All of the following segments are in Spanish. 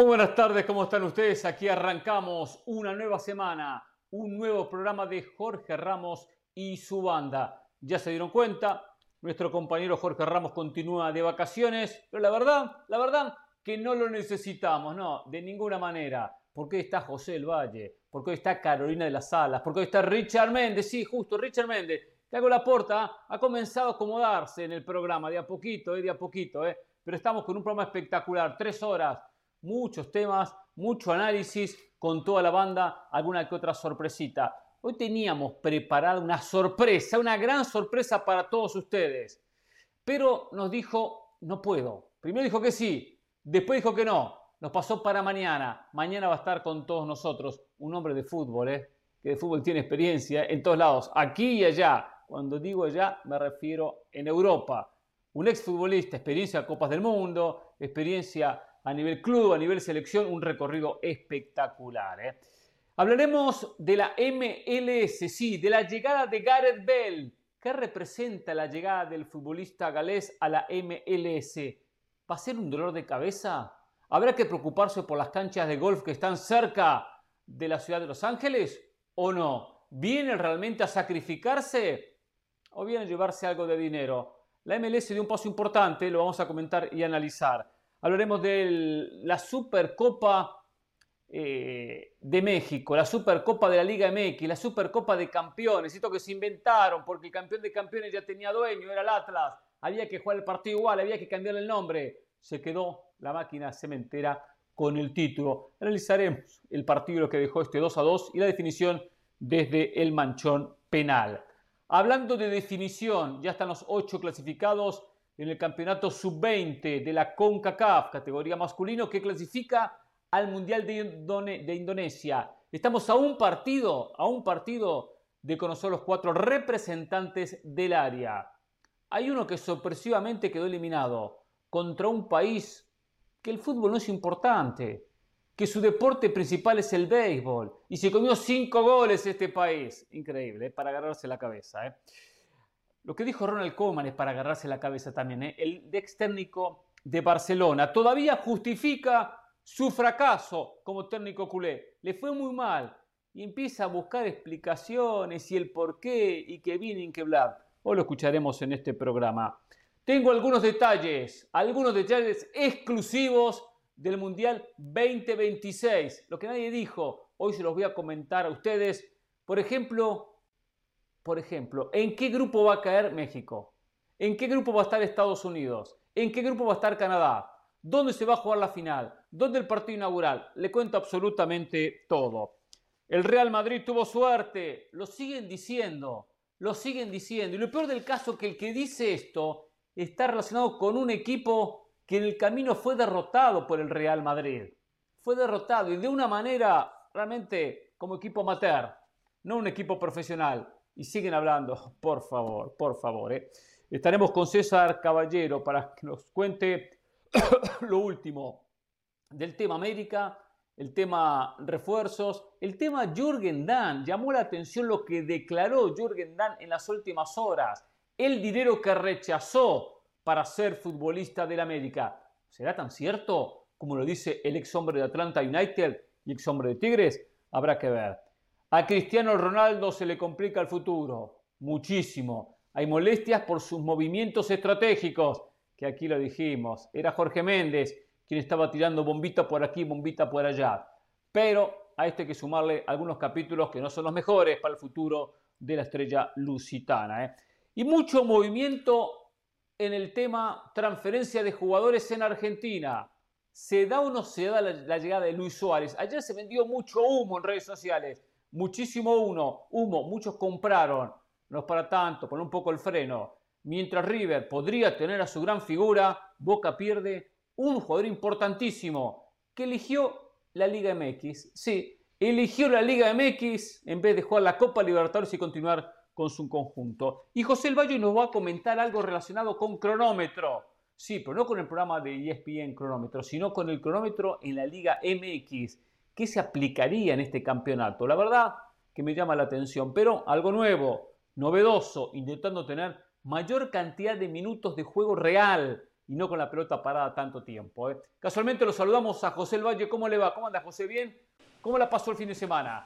Muy buenas tardes, ¿cómo están ustedes? Aquí arrancamos una nueva semana, un nuevo programa de Jorge Ramos y su banda. Ya se dieron cuenta, nuestro compañero Jorge Ramos continúa de vacaciones, pero la verdad, la verdad que no lo necesitamos, no, de ninguna manera. Porque hoy está José El Valle, porque hoy está Carolina de las Salas, porque hoy está Richard Méndez, sí, justo, Richard Méndez. hago La Porta ha comenzado a acomodarse en el programa, de a poquito, eh, de a poquito, eh. pero estamos con un programa espectacular, tres horas, muchos temas, mucho análisis con toda la banda, alguna que otra sorpresita. Hoy teníamos preparada una sorpresa, una gran sorpresa para todos ustedes. Pero nos dijo, no puedo. Primero dijo que sí, después dijo que no. Nos pasó para mañana. Mañana va a estar con todos nosotros un hombre de fútbol, ¿eh? que de fútbol tiene experiencia en todos lados, aquí y allá. Cuando digo allá, me refiero en Europa. Un exfutbolista, experiencia en Copas del Mundo, experiencia a nivel club, a nivel selección, un recorrido espectacular. ¿eh? Hablaremos de la MLS, sí, de la llegada de Gareth Bell. ¿Qué representa la llegada del futbolista galés a la MLS? ¿Va a ser un dolor de cabeza? ¿Habrá que preocuparse por las canchas de golf que están cerca de la ciudad de Los Ángeles? ¿O no? ¿Viene realmente a sacrificarse? ¿O viene a llevarse algo de dinero? La MLS dio un paso importante, lo vamos a comentar y analizar. Hablaremos de la Supercopa eh, de México, la Supercopa de la Liga MX, la Supercopa de Campeones, esto que se inventaron porque el campeón de campeones ya tenía dueño, era el Atlas, había que jugar el partido igual, había que cambiar el nombre, se quedó la máquina cementera con el título. Analizaremos el partido que dejó este 2 a 2 y la definición desde el manchón penal. Hablando de definición, ya están los ocho clasificados en el campeonato sub-20 de la CONCACAF, categoría masculino, que clasifica al Mundial de, Indonesia. Estamos a un partido, a un partido de conocer los cuatro representantes del área. Hay uno que sorpresivamente quedó eliminado contra un país que el fútbol no es importante, que su deporte principal es el béisbol y se comió cinco goles este país. Increíble, ¿eh? para agarrarse la cabeza. ¿eh? Lo que dijo Ronald Koeman es para agarrarse la cabeza también. ¿eh? El ex técnico de Barcelona todavía justifica su fracaso como técnico culé. Le fue muy mal y empieza a buscar explicaciones y el por qué y que viene y que bla. Hoy lo escucharemos en este programa. Tengo algunos detalles, algunos detalles exclusivos del Mundial 2026. Lo que nadie dijo, hoy se los voy a comentar a ustedes. Por ejemplo, por ejemplo, ¿en qué grupo va a caer México? ¿En qué grupo va a estar Estados Unidos? ¿En qué grupo va a estar Canadá? ¿Dónde se va a jugar la final? ¿Dónde el partido inaugural? Le cuento absolutamente todo. El Real Madrid tuvo suerte, lo siguen diciendo, lo siguen diciendo. Y lo peor del caso es que el que dice esto está relacionado con un equipo que en el camino fue derrotado por el Real Madrid. Fue derrotado y de una manera realmente como equipo amateur, no un equipo profesional y siguen hablando, por favor, por favor. ¿eh? Estaremos con César Caballero para que nos cuente lo último del tema América, el tema refuerzos, el tema Jürgen Damm. Llamó la atención lo que declaró Jürgen Damm en las últimas horas. El dinero que rechazó para ser futbolista del América. ¿Será tan cierto como lo dice el ex hombre de Atlanta United y ex hombre de Tigres? Habrá que ver. A Cristiano Ronaldo se le complica el futuro, muchísimo. Hay molestias por sus movimientos estratégicos, que aquí lo dijimos. Era Jorge Méndez quien estaba tirando bombita por aquí, bombita por allá. Pero a este hay que sumarle algunos capítulos que no son los mejores para el futuro de la estrella lusitana. ¿eh? Y mucho movimiento en el tema transferencia de jugadores en Argentina. ¿Se da o no se da la, la llegada de Luis Suárez? Ayer se vendió mucho humo en redes sociales muchísimo uno, humo, muchos compraron, no es para tanto, pon un poco el freno. Mientras River podría tener a su gran figura, Boca pierde un jugador importantísimo que eligió la Liga MX. Sí, eligió la Liga MX en vez de jugar la Copa Libertadores y continuar con su conjunto. Y José El Valle nos va a comentar algo relacionado con cronómetro. Sí, pero no con el programa de ESPN cronómetro, sino con el cronómetro en la Liga MX qué se aplicaría en este campeonato. La verdad que me llama la atención, pero algo nuevo, novedoso, intentando tener mayor cantidad de minutos de juego real. y no con la pelota parada tanto tiempo. ¿eh? Casualmente lo saludamos a José El Valle. ¿Cómo le va? ¿Cómo anda José? ¿Bien? ¿Cómo la pasó el fin de semana?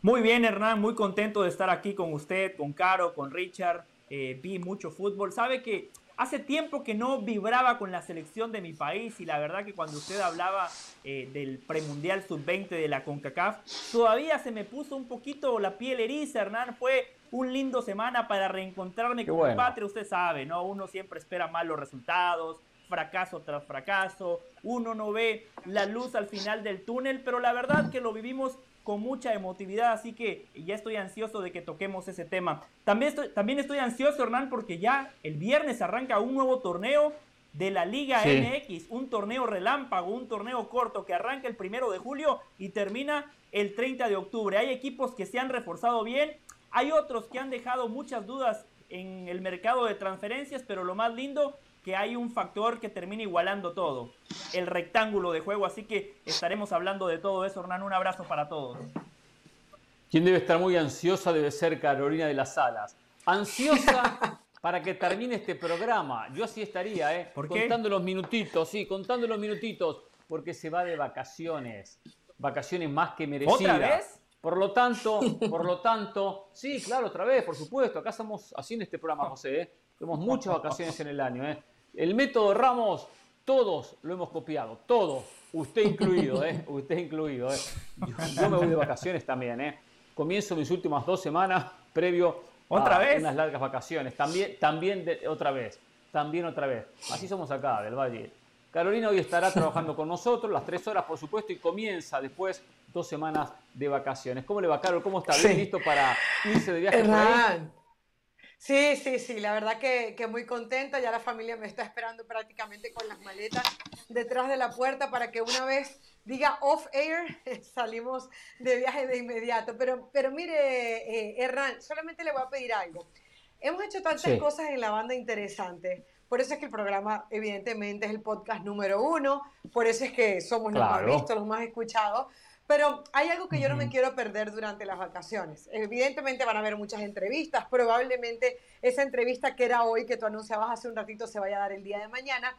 Muy bien, Hernán. Muy contento de estar aquí con usted, con Caro, con Richard. Eh, vi mucho fútbol. Sabe que Hace tiempo que no vibraba con la selección de mi país y la verdad que cuando usted hablaba eh, del premundial sub-20 de la CONCACAF, todavía se me puso un poquito la piel eriza, Hernán. Fue un lindo semana para reencontrarme con mi patria, usted sabe, ¿no? Uno siempre espera malos resultados, fracaso tras fracaso, uno no ve la luz al final del túnel, pero la verdad que lo vivimos con mucha emotividad, así que ya estoy ansioso de que toquemos ese tema. También estoy, también estoy ansioso, Hernán, porque ya el viernes arranca un nuevo torneo de la Liga MX, un torneo relámpago, un torneo corto que arranca el primero de julio y termina el 30 de octubre. Hay equipos que se han reforzado bien, hay otros que han dejado muchas dudas en el mercado de transferencias, pero lo más lindo que hay un factor que termina igualando todo, el rectángulo de juego, así que estaremos hablando de todo eso, Hernán, un abrazo para todos. Quien debe estar muy ansiosa debe ser Carolina de las Salas. Ansiosa para que termine este programa. Yo así estaría, ¿eh? Contando los minutitos, sí, contando los minutitos, porque se va de vacaciones. Vacaciones más que merecidas. ¿Otra vez? Por lo tanto, por lo tanto, sí, claro, otra vez, por supuesto. Acá estamos haciendo este programa, José. ¿eh? Tenemos muchas vacaciones en el año. ¿eh? El método Ramos, todos lo hemos copiado, todos, usted incluido, ¿eh? usted incluido. ¿eh? Yo, me voy de vacaciones también, ¿eh? Comienzo mis últimas dos semanas previo ¿Otra a vez? unas largas vacaciones. También, también otra vez, también otra vez. Así somos acá, del Valle. Carolina hoy estará trabajando con nosotros las tres horas, por supuesto, y comienza después dos semanas de vacaciones. ¿Cómo le va, Carol? ¿Cómo está? ¿Bien listo para irse de viaje? Sí, sí, sí, la verdad que, que, muy contenta. Ya la familia me está esperando prácticamente con las maletas detrás de la puerta para que una vez diga off air, salimos de viaje de inmediato. Pero, pero mire, eh, Hernán, solamente le voy a pedir algo. Hemos hecho tantas cosas en la banda interesantes. Por eso es que el programa, evidentemente, es el podcast número uno. Por eso es que somos los más vistos, los más escuchados. Pero hay algo que yo no me quiero perder durante las vacaciones. Evidentemente van a haber muchas entrevistas, probablemente esa entrevista que era hoy, que tú anunciabas hace un ratito, se vaya a dar el día de mañana.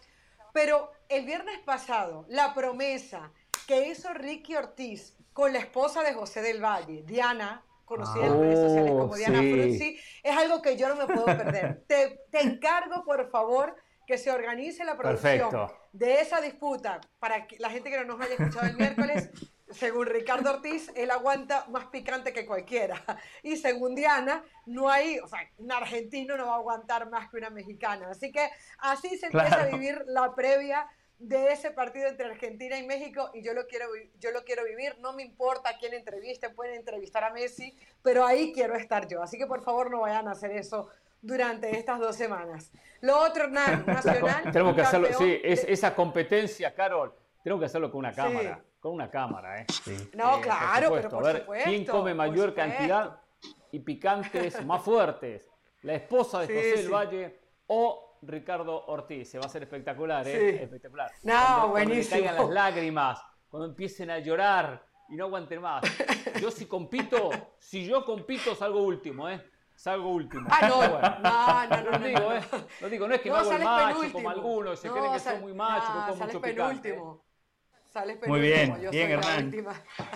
Pero el viernes pasado, la promesa que hizo Ricky Ortiz con la esposa de José del Valle, Diana, conocida en redes sociales como Diana sí. es algo que yo no me puedo perder. te, te encargo, por favor, que se organice la producción de esa disputa para que la gente que no nos haya escuchado el miércoles según Ricardo Ortiz, él aguanta más picante que cualquiera. Y según Diana, no hay, o sea, un argentino no va a aguantar más que una mexicana. Así que así se empieza a vivir la previa de ese partido entre Argentina y México y yo lo quiero yo lo quiero vivir, no me importa quién entreviste, pueden entrevistar a Messi, pero ahí quiero estar yo. Así que por favor no vayan a hacer eso durante estas dos semanas. Lo otro, nacional. tenemos que hacerlo, sí, es, esa competencia, Carol, tenemos que hacerlo con una cámara. Con una cámara, ¿eh? No, eh, claro, pero por A ver, supuesto, ¿quién come mayor cantidad y picantes más fuertes? ¿La esposa de José del Valle o Ricardo Ortiz? Se va a hacer espectacular, ¿eh? Espectacular. No, cuando, buenísimo. Cuando caigan las lágrimas, cuando empiecen a llorar y no aguanten más. Yo si compito, si yo compito salgo último, ¿eh? Salgo último. Ah, no, no, no, no, no, digo, ¿eh? No digo, no es que no, me hago el macho como algunos, se creen que soy muy macho, que como mucho picante. Muy bien, bien, Hernán.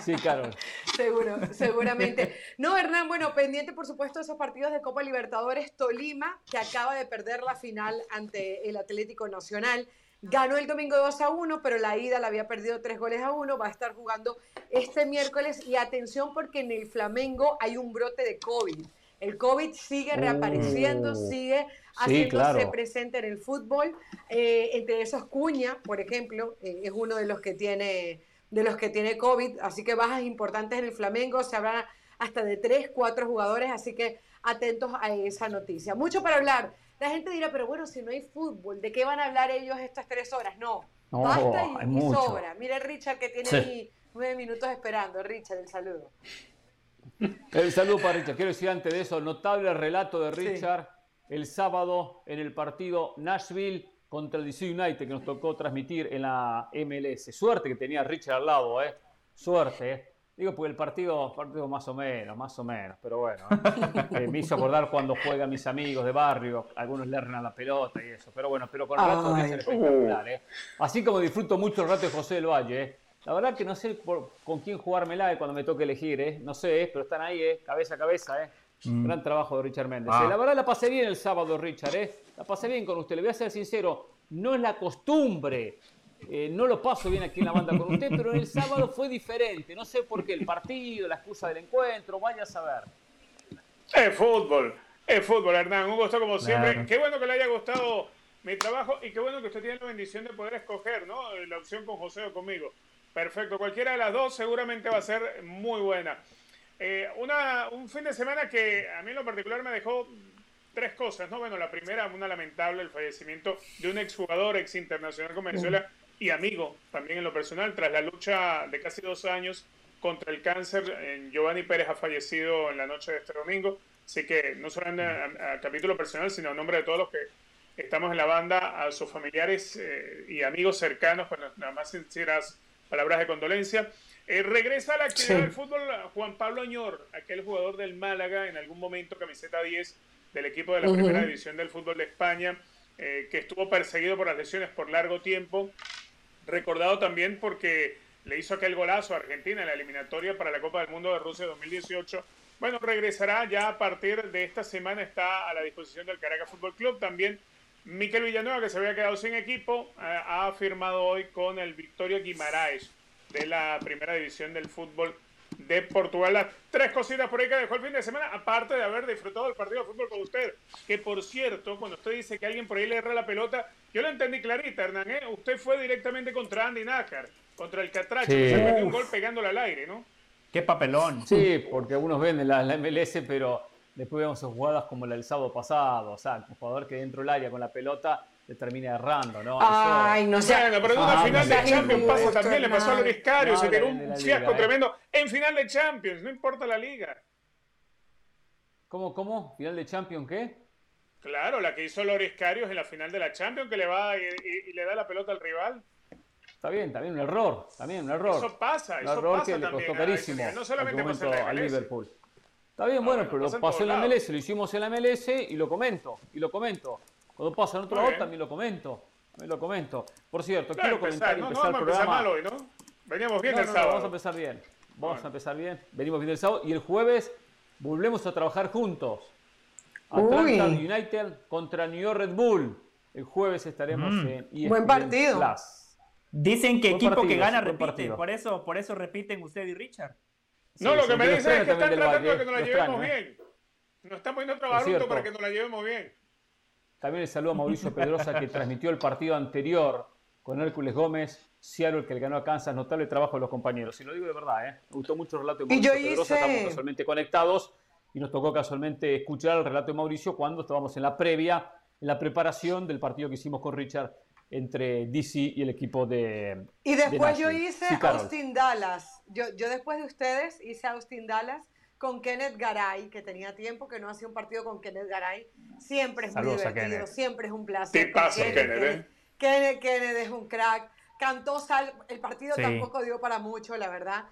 Sí, claro. Seguro, seguramente. No, Hernán, bueno, pendiente por supuesto de esos partidos de Copa Libertadores Tolima, que acaba de perder la final ante el Atlético Nacional. Ganó el domingo 2 a 1, pero la ida la había perdido 3 goles a 1. Va a estar jugando este miércoles. Y atención, porque en el Flamengo hay un brote de COVID. El COVID sigue reapareciendo, oh. sigue haciéndose presente en el fútbol. Eh, entre esos, Cuña, por ejemplo, eh, es uno de los que tiene de los que tiene COVID, así que bajas importantes en el Flamengo, se habla hasta de tres, cuatro jugadores, así que atentos a esa noticia. Mucho para hablar. La gente dirá, pero bueno, si no hay fútbol, ¿de qué van a hablar ellos estas tres horas? No, basta y, sobra. Mira Richard que tiene ahí nueve minutos esperando. Richard, el saludo. El saludo para Richard. Quiero decir antes de eso, notable relato de Richard el sábado en el partido Nashville contra el DC United que nos tocó transmitir en la MLS. Suerte que tenía Richard al lado, ¿eh? Suerte, ¿eh? Digo, pues el partido, partido más o menos, más o menos, pero bueno. ¿eh? me hizo acordar cuando juegan mis amigos de barrio, algunos le a la pelota y eso. Pero bueno, pero con el rato es espectacular. ¿eh? Así como disfruto mucho el rato de José del Valle. ¿eh? La verdad que no sé con quién jugármela cuando me toque elegir, ¿eh? No sé, ¿eh? pero están ahí, ¿eh? Cabeza a cabeza, ¿eh? Mm. Gran trabajo de Richard Méndez. Ah. La verdad la pasé bien el sábado, Richard, ¿eh? La pasé bien con usted. Le voy a ser sincero, no es la costumbre eh, no lo paso bien aquí en la banda con usted, pero en el sábado fue diferente. No sé por qué, el partido, la excusa del encuentro, vaya a saber. Es fútbol, es fútbol, Hernán. Un gusto como siempre. Qué bueno que le haya gustado mi trabajo y qué bueno que usted tiene la bendición de poder escoger, ¿no? La opción con José o conmigo. Perfecto, cualquiera de las dos seguramente va a ser muy buena. Eh, una, un fin de semana que a mí en lo particular me dejó tres cosas, ¿no? Bueno, la primera, una lamentable, el fallecimiento de un exjugador, ex internacional con Venezuela, y amigo también en lo personal, tras la lucha de casi dos años contra el cáncer, Giovanni Pérez ha fallecido en la noche de este domingo, así que no solo a, capítulo personal, sino a nombre de todos los que estamos en la banda, a sus familiares eh, y amigos cercanos, con las más sinceras palabras de condolencia. Eh, regresa a la actividad del fútbol Juan Pablo Añor, aquel jugador del Málaga, en algún momento camiseta 10 del equipo de la primera división del fútbol de España, eh, que estuvo perseguido por las lesiones por largo tiempo recordado también porque le hizo aquel golazo a Argentina en la eliminatoria para la Copa del Mundo de Rusia 2018. Bueno, regresará ya a partir de esta semana, está a la disposición del Caracas Fútbol Club. También Miquel Villanueva, que se había quedado sin equipo, eh, ha firmado hoy con el Victoria Guimaraes de la primera división del fútbol de Portugal. Las tres cositas por ahí que dejó el fin de semana, aparte de haber disfrutado del partido de fútbol con usted. Que por cierto, cuando usted dice que alguien por ahí le erra la pelota, yo lo entendí clarita, Hernán. ¿eh? Usted fue directamente contra Andy Nácar, contra el Catracho, sí. se metió un gol pegándole al aire, ¿no? Qué papelón. Sí, porque algunos ven la, la MLS, pero después vemos jugadas como la del sábado pasado. O sea, un jugador que dentro del área con la pelota le termina errando, ¿no? Ay, no sé. Bueno, pero en una final de Champions pasa también, le pasó a Luis Cario, se tiró un fiasco eh. tremendo en final de Champions, no importa la liga. ¿Cómo, cómo? ¿Final de Champions qué? Claro, la que hizo Loris Carios en la final de la Champions, que le va y, le da la pelota al rival. Está bien, también un error, también un error. Eso pasa, un eso error pasa que le costó carísimo. No solamente pasa en Liverpool. Está bien, bueno, pero lo pasó en la MLS, lo hicimos en la MLS y lo comento, y lo comento. Cuando pasa en otro lado también lo comento. También lo comento. Por cierto, quiero comentar y empezar el programa. Mal hoy, ¿no? Veníamos bien el sábado. Vamos a empezar bien. Vamos a empezar bien. Venimos bien el sábado y el jueves volvemos a trabajar juntos. Atlanta United contra New York Red Bull. El jueves estaremos mm. en ESPN Buen partido. Dicen que equipo que gana repite. Por eso, por eso repiten usted y Richard. No, lo que me dicen es que están tratando de que nos la llevemos ¿eh? bien. Nos estamos yendo a trabajar para que nos la llevemos bien. También le saludo a Mauricio Pedrosa que transmitió el partido anterior con Hércules Gómez, Seattle, que le ganó a Kansas. Notable trabajo de los compañeros. Y lo digo de verdad, ¿eh? me gustó mucho el relato de Mauricio Pedrosa. Estamos casualmente conectados y nos tocó casualmente escuchar el relato de Mauricio cuando estábamos en la previa, en la preparación del partido que hicimos con Richard entre DC y el equipo de. Y después yo hice Austin Dallas. Yo, yo después de ustedes hice Austin Dallas con Kenneth Garay, que tenía tiempo que no hacía un partido con Kenneth Garay. Siempre es muy divertido, siempre es un placer. ¿Qué pasa, Kenneth? ¿eh? Kenneth, Kenneth, es un crack. Cantó sal, el partido tampoco dio para mucho, la verdad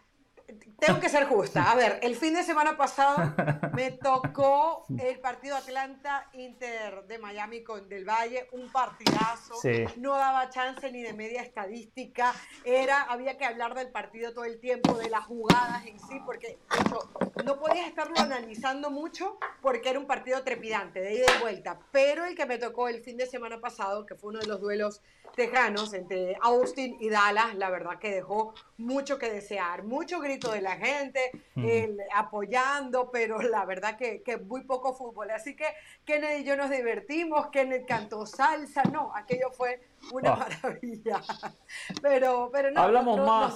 tengo que ser justa. A ver, el fin de semana pasado me tocó el partido Atlanta Inter de Miami con Del Valle, un partidazo. No daba chance ni de media estadística. Era, había que hablar del partido todo el tiempo, de las jugadas en sí, porque no podías estarlo analizando mucho porque era un partido trepidante, de ida y vuelta. Pero el que me tocó el fin de semana pasado, que fue uno de los duelos tejanos entre Austin y Dallas, la verdad que dejó mucho que desear, mucho grito de la gente, apoyando, pero la verdad que, que, muy poco fútbol. Así que Kennedy y yo nos divertimos, Kennedy cantó salsa, no, aquello fue una ah. maravilla. Pero, pero no, Hablamos más,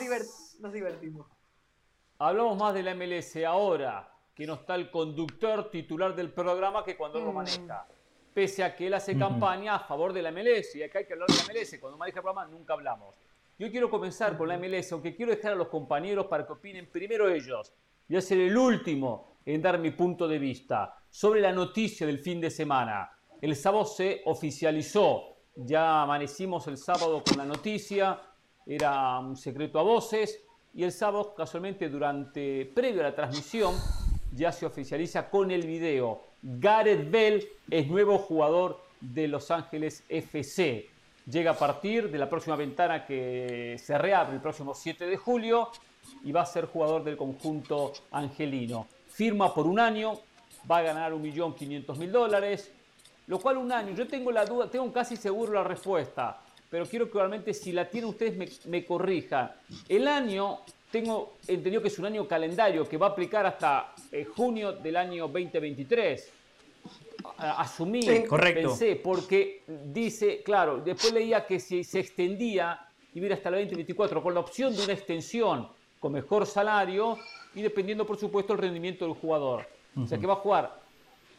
nos, divertimos. Hablamos más de la MLS ahora, que no está el conductor titular del programa que cuando lo mm. maneja pese a que él hace campaña a favor de la MLS. Y acá hay que hablar de la MLS. Cuando maneja el programa nunca hablamos. Yo quiero comenzar con la MLS, aunque quiero dejar a los compañeros para que opinen primero ellos. Voy a ser el último en dar mi punto de vista sobre la noticia del fin de semana. El sábado se oficializó. Ya amanecimos el sábado con la noticia. Era un secreto a voces. Y el sábado, casualmente, durante, previo a la transmisión, ya se oficializa con el video. Gareth Bell es nuevo jugador de Los Ángeles FC. Llega a partir de la próxima ventana que se reabre el próximo 7 de julio y va a ser jugador del conjunto angelino. Firma por un año, va a ganar 1.500.000 dólares, lo cual un año, yo tengo la duda, tengo casi seguro la respuesta, pero quiero que realmente si la tienen ustedes me, me corrijan. El año, tengo entendido que es un año calendario que va a aplicar hasta eh, junio del año 2023. Asumí, correcto. pensé, porque dice, claro, después leía que si se extendía, iba hasta el 2024, con la opción de una extensión con mejor salario y dependiendo, por supuesto, el rendimiento del jugador. O sea que va a jugar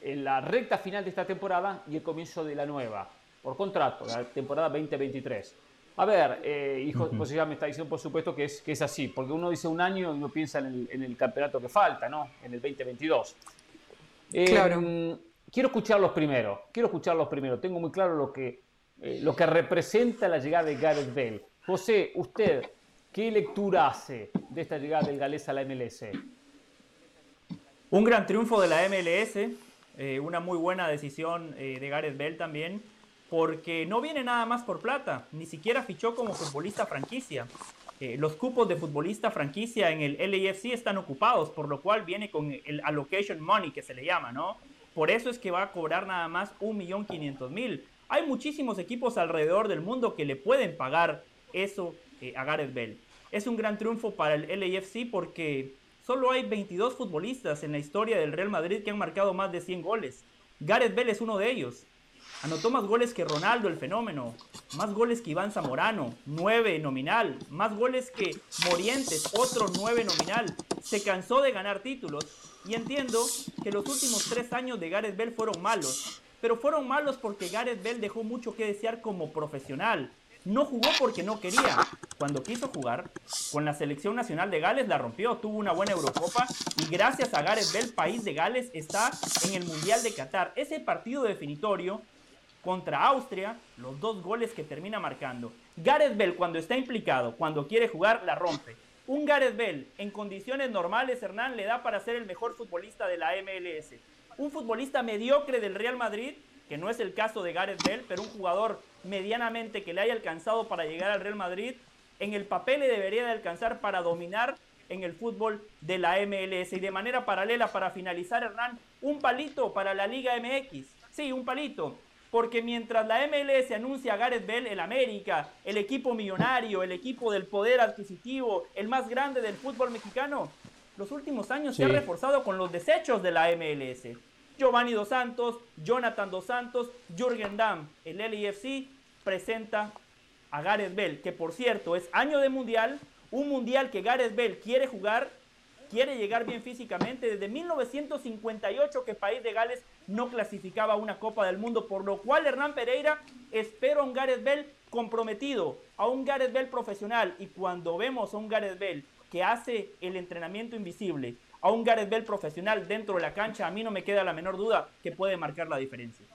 en la recta final de esta temporada y el comienzo de la nueva, por contrato, la temporada 2023. A ver, eh, hijo, pues ya me está diciendo, por supuesto, que es, que es así, porque uno dice un año y uno piensa en el, campeonato que falta, ¿no? En el 2022. Eh, claro. Quiero escucharlos primero, quiero escucharlos primero. Tengo muy claro lo que, eh, lo que representa la llegada de Gareth Bale. José, usted, ¿qué lectura hace de esta llegada del galés a la MLS? Un gran triunfo de la MLS, eh, una muy buena decisión eh, de Gareth Bell también, porque no viene nada más por plata, ni siquiera fichó como futbolista franquicia. Eh, los cupos de futbolista franquicia en el LAFC están ocupados, por lo cual viene con el allocation money que se le llama, ¿no? Por eso es que va a cobrar nada más 1.500.000. Hay muchísimos equipos alrededor del mundo que le pueden pagar eso a Gareth Bell. Es un gran triunfo para el LAFC porque Solo hay 22 futbolistas en la historia del Real Madrid que han marcado más de 100 goles. Gareth Bell es uno de ellos. Anotó más goles que Ronaldo el fenómeno, más goles que Iván Zamorano, 9 nominal, más goles que Morientes, otro 9 nominal. Se cansó de ganar títulos y entiendo que los últimos tres años de Gareth Bell fueron malos, pero fueron malos porque Gareth Bell dejó mucho que desear como profesional. No jugó porque no quería. Cuando quiso jugar, con la selección nacional de Gales la rompió, tuvo una buena Eurocopa y gracias a Gareth Bell, país de Gales está en el Mundial de Qatar. Ese partido definitorio contra Austria, los dos goles que termina marcando. Gareth Bell cuando está implicado, cuando quiere jugar, la rompe. Un Gareth Bell en condiciones normales, Hernán, le da para ser el mejor futbolista de la MLS. Un futbolista mediocre del Real Madrid que no es el caso de Gareth Bell, pero un jugador medianamente que le haya alcanzado para llegar al Real Madrid, en el papel le debería de alcanzar para dominar en el fútbol de la MLS. Y de manera paralela, para finalizar, Hernán, un palito para la Liga MX. Sí, un palito. Porque mientras la MLS anuncia a Gareth Bell, el América, el equipo millonario, el equipo del poder adquisitivo, el más grande del fútbol mexicano, los últimos años se ha reforzado con los desechos de la MLS. Giovanni Dos Santos, Jonathan Dos Santos, Jürgen Damm. El LIFC presenta a Gareth Bell, que por cierto es año de mundial, un mundial que Gareth Bell quiere jugar, quiere llegar bien físicamente. Desde 1958 que País de Gales no clasificaba una Copa del Mundo, por lo cual Hernán Pereira espera a un Gareth Bell comprometido, a un Gareth Bell profesional. Y cuando vemos a un Gareth Bell que hace el entrenamiento invisible, a un Gareth Bell profesional dentro de la cancha, a mí no me queda la menor duda que puede marcar la diferencia.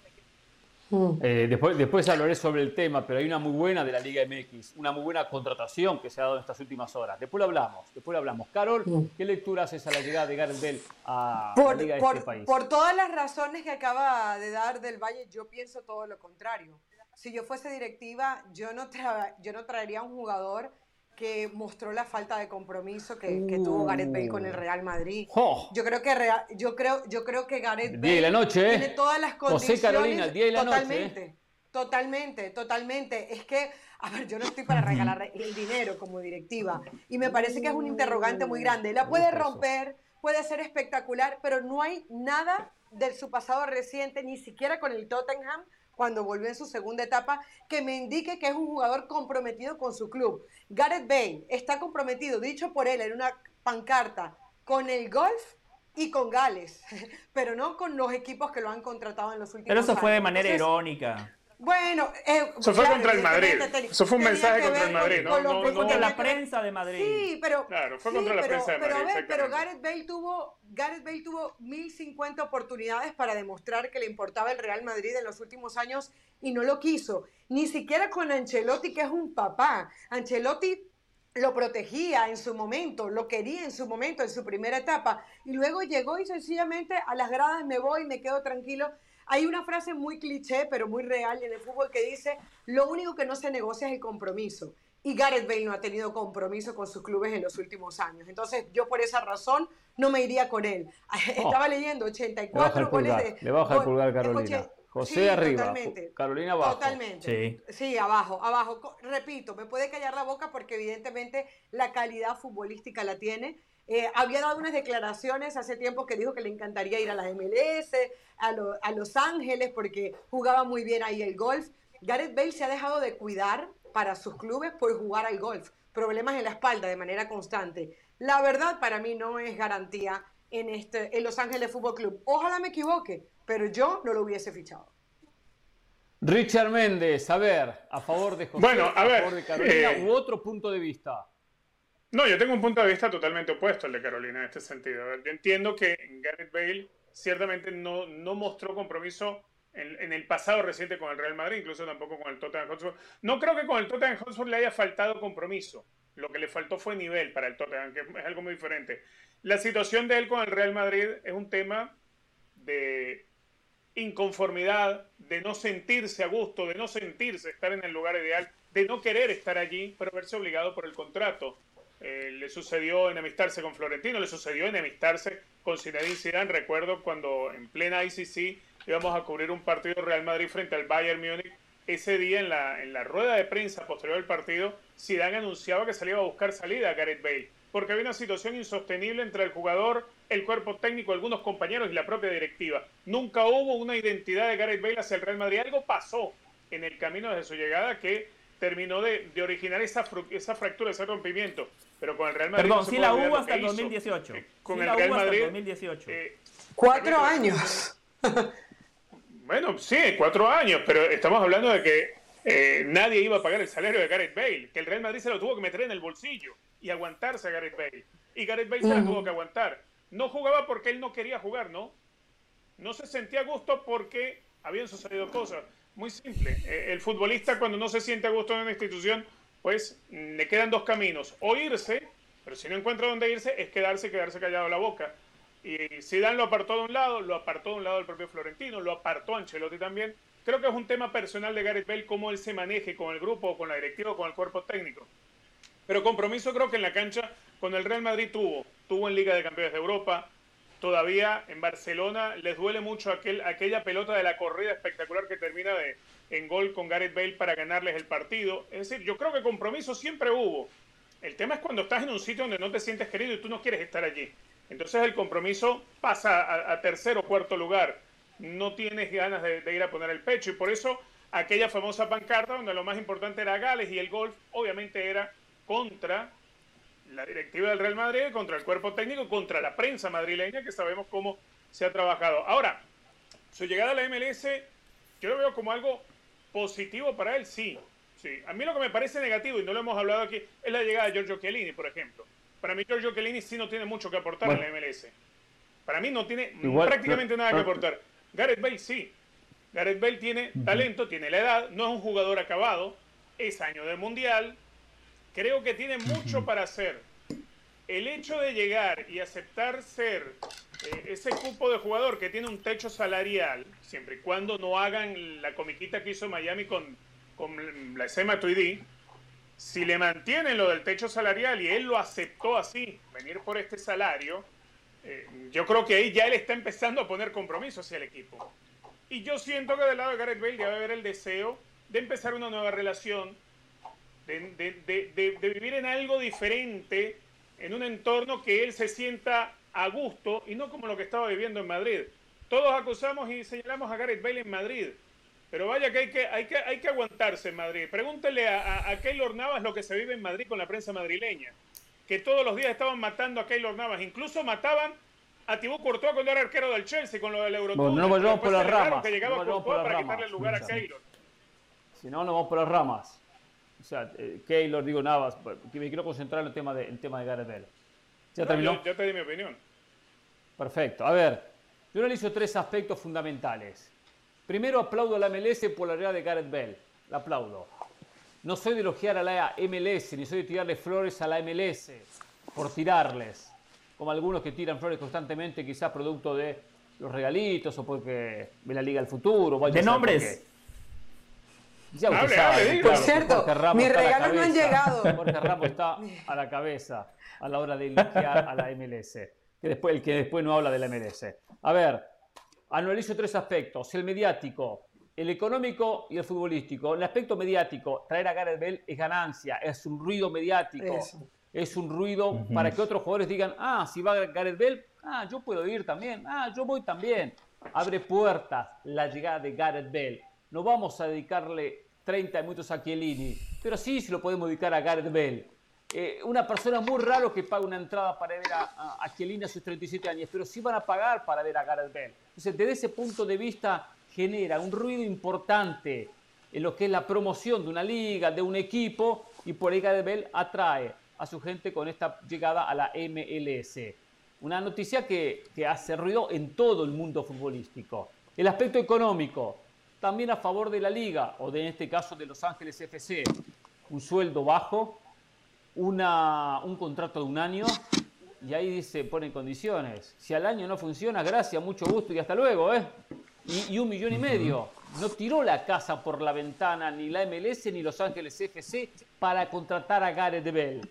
Mm. Eh, después, después hablaré sobre el tema, pero hay una muy buena de la Liga MX, una muy buena contratación que se ha dado en estas últimas horas. Después lo hablamos, después lo hablamos. Carol, mm. ¿qué lectura haces a la llegada de Gareth Bell a la Liga de este país? Por todas las razones que acaba de dar del Valle, yo pienso todo lo contrario. Si yo fuese directiva, yo no, yo no traería un jugador que mostró la falta de compromiso que, tuvo Gareth Bale con el Real Madrid. Yo creo que yo creo yo creo que Gareth Bale la noche, tiene todas las condiciones. José Carolina, el día y la totalmente, noche. Totalmente, totalmente. Es que, a ver, yo no estoy para regalar el dinero como directiva y me parece que es un interrogante muy grande. La puede romper, puede ser espectacular, pero no hay nada de su pasado reciente, ni siquiera con el Tottenham, cuando volvió en su segunda etapa, que me indique que es un jugador comprometido con su club. Gareth Bale está comprometido, dicho por él en una pancarta, con el golf y con Gales, pero no con los equipos que lo han contratado en los últimos años. Pero eso fue de manera irónica. Bueno, eh, eso fue contra el Madrid. Eso fue un mensaje contra el Madrid, ¿no? no, contra la prensa de Madrid. Sí, pero. Claro, fue contra la prensa de Madrid. Pero, a ver, pero Gareth Bale tuvo, Gareth Bale tuvo 1050 oportunidades para demostrar que le importaba el Real Madrid en los últimos años y no lo quiso. Ni siquiera con Ancelotti, que es un papá. Ancelotti lo protegía en su momento, lo quería en su momento, en su primera etapa, y luego llegó y sencillamente a las gradas me voy, me quedo tranquilo. Hay una frase muy cliché, pero muy real en el fútbol que dice, lo único que no se negocia es el compromiso. Y Gareth Bale no ha tenido compromiso con sus clubes en los últimos años. Entonces, yo por esa razón no me iría con él. Estaba leyendo 84 goles de... Le baja el pulgar Carolina. José arriba, Carolina abajo. Totalmente. Sí. abajo, abajo. Repito, me puede callar la boca porque evidentemente la calidad futbolística la tiene. Eh, había dado unas declaraciones hace tiempo que dijo que le encantaría ir a las MLS, a, a Los Ángeles, porque jugaba muy bien ahí el golf. Gareth Bale se ha dejado de cuidar para sus clubes por jugar al golf. Problemas en la espalda de manera constante. La verdad, para mí no es garantía en, este, en Los Ángeles Fútbol Club. Ojalá me equivoque, pero yo no lo hubiese fichado. Richard Méndez, a ver, a favor de José, bueno, a, ver, favor de Carolina, eh, u otro punto de vista. No, yo tengo un punto de vista totalmente opuesto al de Carolina en este sentido. yo entiendo que Gareth Bale ciertamente no, no mostró compromiso en, en, el pasado reciente con el Real Madrid, incluso tampoco con el Tottenham Hotspur. No creo que con el Tottenham Hotspur le haya faltado compromiso. Lo que le faltó fue nivel para el Tottenham, que es algo muy diferente. La situación de él con el Real Madrid es un tema de inconformidad, de no sentirse a gusto, de no sentirse estar en el lugar ideal, de no querer estar allí, pero verse obligado por el contrato. Eh, le sucedió enemistarse con Florentino, le sucedió enemistarse con Zinedine Zidane. Recuerdo cuando en plena ICC íbamos a cubrir un partido Real Madrid frente al Bayern Múnich. Ese día en la, en la rueda de prensa posterior al partido, Zidane anunciaba que salía a buscar salida a Gareth Bale, porque había una situación insostenible entre el jugador el cuerpo técnico, algunos compañeros y la propia directiva. Nunca hubo una identidad de Gareth Bale hacia el Real Madrid. Algo pasó en el camino desde su llegada que terminó de, originar esa, esa fractura, ese rompimiento. Pero con el Real Madrid. Perdón, sí la hubo hasta el 2018. con el Real Madrid. 2018. Eh, cuatro años. bueno, sí, cuatro años, pero estamos hablando de que eh, nadie iba a pagar el salario de Gareth Bale, que el Real Madrid se lo tuvo que meter en el bolsillo y aguantarse a Gareth Bale. Y Gareth Bale se lo tuvo que aguantar no jugaba porque él no quería jugar, ¿no? No se sentía a gusto porque habían sucedido cosas. Muy simple. Eh, el futbolista cuando no se siente a gusto en una institución, pues le quedan dos caminos. O irse, pero si no encuentra dónde irse, es quedarse quedarse callado la boca. Y Zidane lo apartó de un lado, lo apartó de un lado el propio Florentino, lo apartó Ancelotti también. Creo que es un tema personal de Gareth Bale cómo él se maneje con el grupo, con la directiva, con el cuerpo técnico. Pero compromiso creo que en la cancha con el Real Madrid tuvo estuvo en Liga de Campeones de Europa, todavía en Barcelona les duele mucho aquel, aquella pelota de la corrida espectacular que termina en gol con Gareth Bale para ganarles el partido. Es decir, yo creo que compromiso siempre hubo. El tema es cuando estás en un sitio donde no te sientes querido y tú no quieres estar allí. Entonces el compromiso pasa a, tercer o cuarto lugar. No tienes ganas de, de, ir a poner el pecho y por eso aquella famosa pancarta donde lo más importante era Gales y el golf obviamente era contra la directiva del Real Madrid, contra el cuerpo técnico, contra la prensa madrileña, que sabemos cómo se ha trabajado. Ahora, su llegada a la MLS, yo lo veo como algo positivo para él, sí. sí. A mí lo que me parece negativo, y no lo hemos hablado aquí, es la llegada de Giorgio Chiellini, por ejemplo. Para mí Giorgio Chiellini sí no tiene mucho que aportar a la MLS. Para mí no tiene prácticamente nada que aportar. Gareth Bale sí. Gareth Bale tiene talento, tiene la edad, no es un jugador acabado, es año de mundial, creo que tiene mucho para hacer. El hecho de llegar y aceptar ser eh, ese cupo de jugador que tiene un techo salarial, siempre y cuando no hagan la comiquita que hizo Miami con, con la SEMA 2D, si le mantienen lo del techo salarial y él lo aceptó así, venir por este salario, eh, yo creo que ahí ya él está empezando a poner compromiso hacia el equipo. Y yo siento que del lado de Gareth Bale debe haber el deseo de empezar una nueva relación, de, vivir en algo diferente, en un entorno que él se sienta a gusto y no como lo que estaba viviendo en Madrid. Todos acusamos y señalamos a Gareth Bale en Madrid, pero vaya que hay que, hay que, hay que aguantarse en Madrid. Pregúntele a, a, Keylor Navas lo que se vive en Madrid con la prensa madrileña, que todos los días estaban matando a Keylor Navas, incluso mataban a Thibaut Courtois cuando era arquero del Chelsea con lo del Euro. no vayamos por las ramas. Que llegaba no para quitarle el lugar a Keylor. Si no, no vamos por las ramas o sea, eh, Keylor, digo Navas, que me quiero concentrar en el tema de, el tema de Gareth Bale. ¿Ya terminó? Ya, te di mi opinión. Perfecto. A ver, yo analizo tres aspectos fundamentales. Primero, aplaudo a la MLS por la realidad de Gareth Bale. La aplaudo. no soy de elogiar a la MLS, ni soy de tirarle flores a la MLS por tirarles, como algunos que tiran flores constantemente, quizás producto de los regalitos o porque ve la Liga del Futuro. De nombres. Ya Por cierto, mis regalos no han llegado. Jorge Ramos está a la cabeza a la hora de elogiar a la MLS, que después, el que después no habla de la MLS. A ver, analizo tres aspectos. El mediático, el económico y el futbolístico. el aspecto mediático, traer a Gareth Bell es ganancia, es un ruido mediático. Es un ruido para que otros jugadores digan, ah, si va Gareth Bell, ah, yo puedo ir también, ah, yo voy también. Abre puertas la llegada de Gareth Bell. No vamos a dedicarle 30 minutos a Chiellini, pero sí se lo podemos dedicar a Gareth Bell. Eh, una persona muy raro que paga una entrada para ver a, a, Chiellini a sus 37 años, pero sí van a pagar para ver a Gareth Bell. Entonces, desde ese punto de vista, genera un ruido importante en lo que es la promoción de una liga, de un equipo, y por ahí Gareth Bell atrae a su gente con esta llegada a la MLS. Una noticia que, que hace ruido en todo el mundo futbolístico. El aspecto económico, también a favor de la liga, o de, en este caso de Los Ángeles FC. Un sueldo bajo, una, un contrato de un año, y ahí dice, pone condiciones. Si al año no funciona, gracias, mucho gusto y hasta luego, ¿eh? y, un millón y medio. No tiró la casa por la ventana ni la MLS ni Los Ángeles FC para contratar a Gareth Bell.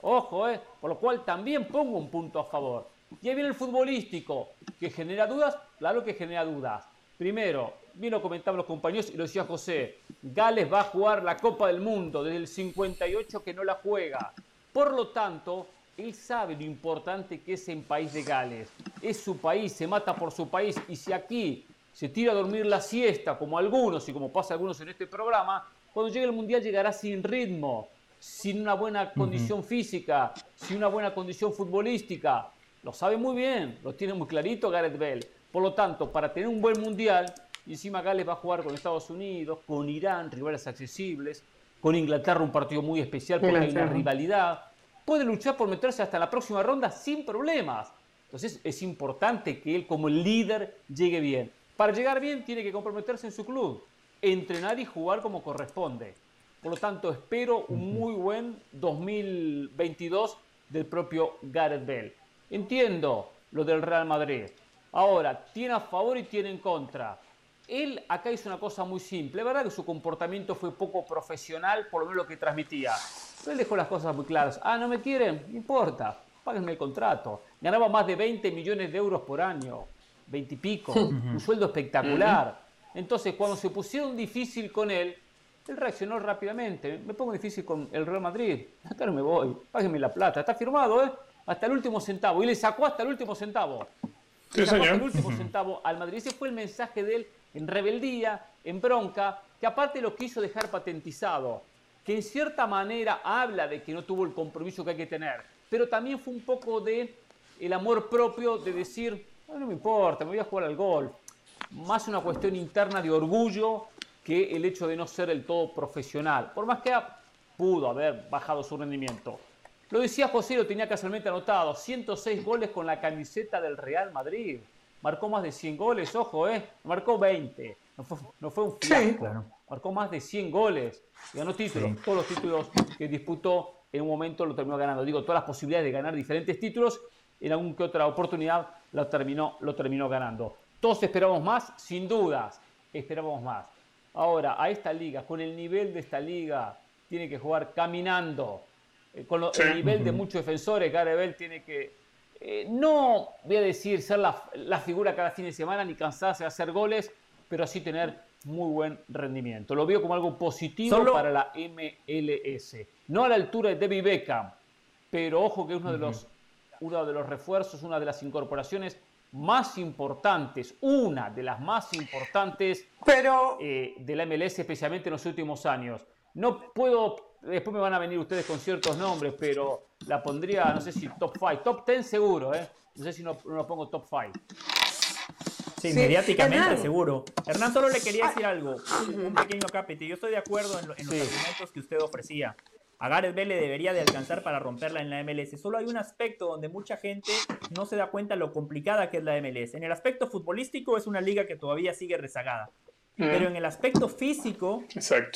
Ojo, ¿eh? Por lo cual también pongo un punto a favor. Y ahí viene el futbolístico, que genera dudas, claro que genera dudas. Primero, bien lo comentaban los compañeros y lo decía José, Gales va a jugar la Copa del Mundo desde el 58 que no la juega. Por lo tanto, él sabe lo importante que es en país de Gales. Es su país, se mata por su país y si aquí se tira a dormir la siesta, como algunos y como pasa algunos en este programa, cuando llegue el Mundial llegará sin ritmo, sin una buena condición física, sin una buena condición futbolística. Lo sabe muy bien, lo tiene muy clarito Gareth Bell. Por lo tanto, para tener un buen Mundial, y encima Gales va a jugar con Estados Unidos, con Irán, rivales accesibles, con Inglaterra un partido muy especial porque hay una rivalidad, puede luchar por meterse hasta la próxima ronda sin problemas. Entonces es importante que él como líder llegue bien. Para llegar bien tiene que comprometerse en su club, entrenar y jugar como corresponde. Por lo tanto, espero un muy buen 2022 del propio Gareth Bell. Entiendo lo del Real Madrid. Ahora, tiene a favor y tiene en contra. Él acá hizo una cosa muy simple. Es verdad que su comportamiento fue poco profesional, por lo menos lo que transmitía. Pero él dejó las cosas muy claras. Ah, no me quieren, no importa, páguenme el contrato. Ganaba más de 20 millones de euros por año, 20 y pico, un sueldo espectacular. Entonces, cuando se pusieron difícil con él, él reaccionó rápidamente. Me pongo difícil con el Real Madrid. Acá no me voy. Páguenme la plata. Está firmado, ¿eh? Hasta el último centavo. Y le sacó hasta el último centavo. Sí, señor. Hasta el último centavo al Madrid. Ese fue el mensaje de él en rebeldía, en bronca, que aparte lo quiso dejar patentizado que en cierta manera habla de que no tuvo el compromiso que hay que tener, pero también fue un poco de el amor propio de decir, no, me importa, me voy a jugar al golf. Más una cuestión interna de orgullo que el hecho de no ser el todo profesional, por más que pudo haber bajado su rendimiento. Lo decía José, lo tenía casualmente anotado, 106 goles con la camiseta del Real Madrid. Marcó más de 100 goles, ojo, ¿eh? Marcó 20. No fue, no fue un fiasco. Marcó más de 100 goles ganó títulos. Todos los títulos que disputó en un momento lo terminó ganando. Digo, todas las posibilidades de ganar diferentes títulos, en alguna que otra oportunidad lo terminó, lo terminó ganando. Todos esperábamos más, sin dudas, esperábamos más. Ahora, a esta liga, con el nivel de esta liga, tiene que jugar caminando. Eh, con el nivel de muchos defensores, Garibel tiene que, eh, no voy a decir ser la, la, figura cada fin de semana ni cansarse de hacer goles, pero así tener muy buen rendimiento. Lo veo como algo positivo para la MLS. No a la altura de Debbie Beckham, pero ojo que es uno de los, uno de los refuerzos, una de las incorporaciones más importantes, una de las más importantes pero... Eh, de la MLS, especialmente en los últimos años. No puedo, después me van a venir ustedes con ciertos nombres, pero la pondría, no sé si top 5, top 10 seguro, ¿eh? No sé si no, no lo pongo top 5. Sí, mediáticamente seguro. Hernán, solo le quería decir algo, un pequeño capítulo. Yo estoy de acuerdo en, los argumentos que usted ofrecía. A Gareth Bale debería de alcanzar para romperla en la MLS. Solo hay un aspecto donde mucha gente no se da cuenta lo complicada que es la MLS. En el aspecto futbolístico es una liga que todavía sigue rezagada. Pero en el aspecto físico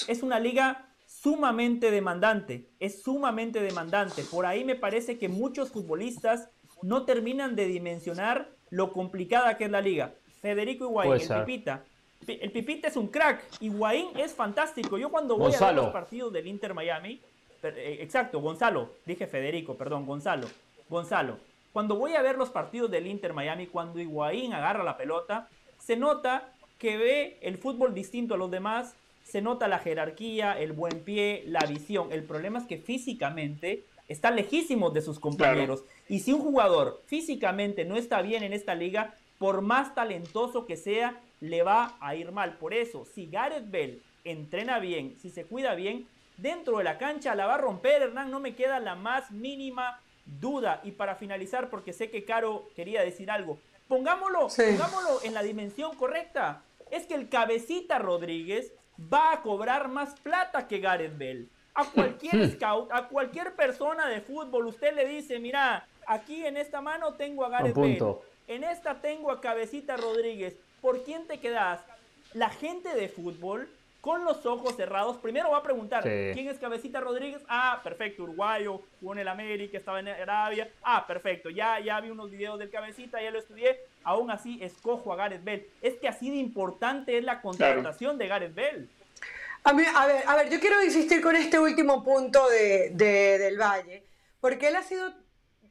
es una liga sumamente demandante, es sumamente demandante. Por ahí me parece que muchos futbolistas no terminan de dimensionar lo complicada que es la liga. Federico Higuaín, el Pipita. El Pipita es un crack. Higuaín es fantástico. Yo cuando voy a ver los partidos del Inter Miami, eh, exacto, Gonzalo, dije Federico, perdón, Gonzalo. Gonzalo, cuando voy a ver los partidos del Inter Miami, cuando Higuaín agarra la pelota, se nota que ve el fútbol distinto a los demás, se nota la jerarquía, el buen pie, la visión. El problema es que físicamente está lejísimo de sus compañeros. Y si un jugador físicamente no está bien en esta liga, por más talentoso que sea, le va a ir mal. Por eso, si Gareth Bell entrena bien, si se cuida bien, dentro de la cancha la va a romper, Hernán, no me queda la más mínima duda. Y para finalizar, porque sé que Caro quería decir algo, pongámoslo, pongámoslo en la dimensión correcta. Es que el cabecita Rodríguez va a cobrar más plata que Gareth Bell. A cualquier scout, a cualquier persona de fútbol, usted le dice, mira, aquí en esta mano tengo a Gareth Bell, en esta tengo a Cabecita Rodríguez. ¿Por quién te quedas? La gente de fútbol con los ojos cerrados, primero va a preguntar, ¿quién es Cabecita Rodríguez? Ah, perfecto, uruguayo, jugó en el América, estaba en Arabia. Ah, perfecto, ya, ya vi unos videos del Cabecita, ya lo estudié. Aún así, escojo a Gareth Bell. Es que así de importante es la contratación de Gareth Bell. A, ver, a ver, yo quiero insistir con este último punto de, del Valle, porque él ha sido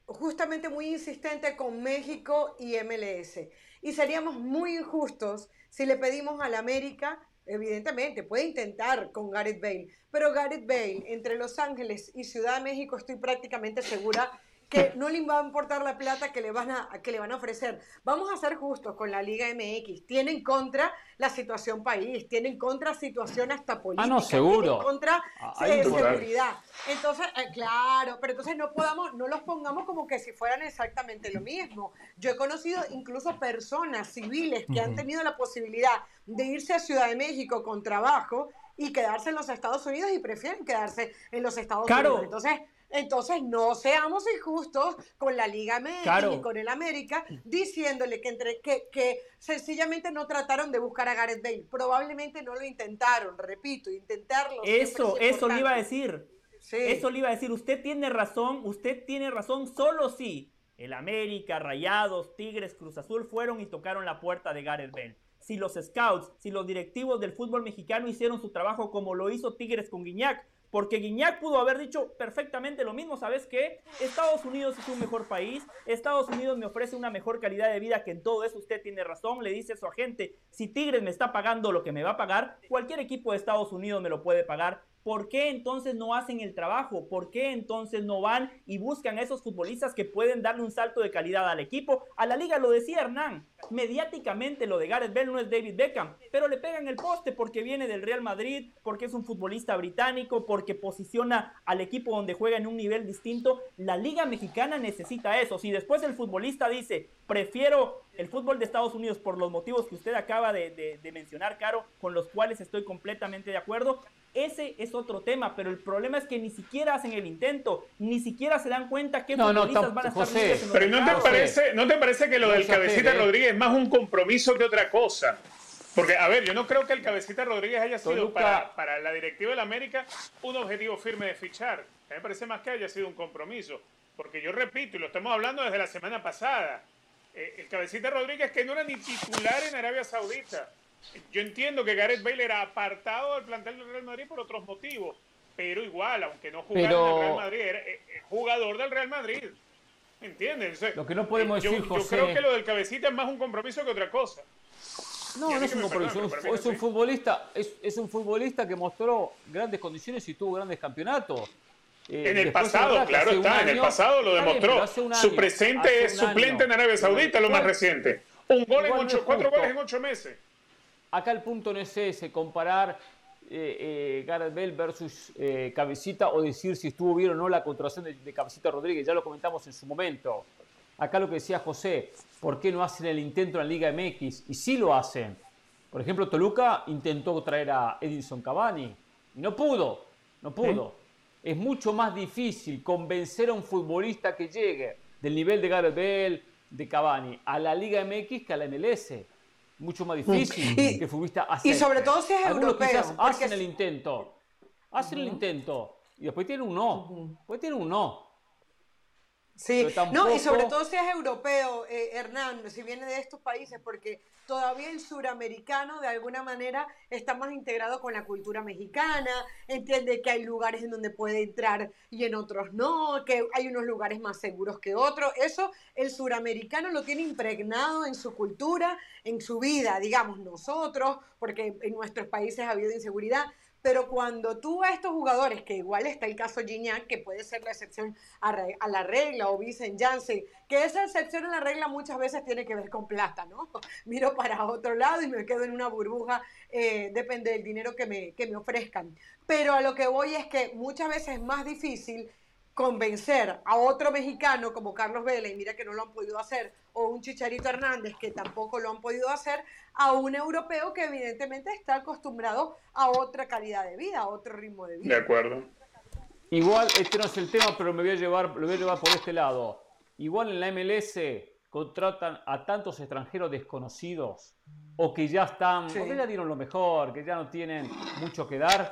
justamente muy insistente con México y MLS. Y seríamos muy injustos si le pedimos al América Evidentemente, puede intentar con Gareth Bale, pero Gareth Bale entre Los Ángeles y Ciudad de México estoy prácticamente segura que no le va a importar la plata que le van a, que le van a ofrecer. Vamos a ser justos con la Liga MX. Tienen contra la situación país, tienen contra situación hasta política. Ah, no, seguro. contra ah, seguridad. Entonces, eh, claro, pero entonces no podamos, no los pongamos como que si fueran exactamente lo mismo. Yo he conocido incluso personas civiles que han tenido la posibilidad de irse a Ciudad de México con trabajo y quedarse en los Estados Unidos y prefieren quedarse en los Estados Unidos. Entonces, entonces, no seamos injustos con la Liga México y con el América, diciéndole que, entre, que, que sencillamente no trataron de buscar a Gareth Bale. Probablemente no lo intentaron, repito, intentarlo. Eso, eso le iba a decir. Eso le iba a decir. Usted tiene razón, usted tiene razón solo si el América, Rayados, Tigres, Cruz Azul fueron y tocaron la puerta de Gareth Bale. Si los scouts, si los directivos del fútbol mexicano hicieron su trabajo como lo hizo Tigres con Guiñac, porque Guiñac pudo haber dicho perfectamente lo mismo, ¿sabes qué? Estados Unidos es un mejor país, Estados Unidos me ofrece una mejor calidad de vida que en todo eso usted tiene razón, le dice a su agente, si Tigres me está pagando lo que me va a pagar, cualquier equipo de Estados Unidos me lo puede pagar, ¿Por qué entonces no hacen el trabajo? ¿Por qué entonces no van y buscan a esos futbolistas que pueden darle un salto de calidad al equipo? A la liga lo decía Hernán, mediáticamente lo de Gareth Bell no es David Beckham, pero le pegan el poste porque viene del Real Madrid, porque es un futbolista británico, porque posiciona al equipo donde juega en un nivel distinto. La liga mexicana necesita eso. Si después el futbolista dice, prefiero el fútbol de Estados Unidos por los motivos que usted acaba de, de mencionar, Caro, con los cuales estoy completamente de acuerdo, ese es otro tema, pero el problema es que ni siquiera hacen el intento, ni siquiera se dan cuenta que no, no, van a estar Pero ¿no te, parece, ¿no te parece que lo del Cabecita Rodríguez es más un compromiso que otra cosa? Porque, a ver, yo no creo que el Cabecita Rodríguez haya sido para, para, la directiva de la América un objetivo firme de fichar. A mí me parece más que haya sido un compromiso. Porque yo repito, y lo estamos hablando desde la semana pasada, eh, el Cabecita Rodríguez que no era ni titular en Arabia Saudita yo entiendo que Gareth Bale era apartado del plantel del Real Madrid por otros motivos, pero igual, aunque no jugara en el Real Madrid, era eh, eh, jugador del Real Madrid. ¿Entiendes? lo que no podemos eh, decir, yo, José... Yo creo que lo del cabecita es más un compromiso que otra cosa. No, no es un compromiso, es un futbolista, es, es, un futbolista que mostró grandes condiciones y tuvo grandes campionatos. en el pasado, claro está, en el pasado lo demostró. Su presente es suplente en Arabia Saudita, lo más reciente. Un gol en ocho, cuatro goles en ocho meses. Acá el punto no es ese, comparar eh, eh, Gareth Bell versus eh, Cabecita o decir si estuvo bien o no la contratación de, Cabecita Rodríguez, ya lo comentamos en su momento. Acá lo que decía José, ¿por qué no hacen el intento en la Liga MX? Y sí lo hacen. Por ejemplo, Toluca intentó traer a Edinson Cavani y no pudo, no pudo. Es mucho más difícil convencer a un futbolista que llegue del nivel de Gareth Bell, de Cavani, a la Liga MX que a la MLS mucho más difícil y, que futbolista Y sobre todo si es europeo. hacen el intento. hacen el intento y después tienen un no. Después tienen un no. Sí, no, y sobre todo si es europeo, eh, Hernán, si viene de estos países, porque todavía el suramericano de alguna manera está más integrado con la cultura mexicana, entiende que hay lugares en donde puede entrar y en otros no, que hay unos lugares más seguros que otros. Eso el suramericano lo tiene impregnado en su cultura, en su vida, digamos nosotros, porque en nuestros países ha habido inseguridad, pero cuando tú a estos jugadores, que igual está el caso Gignac, que puede ser la excepción a, la regla, o Vincent Janssen, que esa excepción a la regla muchas veces tiene que ver con plata, ¿no? Miro para otro lado y me quedo en una burbuja, eh, depende del dinero que me, que me ofrezcan. Pero a lo que voy es que muchas veces es más difícil convencer a otro mexicano como Carlos Vélez, y mira que no lo han podido hacer, o un Chicharito Hernández, que tampoco lo han podido hacer, a un europeo que evidentemente está acostumbrado a otra calidad de vida, a otro ritmo de vida. De acuerdo. Igual, este no es el tema, pero me voy a llevar, lo voy a llevar por este lado. Igual en la MLS contratan a tantos extranjeros desconocidos o que ya están, o que ya dieron lo mejor, que ya no tienen mucho que dar,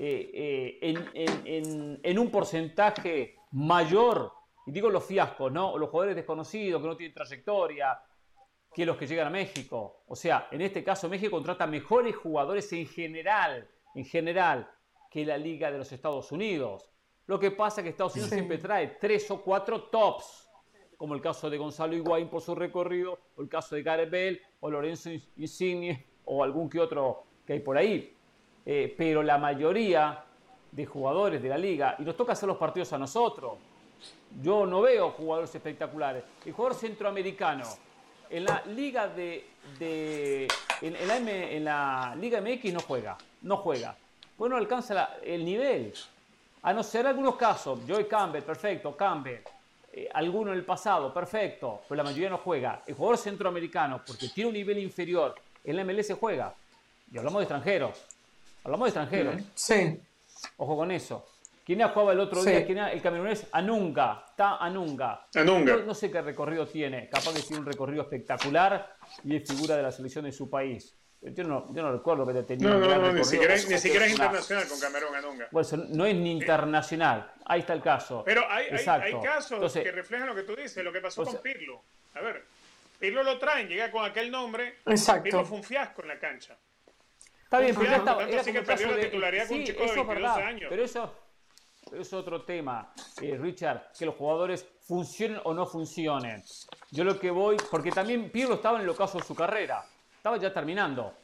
eh, eh, en, un porcentaje mayor, y digo los fiascos, ¿no? los jugadores desconocidos que no tienen trayectoria, que los que llegan a México. O sea, en este caso México contrata mejores jugadores en general, en general, que la Liga de los Estados Unidos. Lo que pasa es que Estados Unidos siempre trae tres o cuatro tops, como el caso de Gonzalo Higuaín por su recorrido, o el caso de Gareth Bale, o Lorenzo Insigne, o algún que otro que hay por ahí. Eh, pero la mayoría de jugadores de la liga, y nos toca hacer los partidos a nosotros, yo no veo jugadores espectaculares. El jugador centroamericano en la liga de, en, la en, la liga MX no juega, no juega. Bueno, alcanza el nivel. A no ser algunos casos, Joey Campbell, perfecto, Campbell, eh, alguno en el pasado, perfecto, pero la mayoría no juega. El jugador centroamericano, porque tiene un nivel inferior, en la MLS juega. Y hablamos de extranjeros. Hablamos de extranjeros. Sí. Ojo con eso. ¿Quién ha jugado el otro día? ¿Quién el camerunés Anunga. Está Anunga. Anunga. No, sé qué recorrido tiene. Capaz que tiene un recorrido espectacular y es figura de la selección de su país. Yo no, yo no recuerdo que tenía no, no, no, ni siquiera, ni siquiera es internacional con Camerún Anunga. Bueno, no es ni internacional. Ahí está el caso. Pero hay, hay, casos que reflejan lo que tú dices, lo que pasó con Pirlo. A ver, Pirlo lo traen, llega con aquel nombre. Exacto. Pirlo fue un fiasco en la cancha. Está bien, pero ya estaba. Era que perdió la titularidad con un chico de 22 años. Pero eso, es otro tema, eh, Richard, que los jugadores funcionen o no funcionen. Yo lo que voy, porque también Pirlo estaba en el ocaso de su carrera, estaba ya terminando.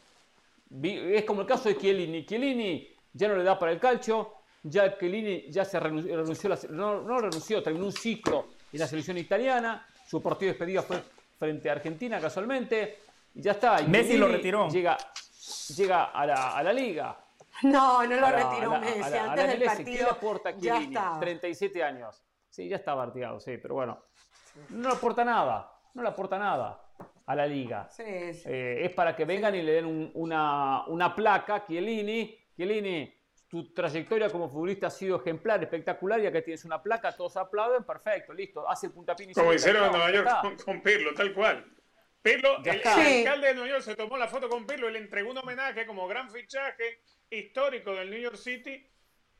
Es como el caso de Chiellini. Chiellini ya no le da para el calcio, ya Chiellini ya se renunció, no, no renunció, terminó un ciclo en la selección italiana, su partido de despedida fue frente a Argentina casualmente, y ya está. Messi lo retiró. Llega, llega a la, a la liga. No, no lo retiró Messi. Antes del partido ¿Qué le aporta Chiellini? 37 años. Sí, ya está barteado, sí, pero bueno. No le aporta nada. No le aporta nada a la liga. Sí, sí. Eh, es para que vengan y le den una, una placa. Chiellini, Chiellini, tu trayectoria como futbolista ha sido ejemplar, espectacular, y acá tienes una placa, todos aplauden, perfecto, listo, hace el puntapié Como hicieron en Nueva York con, con Pirlo, tal cual. Pirlo, el, alcalde de Nueva York se tomó la foto con Pirlo y le entregó un homenaje como gran fichaje histórico del New York City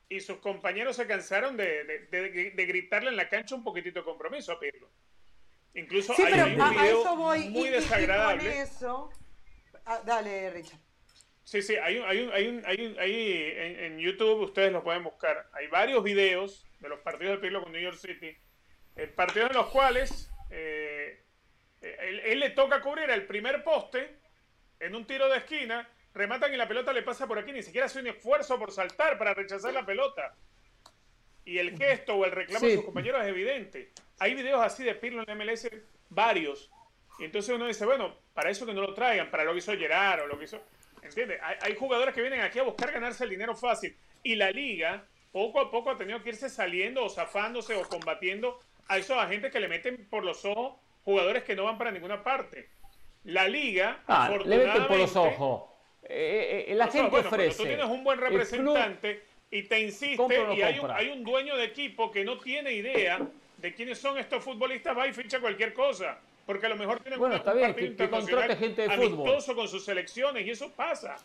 y sus compañeros se cansaron de, gritarle en la cancha un poquitito de compromiso a Pirlo. Incluso hay un video muy desagradable. eso... Ah, dale, Richard. Sí, sí, hay, un, hay, un, hay, un, hay, hay en, YouTube, ustedes lo pueden buscar. Hay varios videos de los partidos de Pirlo con New York City, eh, partidos en los cuales eh, él, le toca cubrir el primer poste en un tiro de esquina, rematan y la pelota le pasa por aquí, ni siquiera hace un esfuerzo por saltar para rechazar la pelota. Y el gesto o el reclamo de sus compañeros es evidente. Hay videos así de Pirlo en MLS, varios. Y entonces uno dice, bueno, para eso que no lo traigan, para lo que hizo Gerard o lo que hizo... ¿Entiendes? Hay, hay jugadores que vienen aquí a buscar ganarse el dinero fácil. Y la liga, poco a poco, ha tenido que irse saliendo o zafándose o combatiendo a esos agentes que le meten por los ojos jugadores que no van para ninguna parte. La liga, ah, le meten por los ojos. Eh, eh, la gente ofrece. tú tienes un buen representante y te insiste y hay un, hay un, dueño de equipo que no tiene idea de quiénes son estos futbolistas, va y ficha cualquier cosa. Porque a lo mejor tienen bueno, está bien, que, gente de fútbol. con sus selecciones y eso pasa.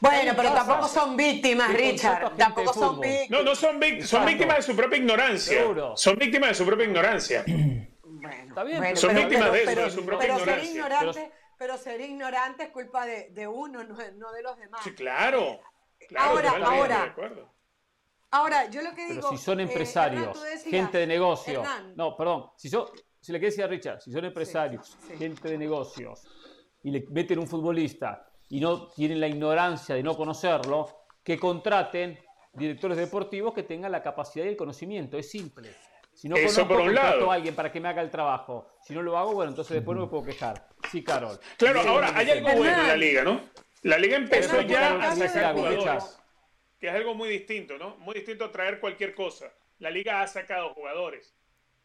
Bueno, pero tampoco son víctimas, Richard. Tampoco son víctimas. No, no son, víctimas, son víctimas de su propia ignorancia. Son víctimas de su propia ignorancia. Bueno, está bien. son víctimas de eso, de su propia ignorancia. pero, ser ignorante es culpa de, de uno, no, no, de los demás. Sí, claro. claro ahora, ahora. Ahora, yo lo que digo. Pero si son eh, empresarios, gente de negocios. no, perdón. Si, yo, si le quieres decir a Richard, si son empresarios, gente de negocios, y le meten un futbolista y no tienen la ignorancia de no conocerlo, que contraten directores deportivos que tengan la capacidad y el conocimiento. Es simple. Si no Eso conozco, por un lado. a alguien para que me haga el trabajo. Si no lo hago, bueno, entonces después no me puedo quejar. Sí, Carol. Claro, ahora hay algo bueno en la liga, ¿no? La liga empezó ya a sacar jugadores que es algo muy distinto, ¿no? Muy distinto a traer cualquier cosa. La liga ha sacado jugadores.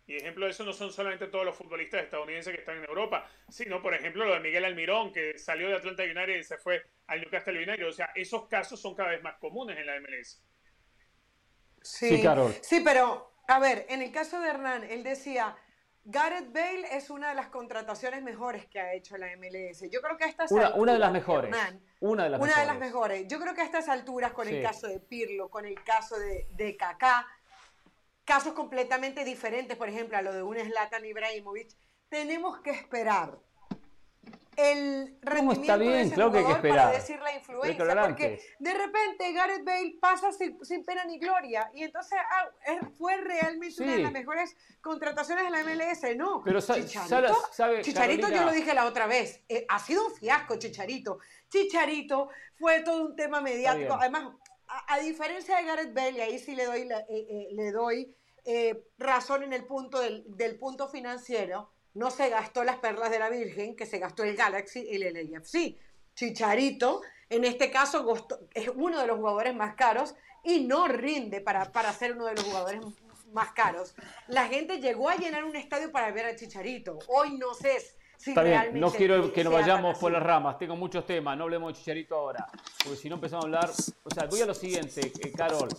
Y ejemplo de eso no son solamente todos los futbolistas estadounidenses que están en Europa, sino por ejemplo lo de Miguel Almirón, que salió de Atlanta United y se fue al Newcastle United. O sea, esos casos son cada vez más comunes en la MLS. Sí, sí, Carol. sí pero a ver, en el caso de Hernán, él decía, Gareth Bale es una de las contrataciones mejores que ha hecho la MLS. Yo creo que a estas una, alturas, una de las mejores. una de las una mejores. de las mejores. Yo creo que a estas alturas, con el caso de Pirlo, con el caso de, de Kaká, casos completamente diferentes, por ejemplo, a lo de un Zlatan Ibrahimovic, tenemos que esperar el rendimiento está bien? de ese claro jugador que para decir la influencia, porque de repente Gareth Bale pasa sin, pena ni gloria y entonces ah, fue realmente una de las mejores contrataciones de la MLS, no. Pero Chicharito, sabe, Chicharito yo lo dije la otra vez, eh, ha sido un fiasco Chicharito. Chicharito fue todo un tema mediático, además a, diferencia de Gareth Bale y ahí sí le doy eh, eh, le doy razón en el punto del, del punto financiero no se gastó las perlas de la Virgen, que se gastó el Galaxy y el LAFC. Chicharito, en este caso, es uno de los jugadores más caros y no rinde para, para ser uno de los jugadores más caros. La gente llegó a llenar un estadio para ver a Chicharito. Hoy no sé Está bien, no quiero que nos vayamos por las ramas, tengo muchos temas, no hablemos de Chicharito ahora, porque si no empezamos a hablar, o sea, voy a lo siguiente, eh, Carol,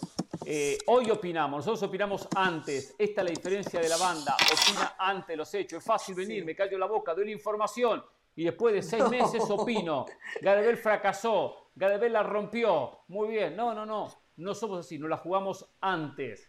eh, hoy opinamos, nosotros opinamos antes, esta es la diferencia de la banda, opina antes los hechos, es fácil venir, me callo la boca, doy la información y después de seis meses opino, Gadebel fracasó, Gadebel la rompió, muy bien, no, no, no, no somos así, nos la jugamos antes.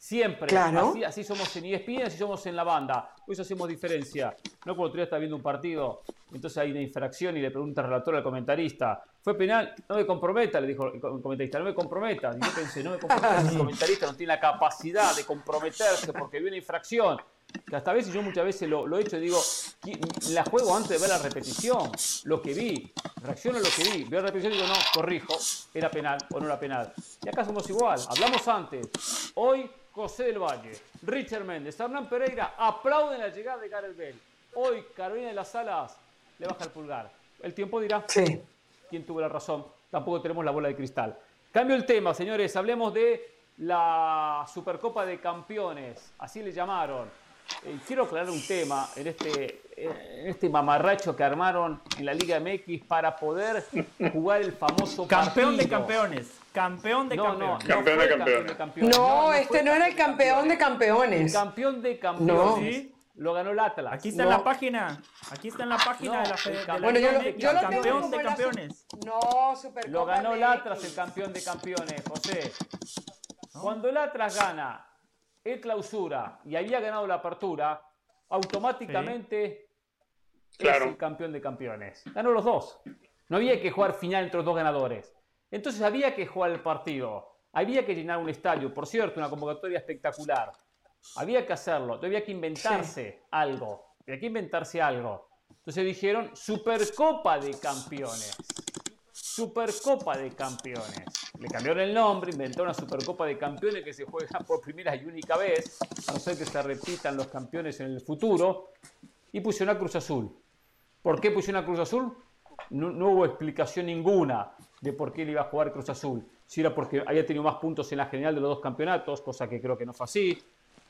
Siempre. Así, somos en ESPN, así somos en la banda. Por eso hacemos diferencia. No como otro día está viendo un partido, entonces hay una infracción y le pregunta al relator al comentarista, ¿fue penal? No me comprometa, le dijo el comentarista, no me comprometa. Y yo pensé, no me comprometa, el comentarista no tiene la capacidad de comprometerse porque viene una infracción. Que hasta a veces yo muchas veces lo, he hecho y digo, la juego antes de ver la repetición, lo que vi, reacciono a lo que vi, veo la repetición y digo, no, corrijo, era penal o no era penal. Y acá somos igual, hablamos antes. Hoy José del Valle, Richard Méndez, Hernán Pereira aplauden la llegada de Gareth Bell. Hoy Carolina de las Salas le baja el pulgar. El tiempo dirá quién tuvo la razón. Tampoco tenemos la bola de cristal. Cambio el tema, señores. Hablemos de la Supercopa de Campeones. Así le llamaron. Eh, quiero aclarar un tema en este, en este mamarracho que armaron en la Liga MX para poder jugar el famoso campeón de campeones. Campeón de campeones. No, campeón, de campeones. No, este no era el campeón de campeones. El campeón de campeones. Lo ganó el Atlas. Aquí está en la página. Aquí está en la página de la Federación. Bueno, yo, lo, yo lo campeón de campeones. No, Supercopa Lo ganó el Atlas, el campeón de campeones, José. Cuando el Atlas gana el clausura y había ganado la apertura, automáticamente es el campeón de campeones. Ganó los dos. No había que jugar final entre los dos ganadores. Entonces había que jugar el partido. Había que llenar un estadio. Por cierto, una convocatoria espectacular. Había que hacerlo. Había que inventarse algo. Había que inventarse algo. Entonces dijeron Supercopa de Campeones. Supercopa de Campeones. Le cambiaron el nombre, inventaron una Supercopa de Campeones que se juega por primera y única vez, a no ser que se repitan los campeones en el futuro, y pusieron a Cruz Azul. ¿Por qué pusieron a Cruz Azul? No, no, hubo explicación ninguna de por qué le iba a jugar Cruz Azul. Si era porque había tenido más puntos en la general de los dos campeonatos, cosa que creo que no fue así,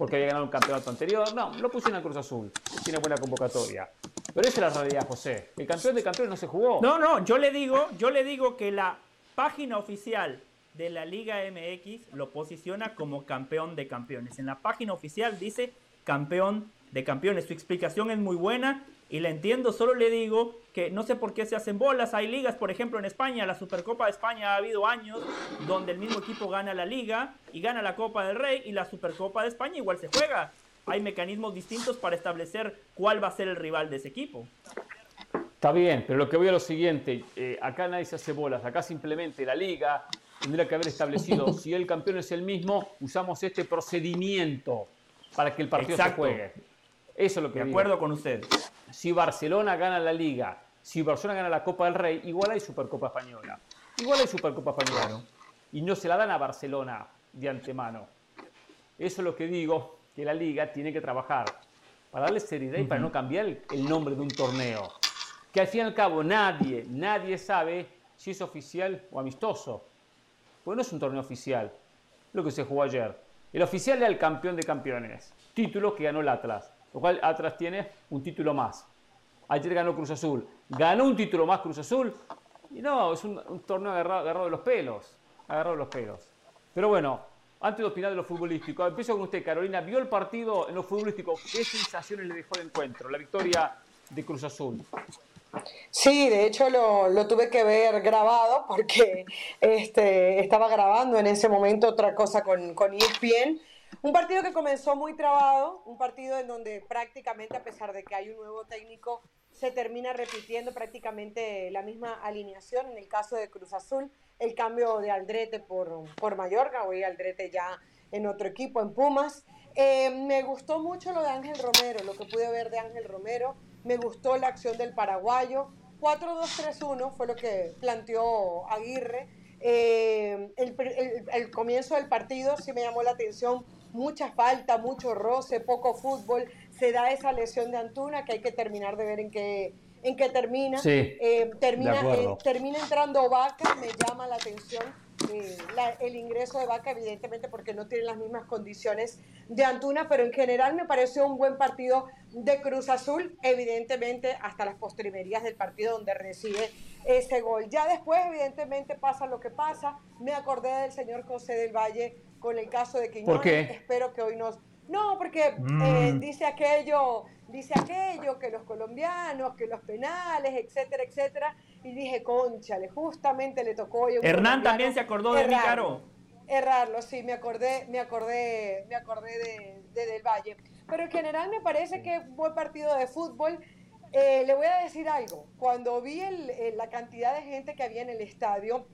porque había ganado un campeonato anterior. No, lo pusieron a Cruz Azul. Tiene buena convocatoria. Pero esa es la realidad, José. El campeón de campeones no se jugó. No, no, yo le digo, yo le digo que la página oficial de la Liga MX lo posiciona como campeón de campeones. En la página oficial dice campeón de Campeones. Su explicación es muy buena y la entiendo, solo le digo que no sé por qué se hacen bolas. Hay ligas, por ejemplo, en España, la Supercopa de España ha habido años donde el mismo equipo gana la liga y gana la Copa del Rey y la Supercopa de España igual se juega. Hay mecanismos distintos para establecer cuál va a ser el rival de ese equipo. Está bien, pero lo que voy a lo siguiente, eh, acá nadie se hace bolas, acá simplemente la liga tendría que haber establecido, si el campeón es el mismo, usamos este procedimiento para que el partido se juegue. Eso es lo que De acuerdo con usted. Si Barcelona gana la Liga, si Barcelona gana la Copa del Rey, igual hay Supercopa Española. Igual hay Supercopa Española. Y no se la dan a Barcelona de antemano. Eso es lo que digo, que la Liga tiene que trabajar para darle seriedad y para no cambiar el, nombre de un torneo. Que al fin y al cabo nadie, nadie sabe si es oficial o amistoso. Pues no es un torneo oficial, lo que se jugó ayer. El oficial era el campeón de campeones, título que ganó el Atlas. Lo cual Atlas tiene un título más. Ayer ganó Cruz Azul. Ganó un título más Cruz Azul. Y no, es un, torneo agarrado, de los pelos. Agarrado de los pelos. Pero bueno, antes de opinar de lo futbolístico, empiezo con usted, Carolina. ¿Vio el partido en lo futbolístico? ¿Qué sensaciones le dejó el encuentro? La victoria de Cruz Azul. Sí, de hecho lo, lo, tuve que ver grabado porque este, estaba grabando en ese momento otra cosa con, con ESPN un partido que comenzó muy trabado, un partido en donde prácticamente, a pesar de que hay un nuevo técnico, se termina repitiendo prácticamente la misma alineación. En el caso de Cruz Azul, el cambio de Aldrete por, por Mallorca, hoy Aldrete ya en otro equipo, en Pumas. Eh, me gustó mucho lo de Ángel Romero, lo que pude ver de Ángel Romero. Me gustó la acción del paraguayo. 4-2-3-1 fue lo que planteó Aguirre. Eh, el, el, el, comienzo del partido sí me llamó la atención mucha falta, mucho roce, poco fútbol, se da esa lesión de Antuna que hay que terminar de ver en qué, en qué termina. Eh, termina, eh, termina entrando Vaca, me llama la atención eh, el ingreso de Vaca, evidentemente porque no tiene las mismas condiciones de Antuna, pero en general me pareció un buen partido de Cruz Azul, evidentemente hasta las postrimerías del partido donde recibe ese gol. Ya después, evidentemente, pasa lo que pasa. Me acordé del señor José del Valle con el caso de Quiñones. ¿Por qué? Espero que hoy nos... No, porque eh, mm. dice aquello, dice aquello, que los colombianos, que los penales, etcétera, etcétera. Y dije, conchale, justamente le tocó hoy Hernán también se acordó de mi caro. Errarlo, sí, me acordé, me acordé, me acordé de, Del Valle. Pero en general me parece que fue partido de fútbol. Eh, le voy a decir algo. Cuando vi la cantidad de gente que había en el estadio,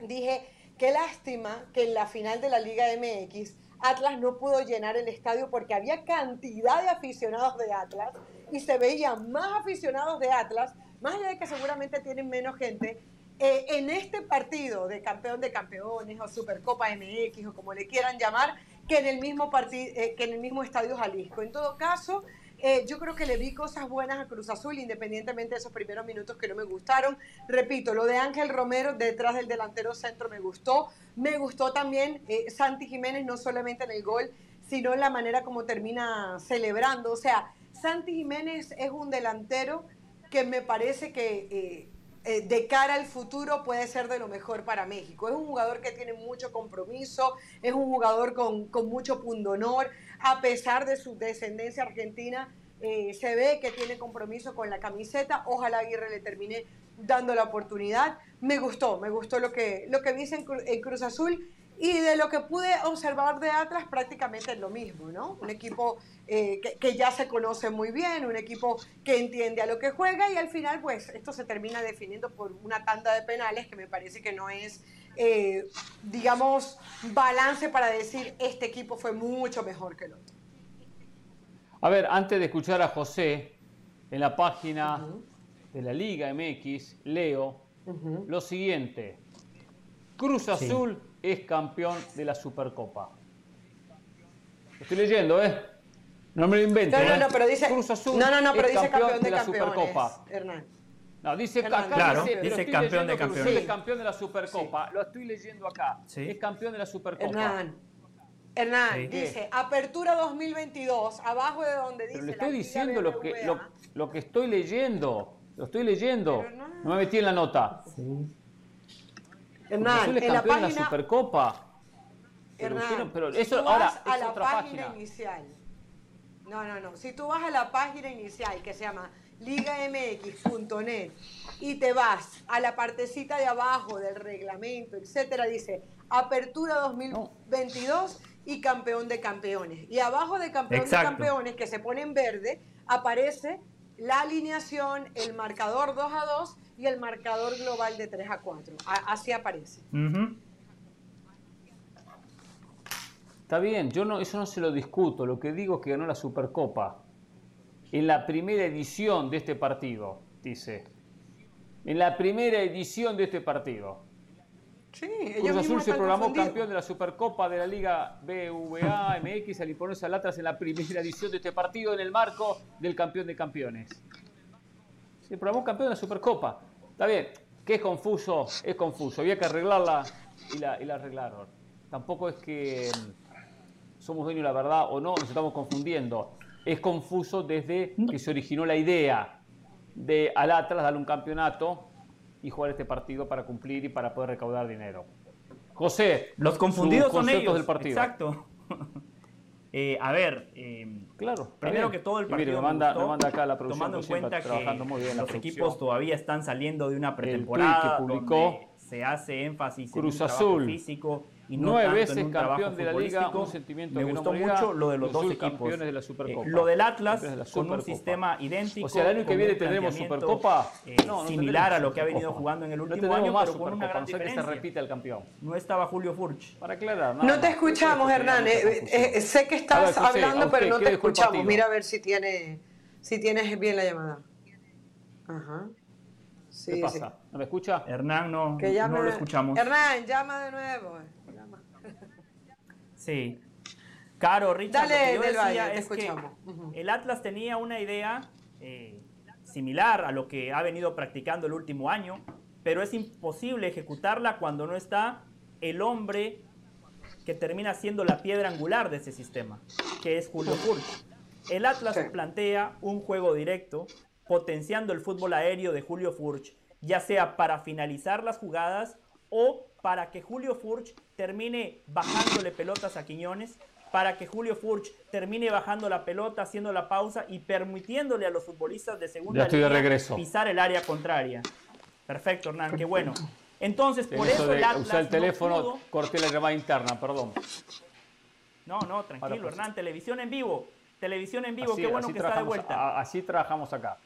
dije, Qué lástima que en la final de la Liga MX Atlas no pudo llenar el estadio porque había cantidad de aficionados de Atlas y se veían más aficionados de Atlas, más allá de que seguramente tienen menos gente, eh, en este partido de campeón de campeones o Supercopa MX o como le quieran llamar, que en el mismo, eh, que en el mismo estadio Jalisco. En todo caso, eh, yo creo que le vi cosas buenas a Cruz Azul, independientemente de esos primeros minutos que no me gustaron. Repito, lo de Ángel Romero detrás del delantero centro me gustó. Me gustó también eh, Santi Jiménez, no solamente en el gol, sino en la manera como termina celebrando. O sea, Santi Jiménez es un delantero que me parece que eh, de cara al futuro puede ser de lo mejor para México. Es un jugador que tiene mucho compromiso, es un jugador con, con mucho pundonor a pesar de su descendencia argentina, eh, se ve que tiene compromiso con la camiseta. Ojalá Aguirre le termine dando la oportunidad. Me gustó, me gustó lo que, lo que dice en, Cruz Azul y de lo que pude observar de Atlas prácticamente es lo mismo, ¿no? Un equipo eh, que, ya se conoce muy bien, un equipo que entiende a lo que juega y al final pues esto se termina definiendo por una tanda de penales que me parece que no es eh, digamos, balance para decir este equipo fue mucho mejor que el otro. A ver, antes de escuchar a José, en la página de la Liga MX, leo lo siguiente. Cruz Azul es campeón de la Supercopa. Estoy leyendo, ¿eh? No me lo invento. No, no, ¿eh? no, pero dice, Cruz Azul no, no, no, pero es dice campeón, campeón de, la campeones, Supercopa. Hernán. No, dice acá, claro, dice, dice campeón de campeones. Es campeón de la Supercopa. Lo estoy leyendo acá. Es campeón de la Supercopa. Hernán, Hernán dice Apertura 2022, abajo de donde dice. Pero le estoy diciendo lo que, lo, que estoy leyendo. Lo estoy leyendo. No me metí en la nota. Hernán, es campeón de la Supercopa. Hernán, pero eso ahora a la página, inicial. No, no, no. Si tú vas a la página inicial que se llama ligamx.net y te vas a la partecita de abajo del reglamento, etcétera, dice Apertura 2022 y Campeón de Campeones. Y abajo de Campeón de Campeones, que se pone en verde, aparece la alineación, el marcador 2 a 2 y el marcador global de 3 a 4. así aparece. Está bien, yo no, eso no se lo discuto. Lo que digo es que ganó la Supercopa en la primera edición de este partido, dice. En la primera edición de este partido. Sí, Cruz Azul se programó campeón de la Supercopa de la Liga BVA MX al imponerse al Atlas en la primera edición de este partido en el marco del campeón de campeones. Se programó campeón de la Supercopa. Está bien, que es confuso, es confuso. Había que arreglarla y la, y la arreglaron. Tampoco es que mm, somos dueños de la verdad o no, nos estamos confundiendo. Es confuso desde que se originó la idea de al Atlas darle un campeonato y jugar este partido para cumplir y para poder recaudar dinero. José, los confundidos son ellos. Del partido. Exacto. Eh, a ver, eh, claro, primero que todo el partido me manda, manda acá la tomando en cuenta que los equipos todavía están saliendo de una pretemporada que publicó se hace énfasis Cruz en un Azul. físico y Nueve veces campeón de la liga, un sentimiento Me gustó mucho lo de los dos equipos. De la Supercopa. Eh, lo del Atlas con un sistema idéntico. O sea, el año que viene tendremos Supercopa eh, similar a lo que ha venido jugando en el último año, pero con una gran diferencia. que se repite el campeón. No estaba Julio Furch. Para aclarar. No te escuchamos, Hernán. Eh, sé que estás hablando, pero no te escuchamos. Mira a ver si tiene si tienes bien la llamada. Ajá. ¿Qué pasa? ¿No me escucha? Hernán, no, no lo escuchamos. Hernán, llama de nuevo. Sí. Caro, Richard, Dale, lo que yo decía es que el Atlas tenía una idea eh, similar a lo que ha venido practicando el último año, pero es imposible ejecutarla cuando no está el hombre que termina siendo la piedra angular de ese sistema, que es Julio Furch. El Atlas plantea un juego directo, potenciando el fútbol aéreo de Julio Furch, ya sea para finalizar las jugadas o para que Julio Furch termine bajándole pelotas a Quiñones, para que Julio Furch termine bajando la pelota, haciendo la pausa y permitiéndole a los futbolistas de segunda línea pisar el área contraria. Perfecto, Hernán, qué bueno. Entonces, por eso, el Atlas el teléfono, corté la llamada interna, perdón. No, no, tranquilo, Hernán, televisión en vivo. Televisión en vivo, qué bueno que está de vuelta. así trabajamos acá.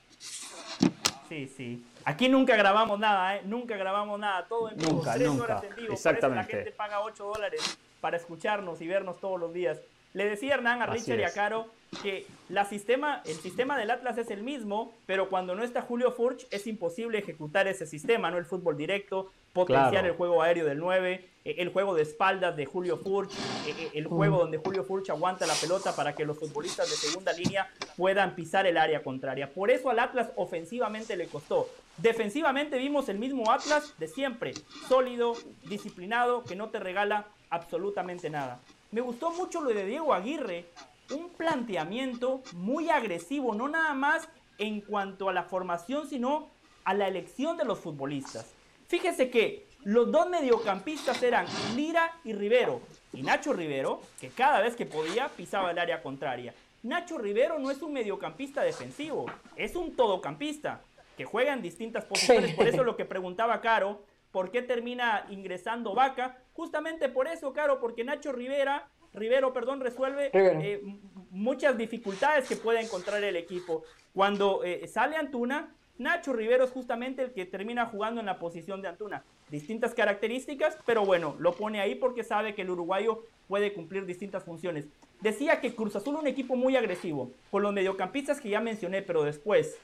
Sí, sí. Aquí nunca grabamos nada, ¿eh? Nunca grabamos nada. Todo en vivo, nunca, tres horas en vivo. Exactamente. Por eso la gente paga 8 dólares para escucharnos y vernos todos los días. Le decía Hernán a Richard y a Caro que la sistema, el sistema del Atlas es el mismo, pero cuando no está Julio Furch es imposible ejecutar ese sistema, ¿no? El fútbol directo, potenciar el juego aéreo del 9, eh, el juego de espaldas de Julio Furch, eh, eh, el juego donde Julio Furch aguanta la pelota para que los futbolistas de segunda línea puedan pisar el área contraria. Por eso al Atlas ofensivamente le costó. Defensivamente vimos el mismo Atlas de siempre, sólido, disciplinado, que no te regala absolutamente nada. Me gustó mucho lo de Diego Aguirre, un planteamiento muy agresivo, no nada más en cuanto a la formación, sino a la elección de los futbolistas. Fíjese que los dos mediocampistas eran Lira y Rivero. Y Nacho Rivero, que cada vez que podía pisaba el área contraria. Nacho Rivero no es un mediocampista defensivo, es un todocampista que juega en distintas posiciones. Por eso lo que preguntaba Caro, ¿por qué termina ingresando Vaca? Justamente por eso, Caro, porque Nacho Rivera, Rivero, perdón, resuelve eh, muchas dificultades que puede encontrar el equipo. Cuando eh, sale Antuna, Nacho Rivero es justamente el que termina jugando en la posición de Antuna. Distintas características, pero bueno, lo pone ahí porque sabe que el uruguayo puede cumplir distintas funciones. Decía que Cruz Azul un equipo muy agresivo, con los mediocampistas que ya mencioné, pero después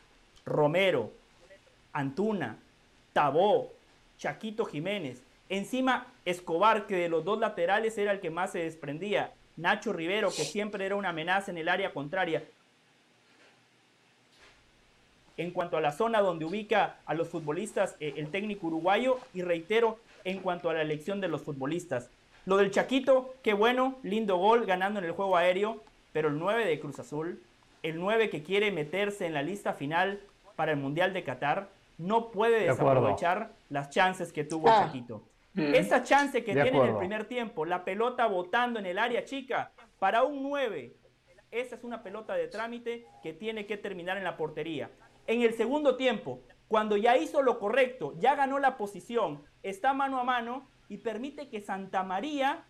Romero, Antuna, Tabó, Chaquito Jiménez. Encima Escobar, que de los dos laterales era el que más se desprendía. Nacho Rivero, que siempre era una amenaza en el área contraria. En cuanto a la zona donde ubica a los futbolistas eh, el técnico uruguayo, y reitero, en cuanto a la elección de los futbolistas. Lo del Chaquito, qué bueno, lindo gol ganando en el juego aéreo, pero el 9 de Cruz Azul, el 9 que quiere meterse en la lista final para el Mundial de Qatar, no puede desaprovechar las chances que tuvo ah. Chaquito. Mm. Esa chance que tiene en el primer tiempo, la pelota botando en el área chica, para un 9 Esa es una pelota de trámite que tiene que terminar en la portería. En el segundo tiempo, cuando ya hizo lo correcto, ya ganó la posición, está mano a mano y permite que Santa María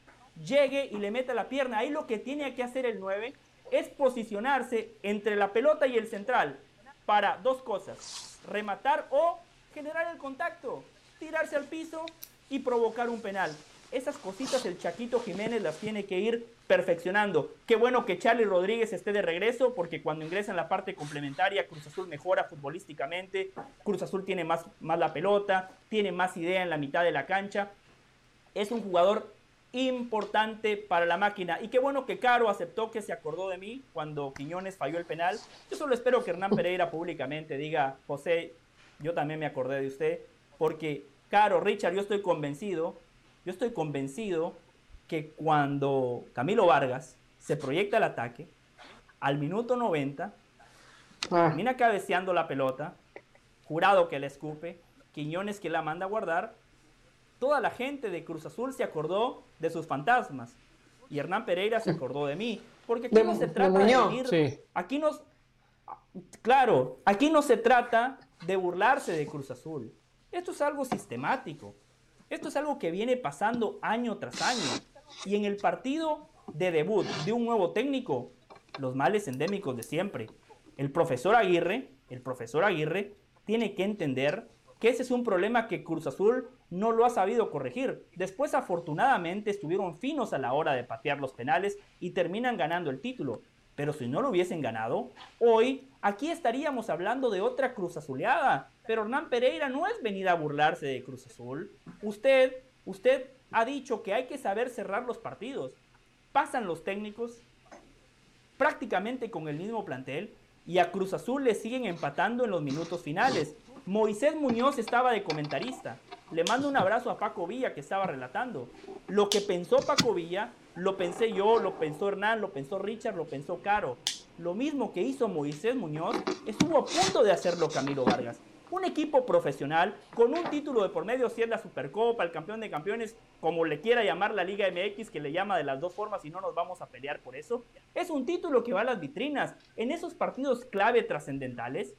llegue y le meta la pierna. Ahí lo que tiene que hacer el 9 es posicionarse entre la pelota y el central para dos cosas, rematar o generar el contacto, tirarse al piso y provocar un penal. Esas cositas el Chaquito Jiménez las tiene que ir perfeccionando. Qué bueno que Charlie Rodríguez esté de regreso porque cuando ingresa en la parte complementaria Cruz Azul mejora futbolísticamente, Cruz Azul tiene más, más la pelota, tiene más idea en la mitad de la cancha. Es un jugador importante para la máquina. Y qué bueno que Caro aceptó que se acordó de mí cuando Quiñones falló el penal. Yo solo espero que Hernán Pereira públicamente diga, José, yo también me acordé de usted, porque Caro, Richard, yo estoy convencido, yo estoy convencido que cuando Camilo Vargas se proyecta el ataque, al minuto 90, ah. termina cabeceando la pelota, jurado que le escupe, Quiñones que la manda a guardar, toda la gente de Cruz Azul se acordó de sus fantasmas. Y Hernán Pereira se acordó de mí. Porque aquí no se trata de, venir. Aquí nos. Claro, aquí no se trata de burlarse de Cruz Azul. Esto es algo sistemático. Esto es algo que viene pasando año tras año. Y en el partido de debut de un nuevo técnico, los males endémicos de siempre. El profesor Aguirre, el profesor Aguirre tiene que entender que ese es un problema que Cruz Azul no lo ha sabido corregir. Después, afortunadamente, estuvieron finos a la hora de patear los penales y terminan ganando el título. Pero si no lo hubiesen ganado, hoy aquí estaríamos hablando de otra Cruz Azuleada. Pero Hernán Pereira no es venir a burlarse de Cruz Azul. Usted, usted ha dicho que hay que saber cerrar los partidos. Pasan los técnicos prácticamente con el mismo plantel y a Cruz Azul le siguen empatando en los minutos finales. Moisés Muñoz estaba de comentarista. Le mando un abrazo a Paco Villa que estaba relatando. Lo que pensó Paco Villa, lo pensé yo, lo pensó Hernán, lo pensó Richard, lo pensó Caro. Lo mismo que hizo Moisés Muñoz, estuvo a punto de hacerlo Camilo Vargas. Un equipo profesional con un título de por medio, si es la Supercopa, el campeón de campeones, como le quiera llamar la Liga MX, que le llama de las dos formas y no nos vamos a pelear por eso. Es un título que va a las vitrinas. En esos partidos clave trascendentales,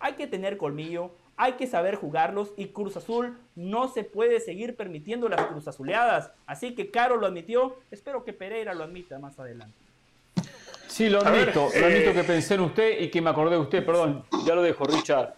hay que tener colmillo, hay que saber jugarlos y Cruz Azul no se puede seguir permitiendo las Cruz Azuleadas. Así que Caro lo admitió, espero que Pereira lo admita más adelante. Sí, lo admito, lo admito eh, que pensé en usted y que me acordé de usted, perdón, ya lo dejo, Richard.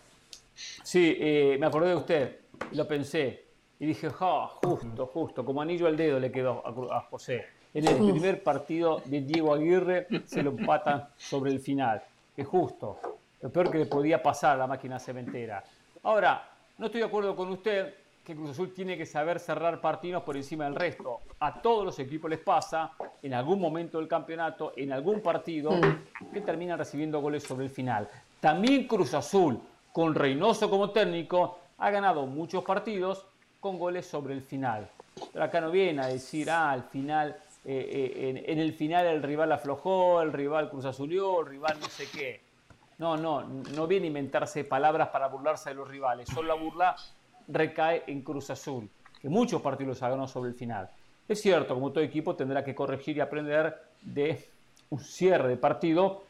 Sí, eh, me acordé de usted, lo pensé y dije, ja, justo, justo, como anillo al dedo le quedó a, a José. En el primer partido de Diego Aguirre se lo empatan sobre el final. Es justo, lo peor que le podía pasar a la máquina cementera. Ahora, no estoy de acuerdo con usted que Cruz Azul tiene que saber cerrar partidos por encima del resto. A todos los equipos les pasa, en algún momento del campeonato, en algún partido, que terminan recibiendo goles sobre el final. También Cruz Azul, con Reynoso como técnico, ha ganado muchos partidos con goles sobre el final. Pero acá no viene a decir, ah, al final, eh, eh, en, el final el rival aflojó, el rival Cruz Azulió, el rival no sé qué. No, no, no viene a inventarse palabras para burlarse de los rivales. Solo la burla recae en Cruz Azul, que muchos partidos ha ganado sobre el final. Es cierto, como todo equipo tendrá que corregir y aprender de un cierre de partido.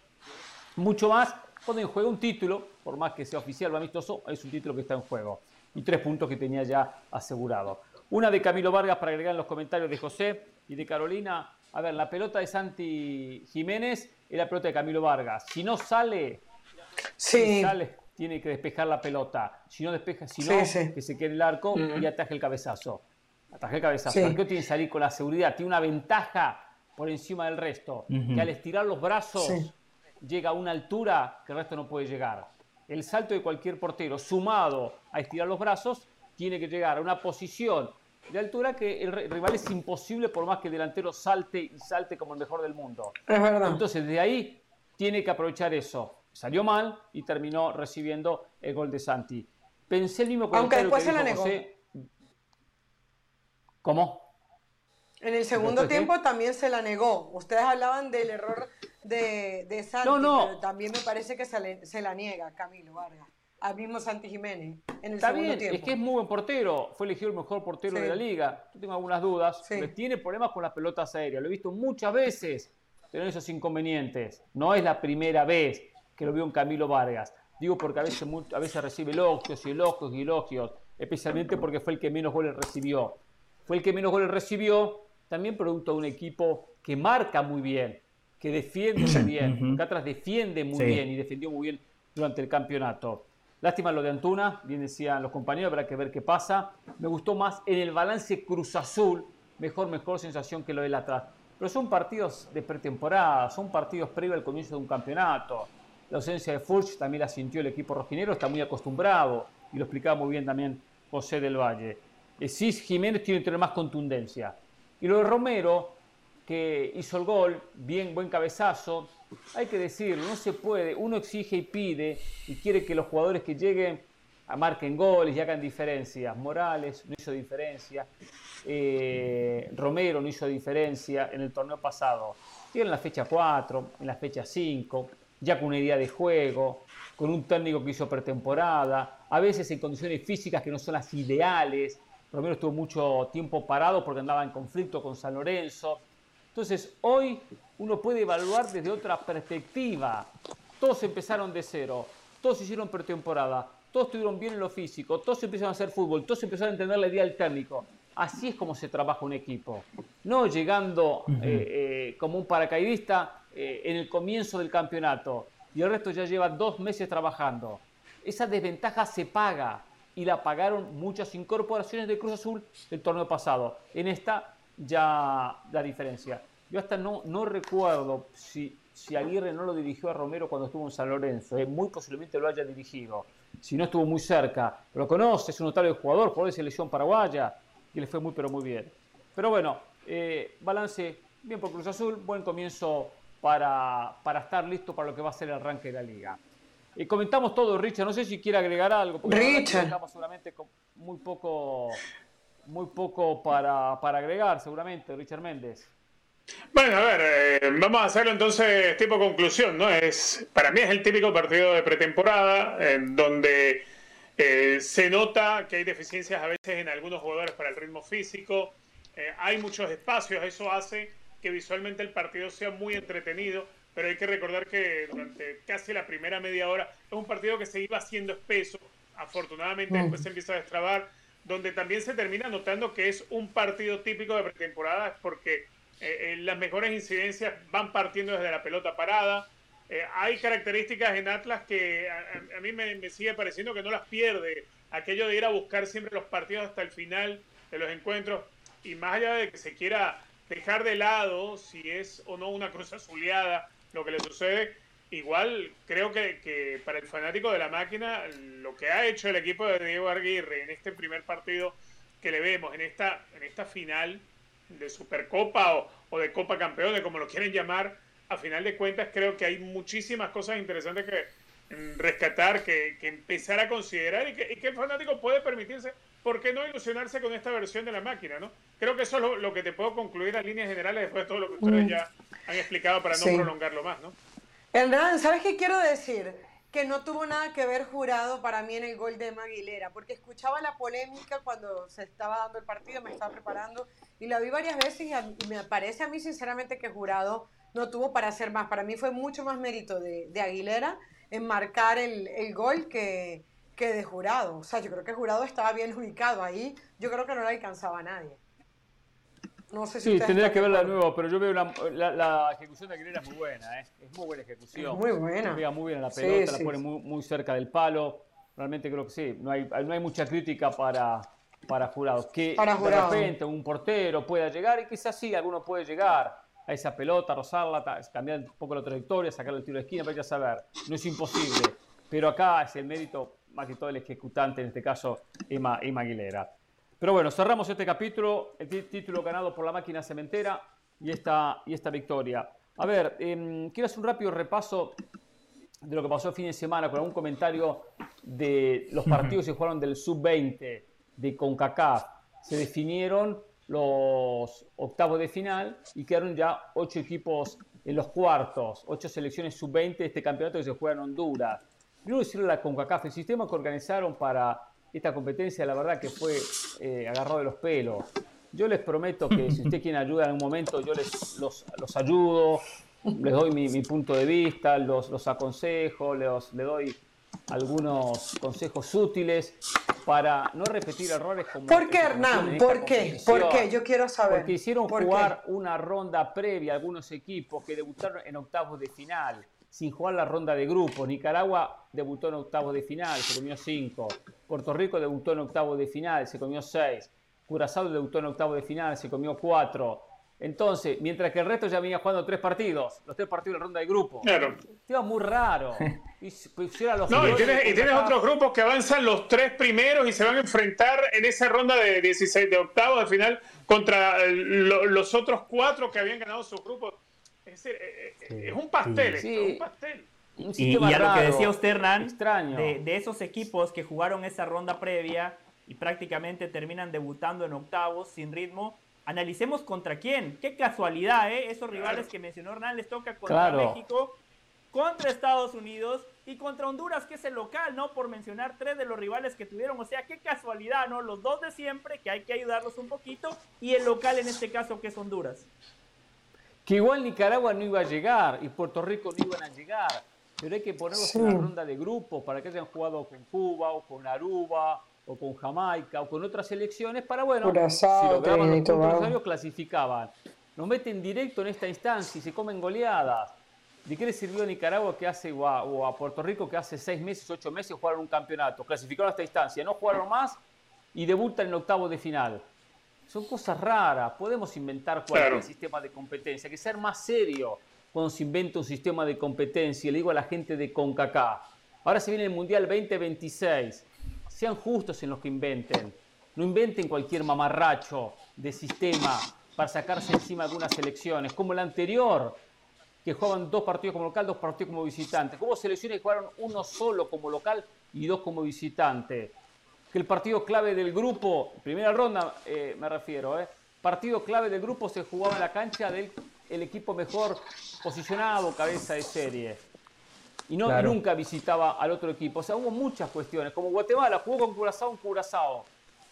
Mucho más cuando en juego un título, por más que sea oficial o amistoso, es un título que está en juego. Y tres puntos que tenía ya asegurado. Una de Camilo Vargas para agregar en los comentarios de José y de Carolina. A ver, la pelota de Santi Jiménez es la pelota de Camilo Vargas. Si no sale Sí. Sale, tiene que despejar la pelota. Si no despeja, si no, que se quede el arco y ataje el cabezazo. Ataje el cabezazo. El arquero tiene que salir con la seguridad. Tiene una ventaja por encima del resto. Que al estirar los brazos llega a una altura que el resto no puede llegar. El salto de cualquier portero, sumado a estirar los brazos, tiene que llegar a una posición de altura que el rival es imposible por más que el delantero salte y salte como el mejor del mundo. Es verdad. Entonces, de ahí tiene que aprovechar eso salió mal y terminó recibiendo el gol de Santi. Pensé el mismo Aunque después se la negó. ¿Cómo? En el segundo tiempo también se la negó. Ustedes hablaban del error de, de Santi, no, no. pero también me parece que se, la niega Camilo Vargas. Al mismo Santi Jiménez en el Está segundo bien, tiempo. Es que es muy buen portero. Fue elegido el mejor portero de la liga. Yo tengo algunas dudas. tiene problemas con las pelotas aéreas. Lo he visto muchas veces tener esos inconvenientes. No es la primera vez que lo vio en Camilo Vargas. Digo porque a veces, a veces recibe elogios y elogios y elogios, especialmente porque fue el que menos goles recibió. Fue el que menos goles recibió, también producto de un equipo que marca muy bien, que defiende muy bien. Catras defiende muy bien y defendió muy bien durante el campeonato. Lástima lo de Antuna, bien decían los compañeros, habrá que ver qué pasa. Me gustó más en el balance Cruz Azul, mejor, mejor sensación que lo del atrás. Pero son partidos de pretemporada, son partidos previos al comienzo de un campeonato. La ausencia de Furch también la sintió el equipo rojinero, está muy acostumbrado y lo explicaba muy bien también José del Valle. Cis Jiménez tiene que tener más contundencia. Y lo de Romero, que hizo el gol, bien, buen cabezazo, hay que decirlo, no se puede, uno exige y pide y quiere que los jugadores que lleguen marquen goles y hagan diferencias. Morales no hizo diferencia, eh, Romero no hizo diferencia en el torneo pasado. Tiene en la fecha 4, en la fecha 5, ya con una idea de juego, con un técnico que hizo pretemporada, a veces en condiciones físicas que no son las ideales. Romero estuvo mucho tiempo parado porque andaba en conflicto con San Lorenzo. Entonces, hoy uno puede evaluar desde otra perspectiva. Todos empezaron de cero, todos hicieron pretemporada, todos estuvieron bien en lo físico, todos empezaron a hacer fútbol, todos empezaron a entender la idea del técnico. Así es como se trabaja un equipo. No llegando eh, eh, como un paracaidista eh, en el comienzo del campeonato y el resto ya lleva dos meses trabajando. Esa desventaja se paga y la pagaron muchas incorporaciones de Cruz Azul del torneo pasado. En esta ya la diferencia. Yo hasta no, no recuerdo si, si Aguirre no lo dirigió a Romero cuando estuvo en San Lorenzo. muy posiblemente lo haya dirigido. Si no estuvo muy cerca. Lo conoce, es un notable jugador, jugador de selección paraguaya y le fue muy pero muy bien. Pero bueno, eh, balance bien por Cruz Azul, buen comienzo para, para, estar listo para lo que va a ser el arranque de la liga. Y comentamos todo, Richard. No sé si quiere agregar algo. Richard. Estamos seguramente con muy poco, muy poco para, para agregar, seguramente, Richard Méndez. Bueno, a ver, eh, vamos a hacerlo entonces tipo conclusión, ¿no? Es, para mí es el típico partido de pretemporada en donde eh, se nota que hay deficiencias a veces en algunos jugadores para el ritmo físico. Eh, hay muchos espacios, eso hace que visualmente el partido sea muy entretenido, pero hay que recordar que durante casi la primera media hora es un partido que se iba haciendo espeso. Afortunadamente después se empieza a destrabar, donde también se termina notando que es un partido típico de pretemporada, porque eh, las mejores incidencias van partiendo desde la pelota parada eh, hay características en Atlas que a, mí me, sigue pareciendo que no las pierde. Aquello de ir a buscar siempre los partidos hasta el final de los encuentros. Y más allá de que se quiera dejar de lado si es o no una cruz azuleada lo que le sucede, igual creo que, que, para el fanático de la máquina, lo que ha hecho el equipo de Diego Aguirre en este primer partido que le vemos, en esta, en esta final de Supercopa o, o de Copa Campeones, como lo quieren llamar, a final de cuentas creo que hay muchísimas cosas interesantes que rescatar, que, empezar a considerar y que, el fanático puede permitirse, ¿por qué no ilusionarse con esta versión de la máquina? ¿no? Creo que eso es lo, que te puedo concluir a líneas generales después de todo lo que ustedes mm. ya han explicado para no prolongarlo más. ¿no? Hernán, ¿sabes qué quiero decir? Que no tuvo nada que ver jurado para mí en el gol de Maguilera, porque escuchaba la polémica cuando se estaba dando el partido, me estaba preparando y la vi varias veces y me parece a mí sinceramente que jurado no tuvo para hacer más. Para mí fue mucho más mérito de, Aguilera en marcar el, gol que, que, de Jurado. O sea, yo creo que Jurado estaba bien ubicado ahí. Yo creo que no le alcanzaba a nadie. No sé si sí, tendría que verla de nuevo, pero yo veo la, ejecución de Aguilera es muy buena, ¿eh? es muy buena ejecución. muy buena. Pega muy bien la pelota, la pone muy, muy, cerca del palo. Realmente creo que sí, no hay, no hay mucha crítica para, para Jurado. Que de repente un portero pueda llegar y quizás sí, alguno puede llegar a esa pelota, rozarla, cambiar un poco la trayectoria, sacarle el tiro de esquina, para ya saber. No es imposible. Pero acá es el mérito, más que todo el ejecutante, en este caso, Emma, Emma Aguilera. Pero bueno, cerramos este capítulo, el título ganado por la máquina cementera y esta, y esta victoria. A ver, eh, quiero hacer un rápido repaso de lo que pasó el fin de semana con algún comentario de los partidos que jugaron del sub-20 de CONCACAF. Se definieron los octavos de final y quedaron ya ocho equipos en los cuartos, ocho selecciones sub-20 de este campeonato que se juega en Honduras. Quiero decirle a la CONCACAF, el sistema que organizaron para esta competencia, la verdad que fue eh, agarrado de los pelos. Yo les prometo que si usted quiere ayuda en un momento, yo les, los, los ayudo. les doy mi, punto de vista, los, los aconsejo, les, les doy algunos consejos útiles para no repetir errores como... ¿Por qué, Hernán? ¿Por qué? ¿Por qué? Yo quiero saber. Porque hicieron jugar una ronda previa a algunos equipos que debutaron en octavos de final, sin jugar la ronda de grupos. Nicaragua debutó en octavos de final, se comió cinco. Puerto Rico debutó en octavos de final, se comió seis. Curazao debutó en octavos de final, se comió cuatro. Entonces, mientras que el resto ya venía jugando tres partidos, los tres partidos de la ronda de grupo. Claro. Iba muy raro. Y, no, y tienes, y tienes otros grupos que avanzan los tres primeros y se van a enfrentar en esa ronda de 16 de octavos de final contra los otros cuatro que habían ganado sus grupos. Es decir, eh, eh, es un pastel, es un pastel. y, a lo que decía usted, Hernán, extraño. De, de esos equipos que jugaron esa ronda previa y prácticamente terminan debutando en octavos sin ritmo, analicemos contra quién. Qué casualidad, ¿eh? Esos rivales que mencionó Hernán les toca contra México, contra Estados Unidos y contra Honduras, que es el local, ¿no? Por mencionar tres de los rivales que tuvieron. O sea, qué casualidad, ¿no? Los dos de siempre, que hay que ayudarlos un poquito, y el local en este caso, que es Honduras. Que igual Nicaragua no iba a llegar y Puerto Rico no iban a llegar. Pero hay que ponerlos en la ronda de grupos para que hayan jugado con Cuba o con Aruba o con Jamaica o con otras selecciones para, bueno, si lograban los puntos clasificaban. Nos meten directo en esta instancia y se comen goleadas. ¿De qué le sirvió a Nicaragua que hace, o a, Puerto Rico que hace seis meses, ocho meses jugaron un campeonato? Clasificaron a esta instancia, no jugaron más y debutan en el octavo de final. Son cosas raras. Podemos inventar cualquier sistema de competencia. Hay que ser más serio cuando se inventa un sistema de competencia. Le digo a la gente de CONCACAF. Ahora se viene el Mundial 2026 sean justos en lo que inventen. No inventen cualquier mamarracho de sistema para sacarse encima algunas elecciones, como el anterior, que jugaban dos partidos como local, dos partidos como visitante. Hubo selecciones que jugaron uno solo como local y dos como visitante. Que el partido clave del grupo, primera ronda eh, me refiero, eh, partido clave del grupo se jugaba en la cancha del el equipo mejor posicionado, cabeza de serie y no nunca visitaba al otro equipo. O sea, hubo muchas cuestiones. Como Guatemala jugó con Curazao en Curazao.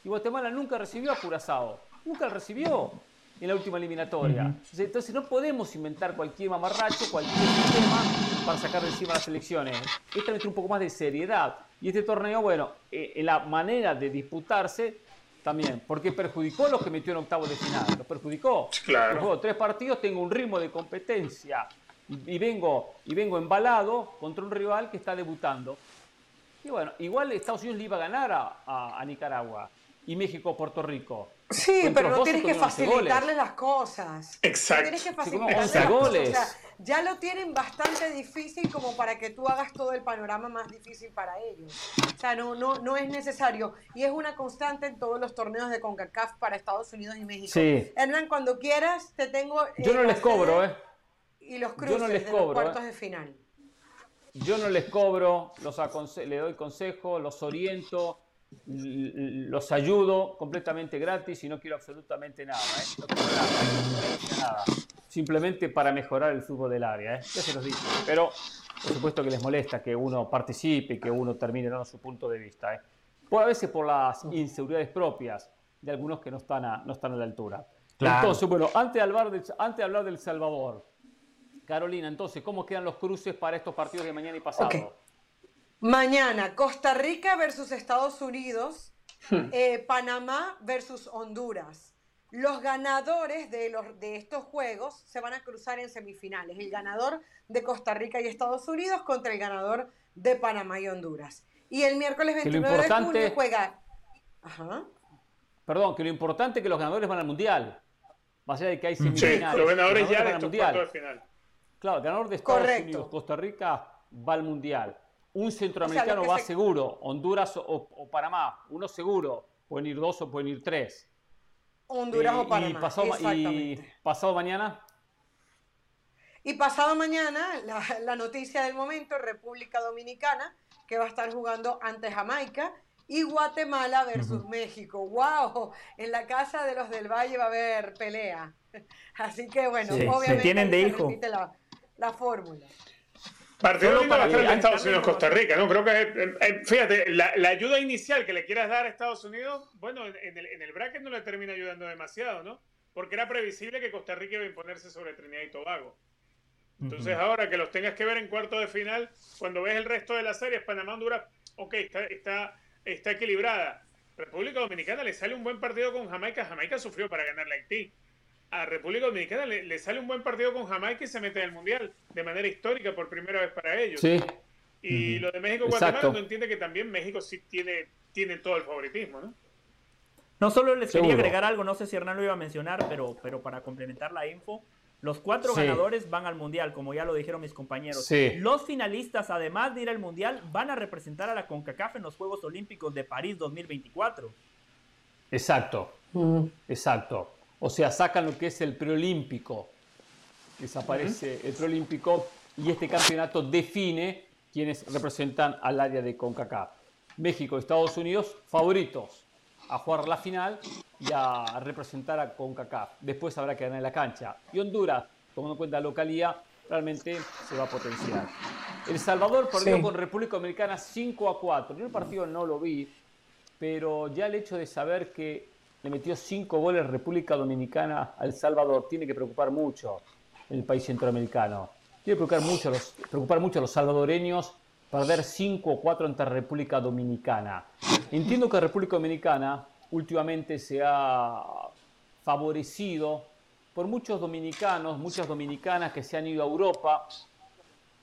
Y Guatemala nunca recibió a Curazao. Nunca recibió en la última eliminatoria. Entonces no podemos inventar cualquier mamarracho, cualquier sistema para sacar de encima las elecciones. Esta vez un poco más de seriedad. Y este torneo, bueno, eh, en la manera de disputarse, también, porque perjudicó a los que metió en octavos de final. Los perjudicó. Claro. Juego tres partidos, tengo un ritmo de competencia y, vengo, y vengo embalado contra un rival que está debutando. Y bueno, igual Estados Unidos le iba a ganar a, a, Nicaragua y México Puerto Rico. Sí, pero no tienes que facilitarle las cosas. Exacto. tienes que facilitarle las goles. O sea, ya lo tienen bastante difícil como para que tú hagas todo el panorama más difícil para ellos. O sea, no, no, no es necesario. Y es una constante en todos los torneos de CONCACAF para Estados Unidos y México. Sí. Hernán, cuando quieras, te tengo... Yo no les cobro, ¿eh? y los cruces no les de los cuartos ¿eh? de final. Yo no les cobro, los le doy consejo, los oriento, los ayudo completamente gratis y no quiero absolutamente nada. ¿eh? No quiero nada, Simplemente para mejorar el fútbol del área. ¿eh? Ya se los dije. Pero por supuesto que les molesta que uno participe, que uno termine dando su punto de vista. ¿eh? a veces por las inseguridades propias de algunos que no están a, no están a la altura. Entonces, bueno, antes de, hablar de, antes de hablar del Salvador, Carolina, entonces, ¿cómo quedan los cruces para estos partidos de mañana y pasado? Mañana, Costa Rica versus Estados Unidos, hmm. eh, Panamá versus Honduras. Los ganadores de, los, de estos juegos se van a cruzar en semifinales. El ganador de Costa Rica y Estados Unidos contra el ganador de Panamá y Honduras. Y el miércoles 29 de junio juega. Ajá. Perdón, que lo importante es que los ganadores van al mundial. Va a ser que hay semifinales. Sí, los ganadores ya de estos de final. Claro, el ganador de Estados Unidos, Costa Rica, va al Mundial. Un centroamericano va seguro, Honduras o, Panamá, uno seguro. Pueden ir dos o pueden ir tres. Honduras o Panamá. Y pasado, y pasado mañana. Y pasado mañana, la, noticia del momento, República Dominicana, que va a estar jugando ante Jamaica, y Guatemala versus México. ¡Wow! En la casa de los del Valle va a haber pelea. Así que bueno, obviamente. Se tienen de hijo la fórmula. Partido lindo Estados Unidos-Costa Rica, ¿no? Creo que, fíjate, la, ayuda inicial que le quieras dar a Estados Unidos, bueno, en el, en el bracket no le termina ayudando demasiado, ¿no? Porque era previsible que Costa Rica iba a imponerse sobre Trinidad y Tobago. Entonces ahora que los tengas que ver en cuarto de final, cuando ves el resto de las series, Panamá, Honduras, ok, está, está, está equilibrada. República Dominicana le sale un buen partido con Jamaica. Jamaica sufrió para ganarle a Haití. A República Dominicana le, sale un buen partido con Jamaica y se mete en el Mundial de manera histórica por primera vez para ellos. Sí. Y lo de México-Guatemala no entiende que también México sí tiene, tiene todo el favoritismo, ¿no? No solo les quería agregar algo, no sé si Hernán lo iba a mencionar, pero, pero para complementar la info, los cuatro ganadores van al Mundial, como ya lo dijeron mis compañeros. Los finalistas, además de ir al Mundial, van a representar a la CONCACAF en los Juegos Olímpicos de París 2024. Exacto, exacto. O sea, sacan lo que es el preolímpico. Desaparece el preolímpico y este campeonato define quienes representan al área de CONCACAF. México, Estados Unidos, favoritos a jugar la final y a representar a CONCACAF. Después habrá que ganar en la cancha. Y Honduras, tomando en cuenta la localía, realmente se va a potenciar. El Salvador perdió con República Dominicana 5 a 4. Yo el partido no lo vi, pero ya el hecho de saber que le metió 5 goles República Dominicana al Salvador tiene que preocupar mucho el país centroamericano. Tiene que preocupar mucho a los, preocupar mucho a los salvadoreños perder 5 o 4 ante República Dominicana. Entiendo que República Dominicana últimamente se ha favorecido por muchos dominicanos, muchas dominicanas que se han ido a Europa,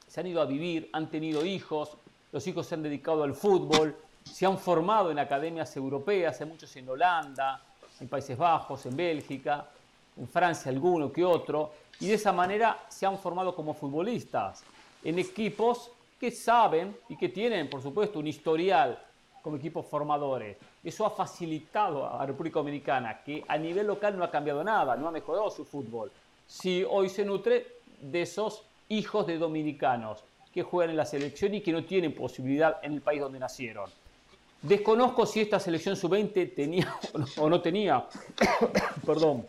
se han ido a vivir, han tenido hijos, los hijos se han dedicado al fútbol, se han formado en academias europeas, hay muchos en Holanda, en Países Bajos, en Bélgica, en Francia alguno que otro, y de esa manera se han formado como futbolistas en equipos que saben y que tienen, por supuesto, un historial como equipos formadores. Eso ha facilitado a la República Dominicana, que a nivel local no ha cambiado nada, no ha mejorado su fútbol. Si hoy se nutre de esos hijos de dominicanos que juegan en la selección y que no tienen posibilidad en el país donde nacieron. Desconozco si esta selección sub-20 tenía o no tenía, perdón,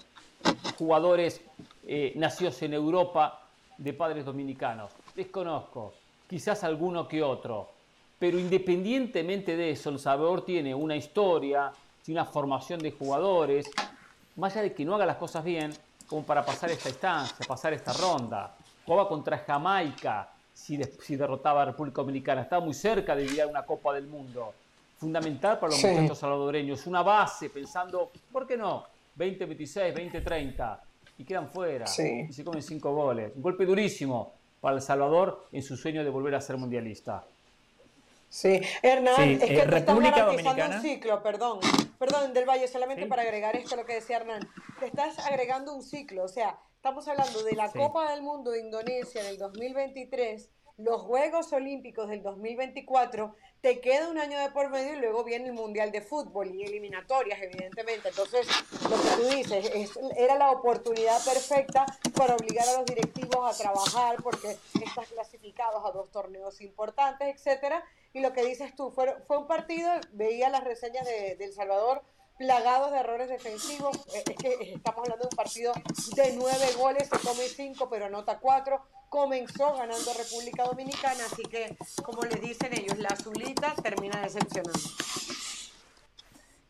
jugadores eh, nacidos en Europa de padres dominicanos. Desconozco quizás alguno que otro. Pero independientemente de eso, El Salvador tiene una historia, tiene una formación de jugadores, más allá de que no haga las cosas bien, como para pasar esta instancia, pasar esta ronda. Jugaba contra Jamaica si, si derrotaba a República Dominicana. Estaba muy cerca de llegar a una Copa del Mundo. Fundamental para los muchachos salvadoreños. Una base pensando, ¿por qué no? 20-26, 20-30. Y quedan fuera. Y se comen cinco goles. Un golpe durísimo para El Salvador en su sueño de volver a ser mundialista. Sí, Hernán, es que eh, te estás garantizando un ciclo, perdón, perdón, del Valle, solamente para agregar esto a lo que decía Hernán, te estás agregando un ciclo, o sea, estamos hablando de la Copa del Mundo de Indonesia en el 2023, los Juegos Olímpicos del 2024 te queda un año de por medio y luego viene el Mundial de Fútbol y eliminatorias, evidentemente. Entonces, lo que tú dices, es, era la oportunidad perfecta para obligar a los directivos a trabajar porque estás clasificados a dos torneos importantes, etcétera. Y lo que dices tú, fue, fue un partido, veía las reseñas de, de El Salvador, plagados de errores defensivos. Eh, es que estamos hablando de un partido de nueve goles, se come cinco, pero anota cuatro. Comenzó ganando República Dominicana, así que, como le dicen ellos, la azulita termina decepcionando.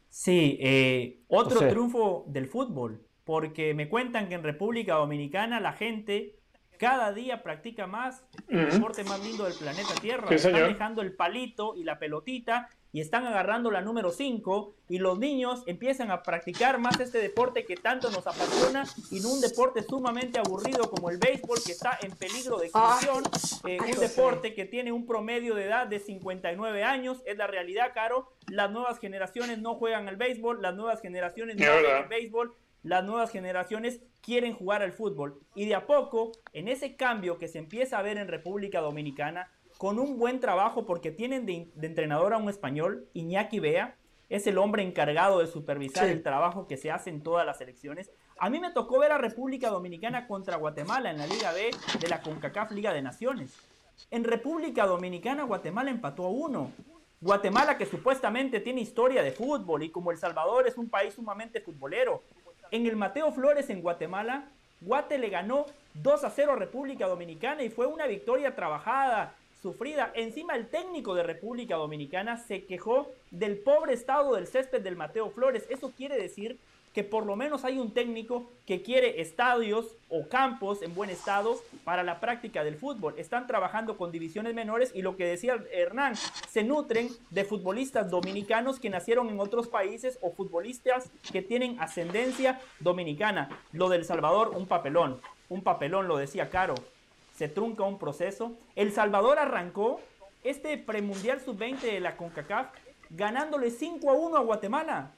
Sí, eh, otro triunfo del fútbol, porque me cuentan que en República Dominicana la gente cada día practica más el deporte más lindo del planeta Tierra. Están dejando el palito y la pelotita y están agarrando la número 5 y los niños empiezan a practicar más este deporte que tanto nos apasiona y no un deporte sumamente aburrido como el béisbol que está en peligro de extinción, eh, un deporte que tiene un promedio de edad de 59 años, es la realidad, Caro, las nuevas generaciones no juegan al béisbol, las nuevas generaciones no juegan al béisbol, las nuevas generaciones quieren jugar al fútbol. Y de a poco, en ese cambio que se empieza a ver en República Dominicana, con un buen trabajo porque tienen de, entrenador a un español, Iñaki Bea, es el hombre encargado de supervisar el trabajo que se hace en todas las elecciones. A mí me tocó ver a República Dominicana contra Guatemala en la Liga B de la CONCACAF Liga de Naciones. En República Dominicana Guatemala empató a uno. Guatemala que supuestamente tiene historia de fútbol y como El Salvador es un país sumamente futbolero. En el Mateo Flores en Guatemala, Guate le ganó 2 a 0 a República Dominicana y fue una victoria trabajada, sufrida. Encima el técnico de República Dominicana se quejó del pobre estado del césped del Mateo Flores. Eso quiere decir que por lo menos hay un técnico que quiere estadios o campos en buen estado para la práctica del fútbol. Están trabajando con divisiones menores y lo que decía Hernán, se nutren de futbolistas dominicanos que nacieron en otros países o futbolistas que tienen ascendencia dominicana. Lo del Salvador, un papelón, un papelón, lo decía Caro. Se trunca un proceso. El Salvador arrancó este premundial sub-20 de la CONCACAF ganándole 5 a 1 a Guatemala.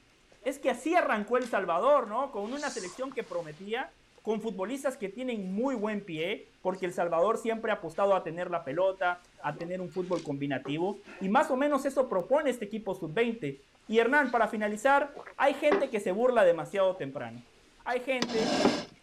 Es que así arrancó El Salvador, ¿no? Con una selección que prometía, con futbolistas que tienen muy buen pie, porque El Salvador siempre ha apostado a tener la pelota, a tener un fútbol combinativo, y más o menos eso propone este equipo sub-20. Y Hernán, para finalizar, hay gente que se burla demasiado temprano. Hay gente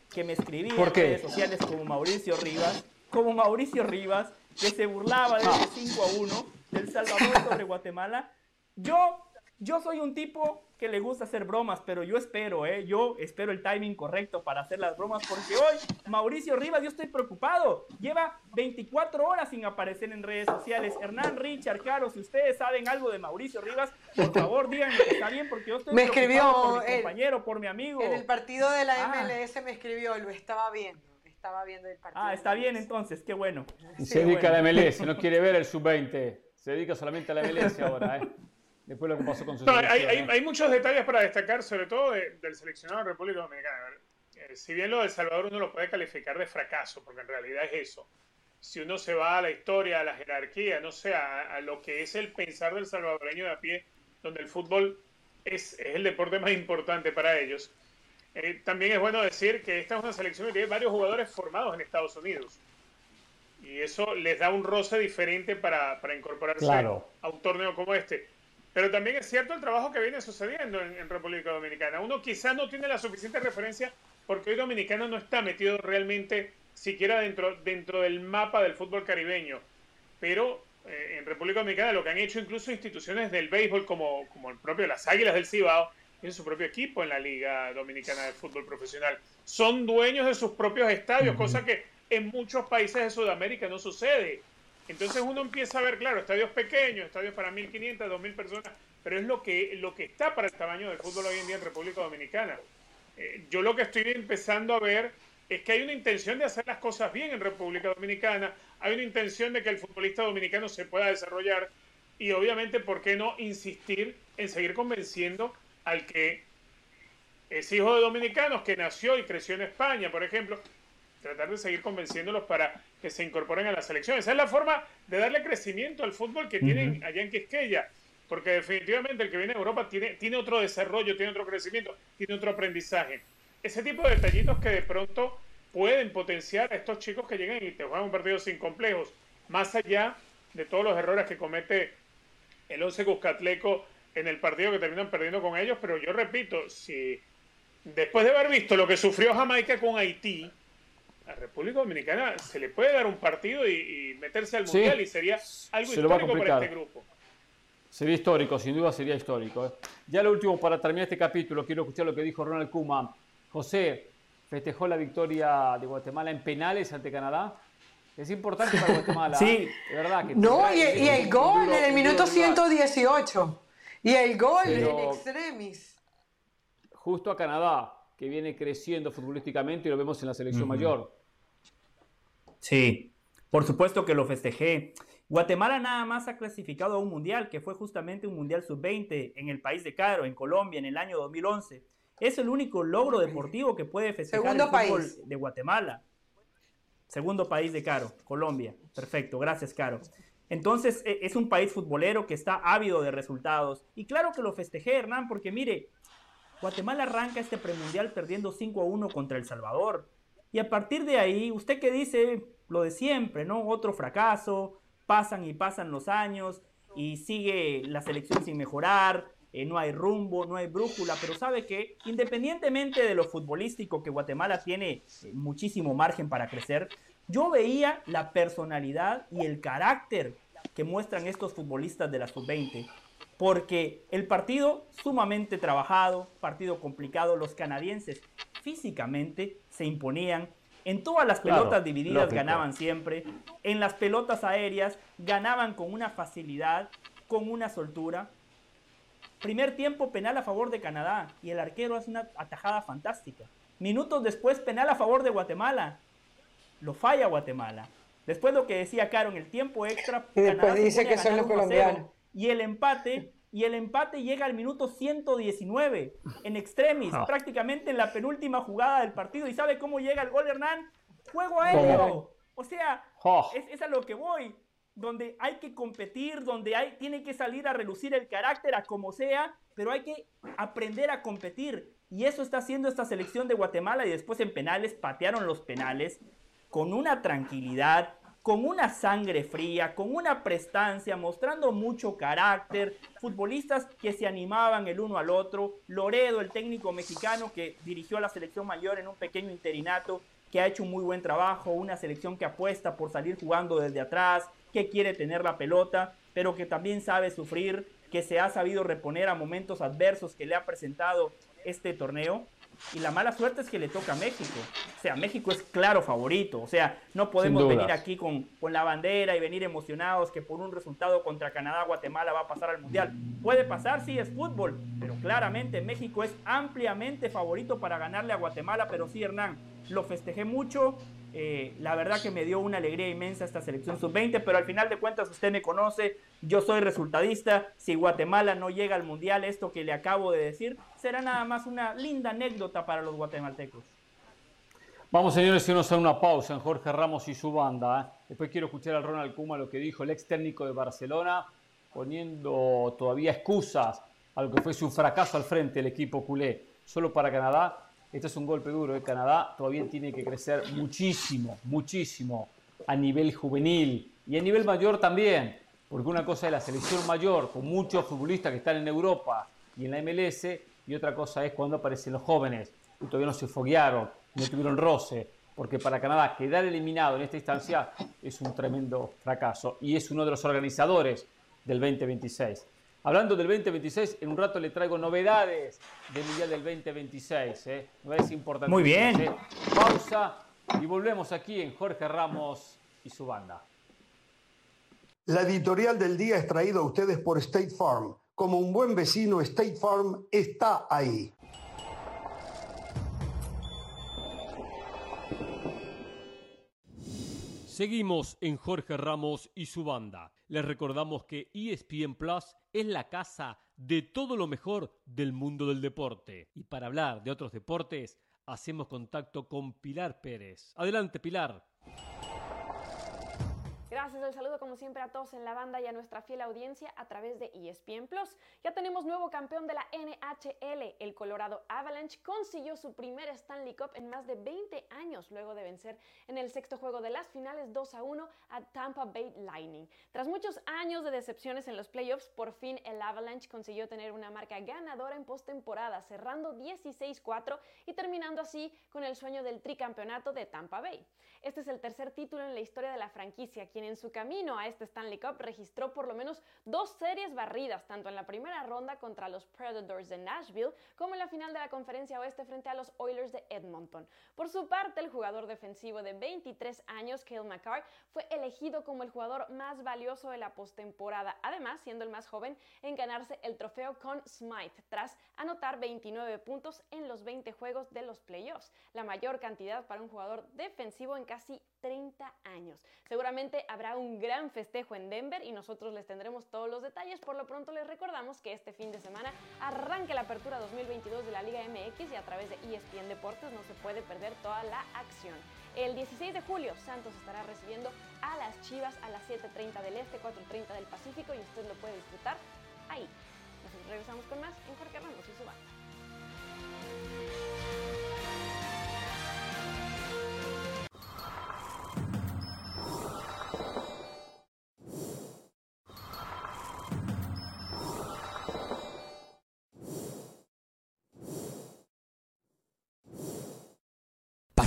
que me escribía en redes sociales como Mauricio Rivas, como Mauricio Rivas, que se burlaba de ese 5 a 1 del Salvador sobre Guatemala. Yo, yo soy un tipo que le gusta hacer bromas, pero yo espero, ¿eh? Yo espero el timing correcto para hacer las bromas, porque hoy Mauricio Rivas, yo estoy preocupado. Lleva 24 horas sin aparecer en redes sociales. Hernán, Richard, Caro, si ustedes saben algo de Mauricio Rivas, por favor díganme que está bien, porque yo estoy me escribió por mi compañero, por mi amigo. En el partido de la ah. MLS me escribió, lo estaba viendo. Estaba viendo el partido. Ah, está bien entonces, qué bueno. se dedica a la MLS, no quiere ver el sub-20. Se dedica solamente a la MLS ahora, ¿eh? Después lo que pasó con su no, hay, hay, muchos detalles para destacar, sobre todo del seleccionado de República Dominicana. Eh, si bien lo del Salvador uno lo puede calificar de fracaso, porque en realidad es eso. Si uno se va a la historia, a la jerarquía, no sé, a, lo que es el pensar del salvadoreño de a pie, donde el fútbol es, es el deporte más importante para ellos. Eh, también es bueno decir que esta es una selección que tiene varios jugadores formados en Estados Unidos. Y eso les da un roce diferente para, para incorporarse a un torneo como este. Pero también es cierto el trabajo que viene sucediendo en, República Dominicana. Uno quizás no tiene la suficiente referencia porque hoy Dominicano no está metido realmente siquiera dentro, dentro del mapa del fútbol caribeño. Pero eh, en República Dominicana lo que han hecho incluso instituciones del béisbol como, como el propio las Águilas del Cibao, tienen su propio equipo en la Liga Dominicana de Fútbol Profesional. Son dueños de sus propios estadios, cosa que en muchos países de Sudamérica no sucede. Entonces uno empieza a ver, claro, estadios pequeños, estadios para 1.500, 2.000 personas, pero es lo que, lo que está para el tamaño del fútbol hoy en día en República Dominicana. Eh, yo lo que estoy empezando a ver es que hay una intención de hacer las cosas bien en República Dominicana, hay una intención de que el futbolista dominicano se pueda desarrollar y obviamente, ¿por qué no insistir en seguir convenciendo al que es hijo de dominicanos, que nació y creció en España, por ejemplo, tratar de seguir convenciéndolos para que se incorporen a la selección. Esa es la forma de darle crecimiento al fútbol que tienen allá en Quisqueya, porque definitivamente el que viene a Europa tiene, tiene otro desarrollo, tiene otro crecimiento, tiene otro aprendizaje. Ese tipo de detallitos que de pronto pueden potenciar a estos chicos que llegan y te juegan un partido sin complejos, más allá de todos los errores que comete el Once Cuscatleco en el partido que terminan perdiendo con ellos, pero yo repito, si después de haber visto lo que sufrió Jamaica con Haití, a República Dominicana se le puede dar un partido y, meterse al Mundial y sería algo histórico para este grupo. Sería histórico, sin duda sería histórico. ¿eh? Ya lo último, para terminar este capítulo, quiero escuchar lo que dijo Ronald Kuma. José, festejó la victoria de Guatemala en penales ante Canadá. Es importante para Guatemala. sí, de verdad. Que no, y, el gol en el minuto 118. Y el gol en extremis. Justo a Canadá, que viene creciendo futbolísticamente y lo vemos en la selección mayor. Sí, por supuesto que lo festejé. Guatemala nada más ha clasificado a un mundial, que fue justamente un mundial sub-20 en el país de Caro, en Colombia, en el año 2011. Es el único logro deportivo que puede festejar el fútbol de Guatemala. Segundo país de Caro, Colombia. Perfecto, gracias Caro. Entonces e, es un país futbolero que está ávido de resultados. Y claro que lo festejé, Hernán, porque mire, Guatemala arranca este premundial perdiendo 5 a 1 contra El Salvador. Y a partir de ahí, usted que dice lo de siempre, ¿no? Otro fracaso, pasan y pasan los años y sigue la selección sin mejorar, eh, no hay rumbo, no hay brújula, pero sabe que independientemente de lo futbolístico que Guatemala tiene eh, muchísimo margen para crecer, yo veía la personalidad y el carácter que muestran estos futbolistas de la sub-20 porque el partido sumamente trabajado, partido complicado, los canadienses físicamente se imponían, en todas las pelotas divididas ganaban siempre, en las pelotas aéreas ganaban con una facilidad, con una soltura, Primer tiempo penal a favor de Canadá y el arquero hace una atajada fantástica. Minutos después penal a favor de Guatemala. Lo falla Guatemala. Después lo que decía Caro en el tiempo extra, Canadá dice que son los colombianos. Y el empate y el empate llega al minuto 119 en extremis, ah. prácticamente en la penúltima jugada del partido. ¿Y sabe cómo llega el gol Hernán? Juego aéreo. O sea, oh. es, es, a lo que voy. Donde hay que competir, donde hay, tiene que salir a relucir el carácter a como sea, pero hay que aprender a competir. Y eso está haciendo esta selección de Guatemala y después en penales patearon los penales con una tranquilidad, con una sangre fría, con una prestancia, mostrando mucho carácter, futbolistas que se animaban el uno al otro, Loredo, el técnico mexicano que dirigió a la selección mayor en un pequeño interinato, que ha hecho un muy buen trabajo, una selección que apuesta por salir jugando desde atrás, que quiere tener la pelota, pero que también sabe sufrir, que se ha sabido reponer a momentos adversos que le ha presentado este torneo. Y la mala suerte es que le toca a México. O sea, México es claro favorito. O sea, no podemos venir aquí con, con la bandera y venir emocionados que por un resultado contra Canadá, Guatemala va a pasar al Mundial. Puede pasar, sí, es fútbol. Pero claramente México es ampliamente favorito para ganarle a Guatemala. Pero sí, Hernán, lo festejé mucho. Eh, la verdad que me dio una alegría inmensa esta selección sub-20, pero al final de cuentas usted me conoce, yo soy resultadista, si Guatemala no llega al Mundial, esto que le acabo de decir, será nada más una linda anécdota para los guatemaltecos. Vamos señores, si nos a una pausa en Jorge Ramos y su banda. ¿eh? Después quiero escuchar a Ronald Kuma lo que dijo el ex técnico de Barcelona, poniendo todavía excusas a lo que fue su fracaso al frente del equipo culé, solo para Canadá este es un golpe duro. de ¿eh? Canadá todavía tiene que crecer muchísimo, muchísimo a nivel juvenil y a nivel mayor también. Porque una cosa es la selección mayor, con muchos futbolistas que están en Europa y en la MLS, y otra cosa es cuando aparecen los jóvenes, y todavía no se foguearon, no tuvieron roce, porque para Canadá quedar eliminado en esta instancia es un tremendo fracaso, y es uno de los organizadores del 2026. Hablando del 2026, en un rato le traigo novedades del Mundial del 2026. ¿eh? Novedades importantes. Muy bien. ¿eh? Pausa y volvemos aquí en Jorge Ramos y su banda. La editorial del día es traída a ustedes por State Farm. Como un buen vecino, State Farm está ahí. Seguimos en Jorge Ramos y su banda. Les recordamos que ESPN Plus es la casa de todo lo mejor del mundo del deporte. Y para hablar de otros deportes, hacemos contacto con Pilar Pérez. Adelante, Pilar. Gracias, el saludo como siempre a todos en la banda y a nuestra fiel audiencia a través de ESPN Plus. Ya tenemos nuevo campeón de la NHL, el Colorado Avalanche consiguió su primer Stanley Cup en más de 20 años luego de vencer en el sexto juego de las finales 2 a 1 a Tampa Bay Lightning. Tras muchos años de decepciones en los playoffs, por fin el Avalanche consiguió tener una marca ganadora en postemporada, cerrando 16-4 y terminando así con el sueño del tricampeonato de Tampa Bay. Este es el tercer título en la historia de la franquicia, quien en su camino a este Stanley Cup registró por lo menos dos series barridas, tanto en la primera ronda contra los Predators de Nashville como en la final de la conferencia oeste frente a los Oilers de Edmonton. Por su parte, el jugador defensivo de 23 años, Cale McCarr, fue elegido como el jugador más valioso de la postemporada, además siendo el más joven en ganarse el trofeo con Smythe, tras anotar 29 puntos en los 20 juegos de los playoffs, la mayor cantidad para un jugador defensivo en casi 30 años. Seguramente habrá un gran festejo en Denver y nosotros les tendremos todos los detalles. Por lo pronto les recordamos que este fin de semana arranque la apertura 2022 de la Liga MX y a través de ESPN Deportes no se puede perder toda la acción. El 16 de julio Santos estará recibiendo a las Chivas a las 7.30 del Este, 4.30 del Pacífico y usted lo puede disfrutar ahí. Nosotros regresamos con más en Jorge Ramos y su banda.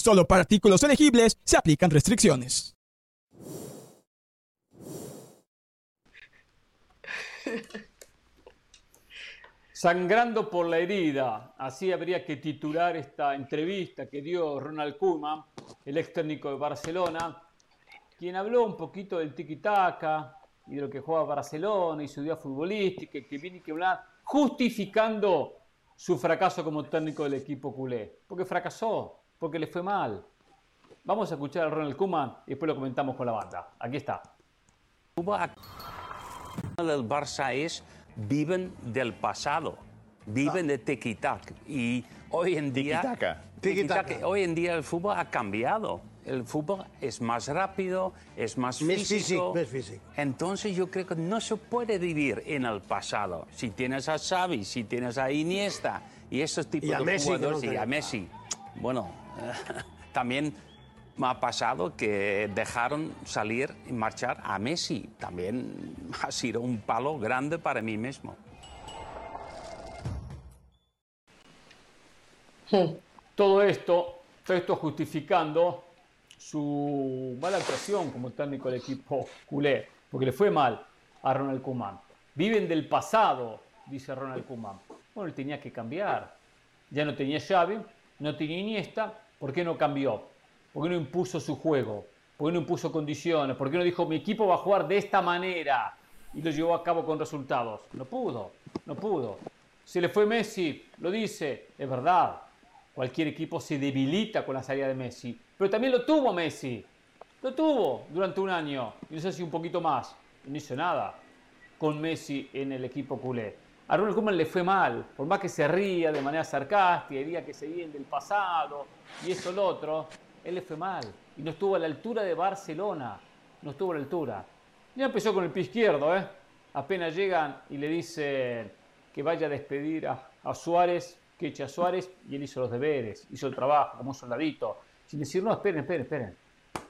Solo para artículos elegibles se aplican restricciones. Sangrando por la herida, así habría que titular esta entrevista que dio Ronald Koeman, el ex técnico de Barcelona, quien habló un poquito del tiki-taka y de lo que juega Barcelona y su día futbolística, que viene que hablar, justificando su fracaso como técnico del equipo culé, porque fracasó, porque le fue mal. Vamos a escuchar a Ronald Koeman y después lo comentamos con la banda. Aquí está. El Barça es viven del pasado, viven de tiki y hoy en día Tiki-taka. hoy en día el fútbol ha cambiado. El fútbol es más rápido, es más físico. físic, més físic. Entonces yo creo que no se puede vivir en el pasado. Si tienes a Xavi, si tienes a Iniesta y esos tipos Y de Messi, que no jugadores y a. Messi, bueno, también me ha pasado que dejaron salir y marchar a Messi. También ha sido un palo grande para mí mismo. Todo esto, todo esto justificando su mala actuación como técnico del equipo culé, porque le fue mal a Ronald Koeman. Viven del pasado, dice Ronald Koeman. Bueno, él tenía que cambiar. Ya no tenía Xavi, no tenía Iniesta, ¿por qué no cambió? ¿Por qué no impuso su juego? ¿Por qué no impuso condiciones? ¿Por qué no dijo mi equipo va a jugar de esta manera? Y lo llevó a cabo con resultados. No pudo, no pudo. Se le fue Messi, lo dice, es verdad. Cualquier equipo se debilita con la salida de Messi. Pero también lo tuvo Messi. Lo tuvo durante un año. Y no sé si un poquito más. No hizo nada con Messi en el equipo culé. A Ronald Koeman le fue mal. Por más que se ría de manera sarcástica, diría que se viene del pasado y eso lo otro, él le fue mal. Y no estuvo a la altura de Barcelona. No estuvo a la altura. Ya empezó con el pie izquierdo, ¿eh? Apenas llegan y le dicen que vaya a despedir a, a Suárez, que eche a Suárez, y él hizo los deberes, hizo el trabajo como un soldadito, sin decir, no, esperen, esperen, esperen.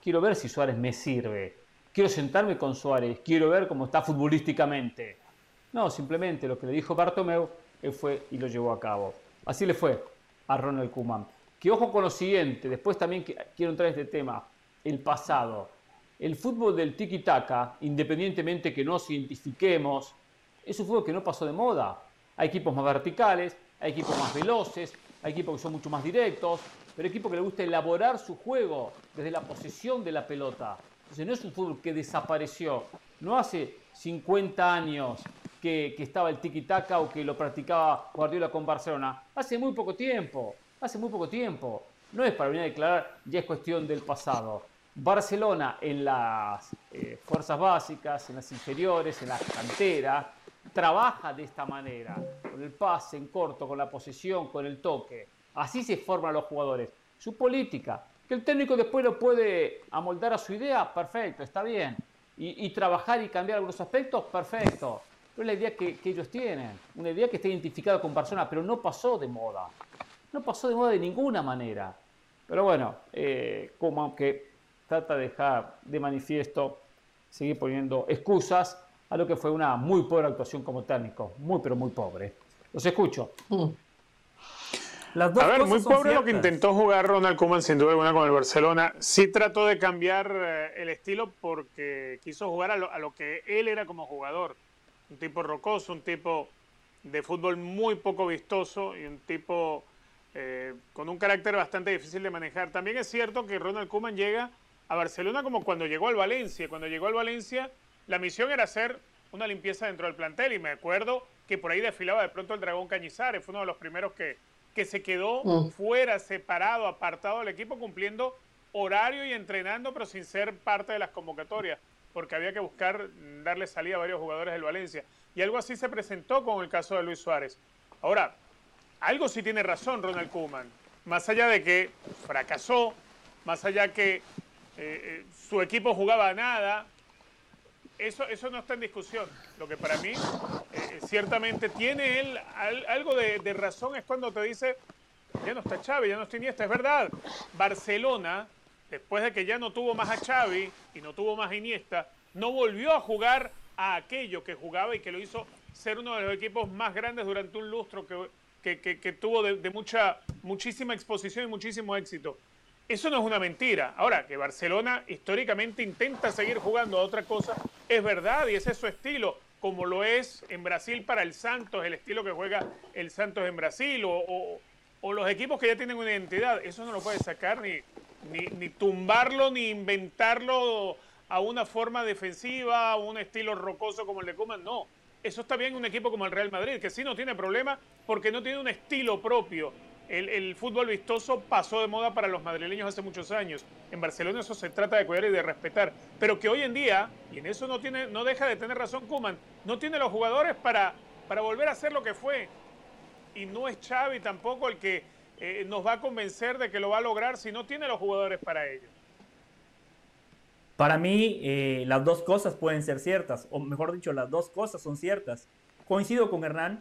Quiero ver si Suárez me sirve. Quiero sentarme con Suárez, quiero ver cómo está futbolísticamente. No, simplemente lo que le dijo Bartomeu, él fue y lo llevó a cabo. Así le fue a Ronald Koeman. Que ojo con lo siguiente, después también quiero entrar en este tema, el pasado. El fútbol del tiki-taka, independientemente que nos identifiquemos, es un fútbol que no pasó de moda. Hay equipos más verticales, hay equipos más veloces, hay equipos que son mucho más directos, pero equipos que le gusta elaborar su juego desde la posesión de la pelota. Entonces no es un fútbol que desapareció. No hace 50 años que, que estaba el tiki-taka o que lo practicaba Guardiola con Barcelona. Hace muy poco tiempo, hace muy poco tiempo. No es para venir a declarar, ya es cuestión del pasado. Barcelona en las eh, fuerzas básicas, en las inferiores, en la cantera, trabaja de esta manera, con el pase en corto, con la posesión, con el toque. Así se forman los jugadores. Su política, que el técnico después lo puede amoldar a su idea, perfecto, está bien. Y, y trabajar y cambiar algunos aspectos, perfecto. Pero es la idea que, que ellos tienen, una idea que está identificada con Barcelona, pero no pasó de moda. No pasó de moda de ninguna manera. Pero bueno, eh, como aunque trata de dejar de manifiesto, seguir poniendo excusas a lo que fue una muy pobre actuación como técnico. Muy, pero muy pobre. Los escucho. Las dos A ver, cosas muy pobre lo que intentó jugar Ronald Koeman sin duda alguna con el Barcelona. Sí trató de cambiar eh, el estilo porque quiso jugar a lo, a lo que él era como jugador. Un tipo rocoso, un tipo de fútbol muy poco vistoso y un tipo eh, con un carácter bastante difícil de manejar. También es cierto que Ronald Koeman llega a Barcelona como cuando llegó al Valencia. Cuando llegó al Valencia, la misión era hacer una limpieza dentro del plantel y me acuerdo que por ahí desfilaba de pronto el Dragón Cañizares, fue uno de los primeros que, que se quedó Mm. fuera, separado, apartado del equipo, cumpliendo horario y entrenando, pero sin ser parte de las convocatorias, porque había que buscar darle salida a varios jugadores del Valencia. Y algo así se presentó con el caso de Luis Suárez. Ahora, algo sí tiene razón Ronald Koeman, más allá de que fracasó, más allá que eh, eh, su equipo jugaba a nada, eso, eso no está en discusión. Lo que para mí eh, ciertamente tiene él algo de, de, razón es cuando te dice, ya no está Xavi, ya no está Iniesta, es verdad. Barcelona, después de que ya no tuvo más a Xavi y no tuvo más a Iniesta, no volvió a jugar a aquello que jugaba y que lo hizo ser uno de los equipos más grandes durante un lustro que, que, tuvo de, mucha, muchísima exposición y muchísimo éxito. Eso no es una mentira. Ahora, que Barcelona históricamente intenta seguir jugando a otra cosa, es verdad y ese es su estilo, como lo es en Brasil para el Santos, el estilo que juega el Santos en Brasil, o, o, los equipos que ya tienen una identidad. Eso no lo puede sacar ni, ni, ni tumbarlo, ni inventarlo a una forma defensiva, a un estilo rocoso como el de Kuman, no. Eso está bien en un equipo como el Real Madrid, que sí no tiene problema porque no tiene un estilo propio. El, fútbol vistoso pasó de moda para los madrileños hace muchos años. En Barcelona eso se trata de cuidar y de respetar. Pero que hoy en día, y en eso no, tiene, no deja de tener razón Kuman, no tiene los jugadores para, para volver a ser lo que fue. Y no es Xavi tampoco el que eh, nos va a convencer de que lo va a lograr si no tiene los jugadores para ello. Para mí, eh, las dos cosas pueden ser ciertas, o mejor dicho, las dos cosas son ciertas. Coincido con Hernán,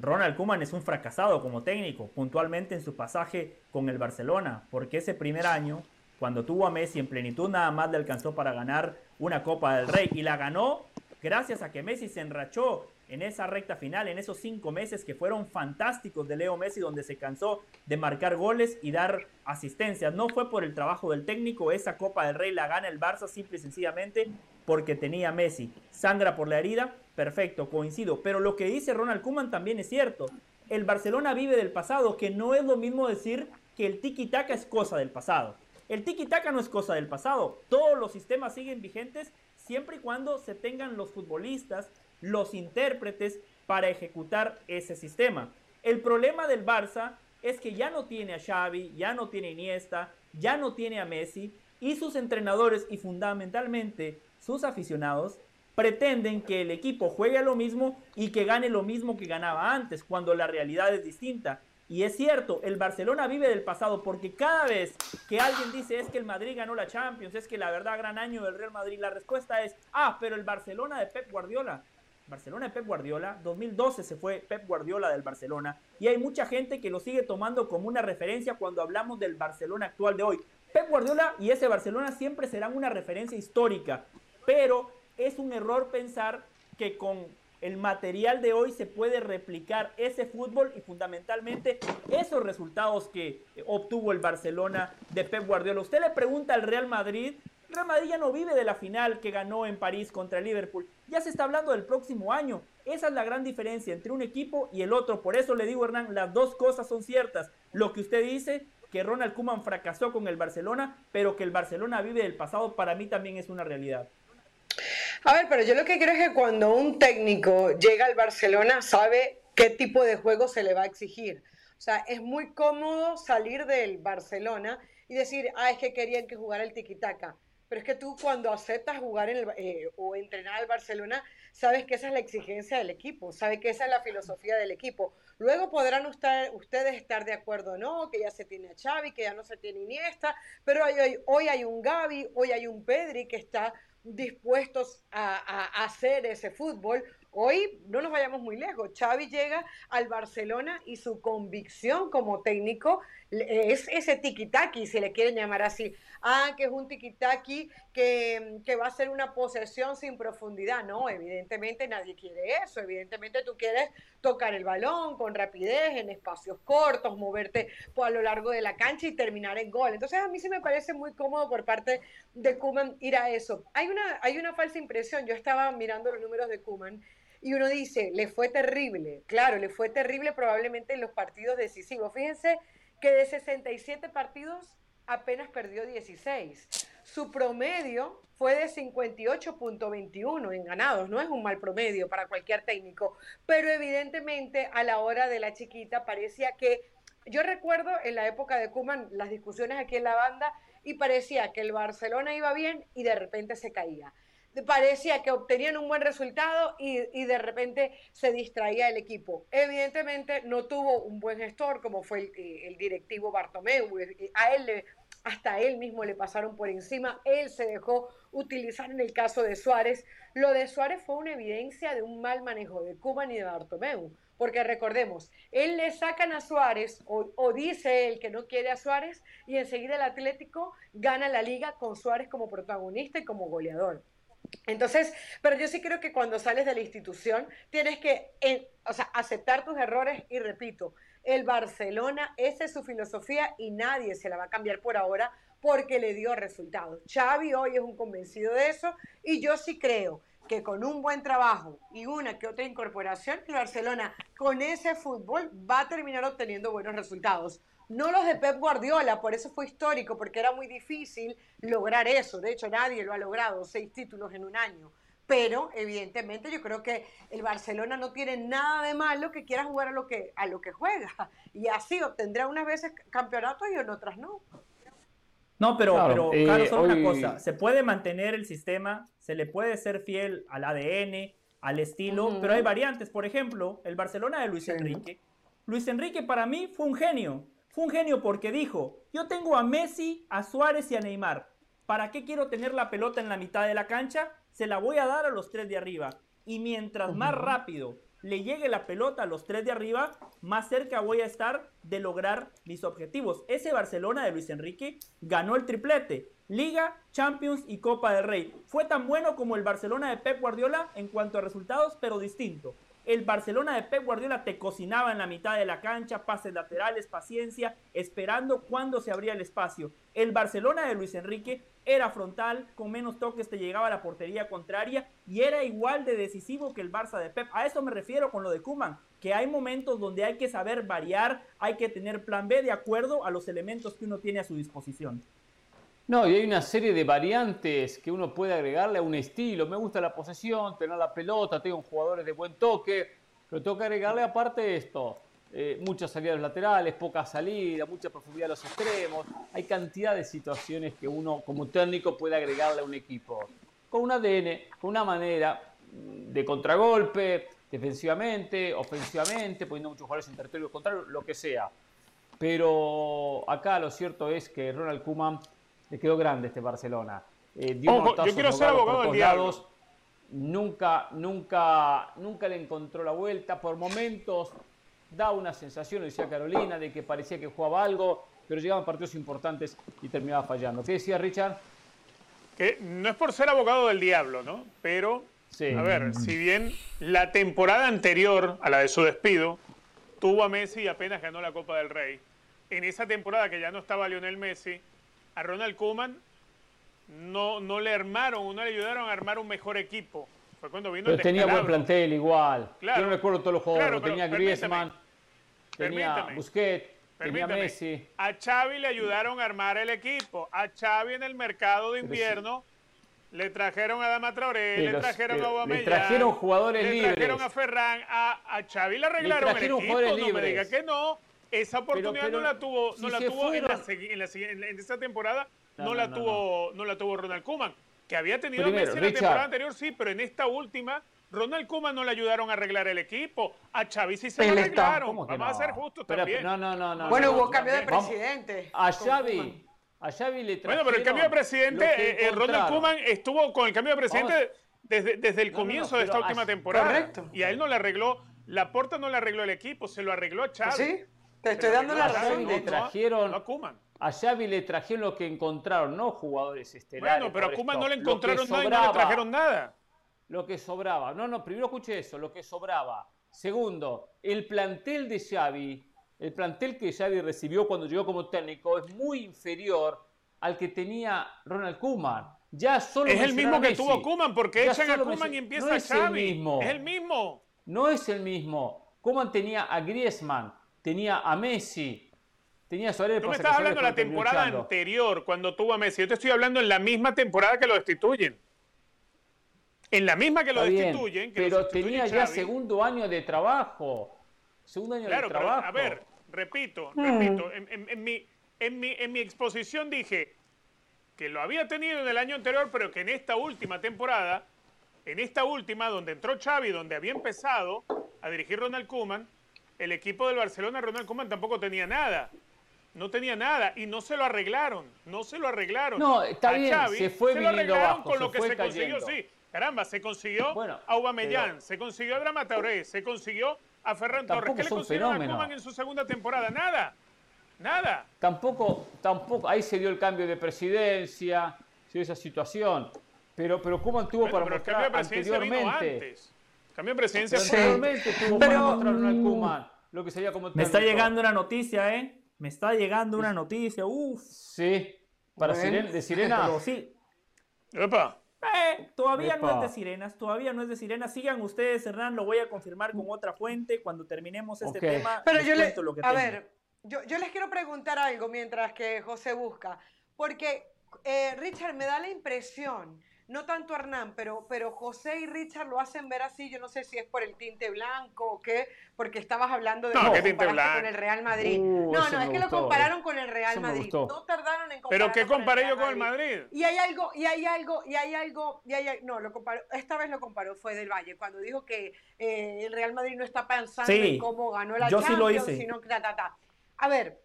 Ronald Kuman es un fracasado como técnico, puntualmente en su pasaje con el Barcelona, porque ese primer año, cuando tuvo a Messi en plenitud, nada más le alcanzó para ganar una Copa del Rey y la ganó gracias a que Messi se enrachó en esa recta final, en esos cinco meses que fueron fantásticos de Leo Messi, donde se cansó de marcar goles y dar asistencias. No fue por el trabajo del técnico, esa Copa del Rey la gana el Barça simple y sencillamente porque tenía Messi. Sangra por la herida, perfecto, coincido. Pero lo que dice Ronald Kuman también es cierto. El Barcelona vive del pasado, que no es lo mismo decir que el tiki-taka es cosa del pasado. El tiki-taka no es cosa del pasado. Todos los sistemas siguen vigentes siempre y cuando se tengan los futbolistas, los intérpretes para ejecutar ese sistema. El problema del Barça es que ya no tiene a Xavi, ya no tiene a Iniesta, ya no tiene a Messi y sus entrenadores y fundamentalmente sus aficionados pretenden que el equipo juegue lo mismo y que gane lo mismo que ganaba antes, cuando la realidad es distinta. Y es cierto, el Barcelona vive del pasado porque cada vez que alguien dice es que el Madrid ganó la Champions, es que la verdad gran año del Real Madrid, la respuesta es, ah, pero el Barcelona de Pep Guardiola. Barcelona de Pep Guardiola, 2012 se fue Pep Guardiola del Barcelona y hay mucha gente que lo sigue tomando como una referencia cuando hablamos del Barcelona actual de hoy. Pep Guardiola y ese Barcelona siempre serán una referencia histórica, pero es un error pensar que con el material de hoy se puede replicar ese fútbol y fundamentalmente esos resultados que obtuvo el Barcelona de Pep Guardiola. Usted le pregunta al Real Madrid Real Madrid ya no vive de la final que ganó en París contra el Liverpool. Ya se está hablando del próximo año. Esa es la gran diferencia entre un equipo y el otro. Por eso le digo, Hernán, las dos cosas son ciertas. Lo que usted dice, que Ronald Koeman fracasó con el Barcelona, pero que el Barcelona vive del pasado, para mí también es una realidad. A ver, pero yo lo que creo es que cuando un técnico llega al Barcelona sabe qué tipo de juego se le va a exigir. O sea, es muy cómodo salir del Barcelona y decir, ah, es que querían que jugara el tiquitaca pero es que tú cuando aceptas jugar en el, eh, o entrenar al Barcelona, sabes que esa es la exigencia del equipo, sabes que esa es la filosofía del equipo. Luego podrán ustedes estar de acuerdo, ¿no? Que ya se tiene a Xavi, que ya no se tiene Iniesta, pero hoy, hoy hay un Gaby, hoy hay un Pedri que está dispuestos a, a, hacer ese fútbol. Hoy no nos vayamos muy lejos. Xavi llega al Barcelona y su convicción como técnico es ese tiki-taki, si le quieren llamar así. Ah, que es un tiki-taki que, que, va a ser una posesión sin profundidad. No, evidentemente nadie quiere eso. Evidentemente tú quieres tocar el balón con rapidez, en espacios cortos, moverte a lo largo de la cancha y terminar en gol. Entonces a mí sí me parece muy cómodo por parte de Kuman ir a eso. Hay una, hay una falsa impresión. Yo estaba mirando los números de Kuman y uno dice, le fue terrible. Claro, le fue terrible probablemente en los partidos decisivos. Fíjense que de 67 partidos apenas perdió 16. Su promedio fue de 58.21 en ganados, no es un mal promedio para cualquier técnico, pero evidentemente a la hora de la chiquita parecía que, yo recuerdo en la época de Kuman las discusiones aquí en la banda y parecía que el Barcelona iba bien y de repente se caía parecía que obtenían un buen resultado y, de repente se distraía el equipo. Evidentemente no tuvo un buen gestor como fue el, directivo Bartomeu. A él le, hasta él mismo le pasaron por encima, él se dejó utilizar en el caso de Suárez. Lo de Suárez fue una evidencia de un mal manejo de Cuban y de Bartomeu, porque recordemos, él le sacan a Suárez o, o, dice él que no quiere a Suárez y enseguida el Atlético gana la liga con Suárez como protagonista y como goleador. Entonces, pero yo sí creo que cuando sales de la institución tienes que o sea, aceptar tus errores y repito, el Barcelona, esa es su filosofía y nadie se la va a cambiar por ahora porque le dio resultados. Xavi hoy es un convencido de eso y yo sí creo que con un buen trabajo y una que otra incorporación, el Barcelona con ese fútbol va a terminar obteniendo buenos resultados. No los de Pep Guardiola, por eso fue histórico, porque era muy difícil lograr eso. De hecho, nadie lo ha logrado, seis títulos en un año. Pero, evidentemente, yo creo que el Barcelona no tiene nada de malo que quiera jugar a lo que, a lo que juega. Y así obtendrá unas veces campeonatos y en otras no. No, pero, claro, pero eh, solo una cosa. Se puede mantener el sistema, se le puede ser fiel al ADN, al estilo, pero hay variantes. Por ejemplo, el Barcelona de Luis Enrique. Luis Enrique para mí fue un genio. Fue un genio porque dijo, yo tengo a Messi, a Suárez y a Neymar. ¿Para qué quiero tener la pelota en la mitad de la cancha? Se la voy a dar a los tres de arriba. Y mientras más rápido le llegue la pelota a los tres de arriba, más cerca voy a estar de lograr mis objetivos. Ese Barcelona de Luis Enrique ganó el triplete. Liga, Champions y Copa del Rey. Fue tan bueno como el Barcelona de Pep Guardiola en cuanto a resultados, pero distinto. El Barcelona de Pep Guardiola te cocinaba en la mitad de la cancha, pases laterales, paciencia, esperando cuando se abría el espacio. El Barcelona de Luis Enrique era frontal, con menos toques te llegaba a la portería contraria y era igual de decisivo que el Barça de Pep. A eso me refiero con lo de Kuman, que hay momentos donde hay que saber variar, hay que tener plan B de acuerdo a los elementos que uno tiene a su disposición. No, y hay una serie de variantes que uno puede agregarle a un estilo. Me gusta la posesión, tener la pelota, tengo jugadores de buen toque, pero tengo que agregarle aparte esto. Eh, muchas salidas laterales, poca salida, mucha profundidad a los extremos. Hay cantidad de situaciones que uno como técnico puede agregarle a un equipo. Con un ADN, con una manera mm, de contragolpe, defensivamente, ofensivamente, poniendo muchos jugadores en territorio contrario, lo que sea. Pero acá lo cierto es que Ronald Koeman le quedó grande este Barcelona. Eh, yo quiero ser abogado del diablo. Nunca, nunca, nunca le encontró la vuelta. Por momentos da una sensación, decía Carolina, de que parecía que jugaba algo, pero llegaban partidos importantes y terminaba fallando. ¿Qué decía Richard? Que no es por ser abogado del diablo, ¿no? Pero, a ver, si bien la temporada anterior a la de su despido tuvo a Messi y apenas ganó la Copa del Rey, en esa temporada que ya no estaba Lionel Messi, a Ronald Koeman no, no le armaron, no le ayudaron a armar un mejor equipo. Fue cuando vino pero tenía buen plantel igual. Yo no recuerdo todos los jugadores. tenía Griezmann, tenía Busquets, tenía Messi. A Xavi le ayudaron a armar el equipo. A Xavi en el mercado de invierno le trajeron a Dama Traoré, le trajeron a Aubameyang. Le trajeron jugadores libres. Le trajeron a Ferran, a, a Xavi le arreglaron el equipo. No me diga que no. Esa oportunidad no la tuvo, no la tuvo en, la, en, esta temporada, no, la tuvo, no. la tuvo Ronald Koeman, que había tenido Primero, en la temporada anterior, sí, pero en esta última Ronald Koeman no le ayudaron a arreglar el equipo. A Xavi sí se lo arreglaron. Vamos a ser justos también. No, no, no, no. Bueno, hubo cambio de presidente. A Xavi, a Xavi le Bueno, pero el cambio de presidente, eh, eh, Ronald Koeman estuvo con el cambio de presidente desde, desde el comienzo de esta última temporada. Correcto. Y a él no le arregló, la porta no le arregló el equipo, se lo arregló a Xavi. ¿Sí? Te estoy dando la razón. Le trajeron, a Xavi le trajeron lo que encontraron, no jugadores estelares. Bueno, pero a Kuman no le encontraron nada y no le trajeron nada. Lo que sobraba. No, no, primero escuché eso, lo que sobraba. Segundo, el plantel de Xavi, el plantel que Xavi recibió cuando llegó como técnico es muy inferior al que tenía Ronald Koeman. Ya solo es el mismo que tuvo Kuman porque echan a Kuman y empieza no es Xavi. El mismo. Es el mismo. No es el mismo. Koeman tenía a Griezmann, tenía a Messi, tenía a Suárez. Tú me estás hablando de la temporada anterior, cuando tuvo a Messi. Yo te estoy hablando en la misma temporada que lo destituyen. En la misma que lo destituyen. pero tenía ya segundo año de trabajo. Segundo año de trabajo. a ver, repito, repito. En, mi, en, mi, en mi exposición dije que lo había tenido en el año anterior, pero que en esta última temporada, en esta última, donde entró Xavi, donde había empezado a dirigir Ronald Koeman, el equipo del Barcelona, Ronald Koeman tampoco tenía nada. no tenía nada y no se lo arreglaron, no se lo arreglaron. No, está bien, se fue se lo arreglaron con lo que se consiguió, sí. Caramba, se consiguió a Aubameyang, se consiguió a Drama se consiguió a Ferran Torres. ¿Qué le consiguieron a Koeman en su segunda temporada? Nada, nada. Tampoco, tampoco, ahí se dio el cambio de presidencia, se dio esa situación. Pero, pero Koeman tuvo para mostrar anteriormente. Cambio de presidencia. Tuvo para mostrar al Koeman lo que sería como Me está llegando una noticia, ¿eh? Me está llegando una noticia, uff. Sí, para de Sirena. sí. Epa. Eh, todavía no es de sirenas, todavía no es de sirenas. Sigan ustedes, Hernán, lo voy a confirmar con otra fuente cuando terminemos este tema. Pero yo le, lo que a ver, yo, yo, les quiero preguntar algo mientras que José busca, porque eh, Richard me da la impresión no tanto Hernán, pero, pero José y Richard lo hacen ver así, yo no sé si es por el tinte blanco o qué, porque estabas hablando de no, ¿qué tinte blanco? con el Real Madrid. Uh, no, no, es que lo compararon con el Real Madrid. No tardaron en comparar. ¿Pero qué comparé yo con el Madrid? Y hay algo, y hay algo, y hay algo, y hay, no, lo comparó, esta vez lo comparó, fue del Valle, cuando dijo que eh, el Real Madrid no está pensando en cómo ganó la yo Champions, sí lo hice. sino que ta, ta, ta. A ver,